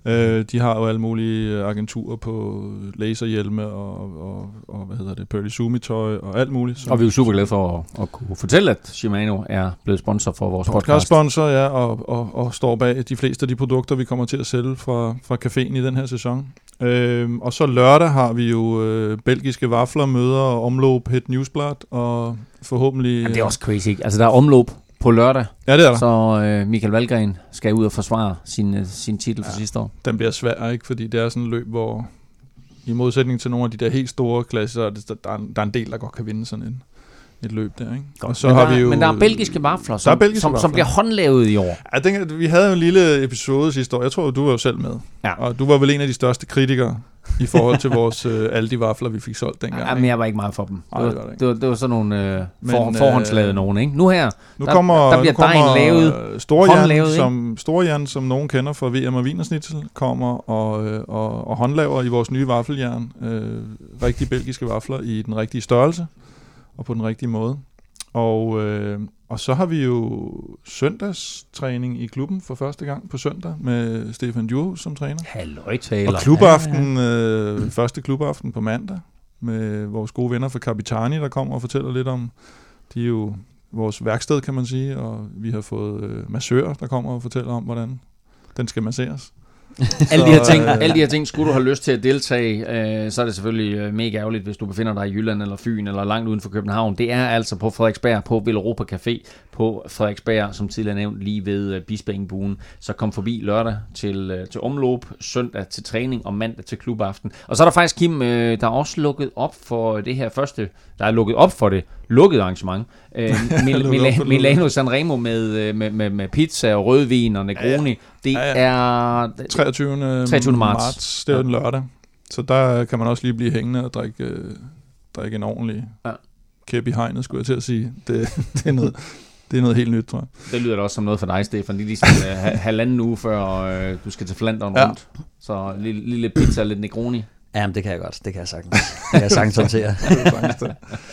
Speaker 3: Øh, de har jo alle mulige øh, agenturer på laserhjelme og, og, og hvad hedder det, Pearly Sumi-tøj og alt muligt. som-
Speaker 2: Og vi er jo super glade for at, at kunne fortælle, at Shimano er blevet sponsor for vores podcast.
Speaker 3: Podcast-sponsor, ja, og, og, og står bag de fleste af de produkter, vi kommer til at sælge fra, fra caféen i den her sæson. Øhm, og så lørdag har vi jo øh, belgiske vafler, møder og omlop Het Newsblad, og forhåbentlig...
Speaker 2: Jamen, det er også crazy. ikke? Altså, der er omløb på lørdag,
Speaker 3: Ja, det er der.
Speaker 2: så øh, Michael Valgren skal ud og forsvare sin, øh, sin titel for sidste år.
Speaker 3: Den bliver svær, ikke? Fordi det er sådan et løb, hvor i modsætning til nogle af de der helt store klasser, er der, der, er en, der er en del, der godt kan vinde sådan en, et løb der, ikke? Og så
Speaker 2: men,
Speaker 3: har
Speaker 2: der,
Speaker 3: vi jo...
Speaker 2: men der er belgiske vafler, som,
Speaker 3: belgiske
Speaker 2: som, som
Speaker 3: vafler.
Speaker 2: bliver håndlavet i år.
Speaker 3: Jeg tænker, vi havde jo en lille episode sidste år. Jeg tror, du var jo selv med.
Speaker 2: Ja.
Speaker 3: Og du var vel en af de største kritikere i forhold til vores øh, Aldi-vafler, vi fik solgt dengang.
Speaker 2: Ja, men jeg var ikke meget for dem. Det,
Speaker 3: det
Speaker 2: var,
Speaker 3: var det
Speaker 2: det, var, det var sådan nogle øh, for,
Speaker 3: Men,
Speaker 2: forhåndslavede
Speaker 3: øh,
Speaker 2: nogen, ikke? Nu her,
Speaker 3: Nu
Speaker 2: der,
Speaker 3: kommer,
Speaker 2: der bliver
Speaker 3: nu kommer
Speaker 2: dejen lavet.
Speaker 3: øh, Storjern, som, Storjern, som nogen kender fra VM og Wienersnitzel, kommer og, øh, og, og håndlaver i vores nye vaffeljern øh, rigtige belgiske vafler i den rigtige størrelse og på den rigtige måde. Og, øh, og så har vi jo søndagstræning i klubben for første gang på søndag med Stefan Djurhus som træner.
Speaker 2: Halløjtaler.
Speaker 3: Og klubaften, øh, første klubaften på mandag, med vores gode venner fra Capitani, der kommer og fortæller lidt om, de er jo vores værksted, kan man sige, og vi har fået øh, massører, der kommer og fortæller om, hvordan den skal masseres.
Speaker 2: alle, de her ting,
Speaker 3: øh,
Speaker 2: alle de her ting, skulle du have lyst til at deltage, øh, så er det selvfølgelig øh, mega ærgerligt, hvis du befinder dig i Jylland eller Fyn eller langt uden for København. Det er altså på Frederiksberg, på Villeuropa Café på Frederiksberg, som tidligere nævnt, lige ved øh, Bispeengbuen. Så kom forbi lørdag til, øh, til omløb, søndag til træning og mandag til klubaften. Og så er der faktisk, Kim, øh, der er også lukket op for det her første, der er lukket op for det lukket arrangement. Øh, Mil- Mil- Milano Sanremo med, øh, med, med, med pizza og rødvin og Negroni. Det
Speaker 3: Ja,
Speaker 2: er
Speaker 3: 23.
Speaker 2: 23. marts.
Speaker 3: marts. Det er jo en lørdag. Så der kan man også lige blive hængende og drikke, øh, drikke en ordentlig
Speaker 2: Ja.
Speaker 3: ja. kæp i hegnet, skulle jeg til at sige. Det, det, er, noget, det er noget helt nyt, tror jeg.
Speaker 2: Det lyder da også som noget for dig, Stefan. Er ligesom øh, ha- halvanden uge før øh, du skal til Flandern
Speaker 3: Ja.
Speaker 2: rundt. Så lille, lille pizza og lidt Negroni.
Speaker 4: Jamen, det kan jeg godt. Det kan jeg sagtens. Det kan jeg sagtens håndtere.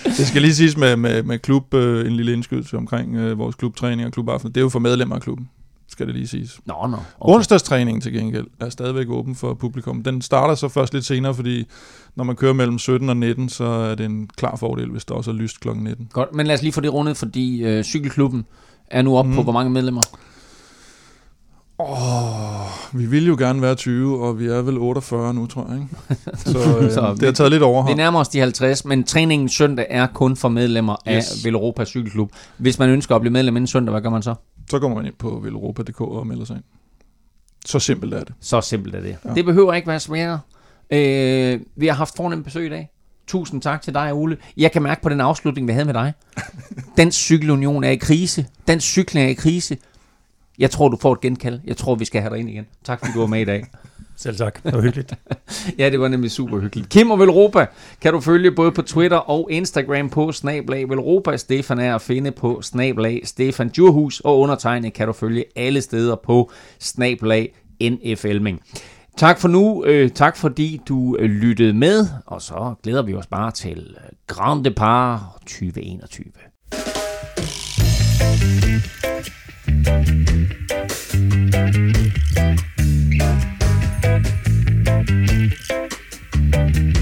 Speaker 3: Det skal lige siges med, med, med klub, øh, en lille indskydelse omkring øh, vores klubtræning og klubaften. Det er jo for medlemmer af klubben, skal det lige siges.
Speaker 2: Nå, nå.
Speaker 3: Okay. Onsdagstræningen til gengæld er stadigvæk åben for publikum. Den starter så først lidt senere, fordi når man kører mellem 17 og 19, så er det en klar fordel, hvis der også er lyst kl. 19.
Speaker 2: Godt, men lad os lige få det rundet, fordi øh, cykelklubben er nu oppe mm. på hvor mange medlemmer?
Speaker 3: Åh, vi vil jo gerne være 20, og vi er vel 48 nu, tror jeg. Ikke? Så, øh,
Speaker 2: Så
Speaker 3: det har taget lidt
Speaker 2: Vi
Speaker 3: overhånd.
Speaker 2: nærmer os de 50, men træningen søndag er kun for medlemmer yes. Af Veloropa Cykelklub. Hvis man ønsker at blive medlem inden søndag, hvad gør man så?
Speaker 3: Så går man ind på velropa.dk og melder sig ind. Så simpelt er det.
Speaker 2: Så simpelt er det.
Speaker 3: Ja.
Speaker 2: Det behøver ikke være sværere. Øh, vi har haft fornemt besøg i dag. Tusind tak til dig, Ole. Jeg kan mærke på den afslutning, vi havde med dig. Dansk Cykelunion er i krise. Dansk cykling er i krise. Jeg tror, du får et genkald. Jeg tror, vi skal have dig ind igen. Tak fordi du var med i dag.
Speaker 5: Selv tak. Det var hyggeligt.
Speaker 2: ja, det var nemlig super hyggeligt. Kim og Velropa kan du følge både på Twitter og Instagram på Snablag Velropa. Stefan er at finde på Snablag Stefan Djurhus, og undertegnet kan du følge alle steder på Snablag NFLming. Tak for nu. Øh, tak fordi du øh, lyttede med, og så glæder vi os bare til øh, Grand Depart 2021.
Speaker 11: thank you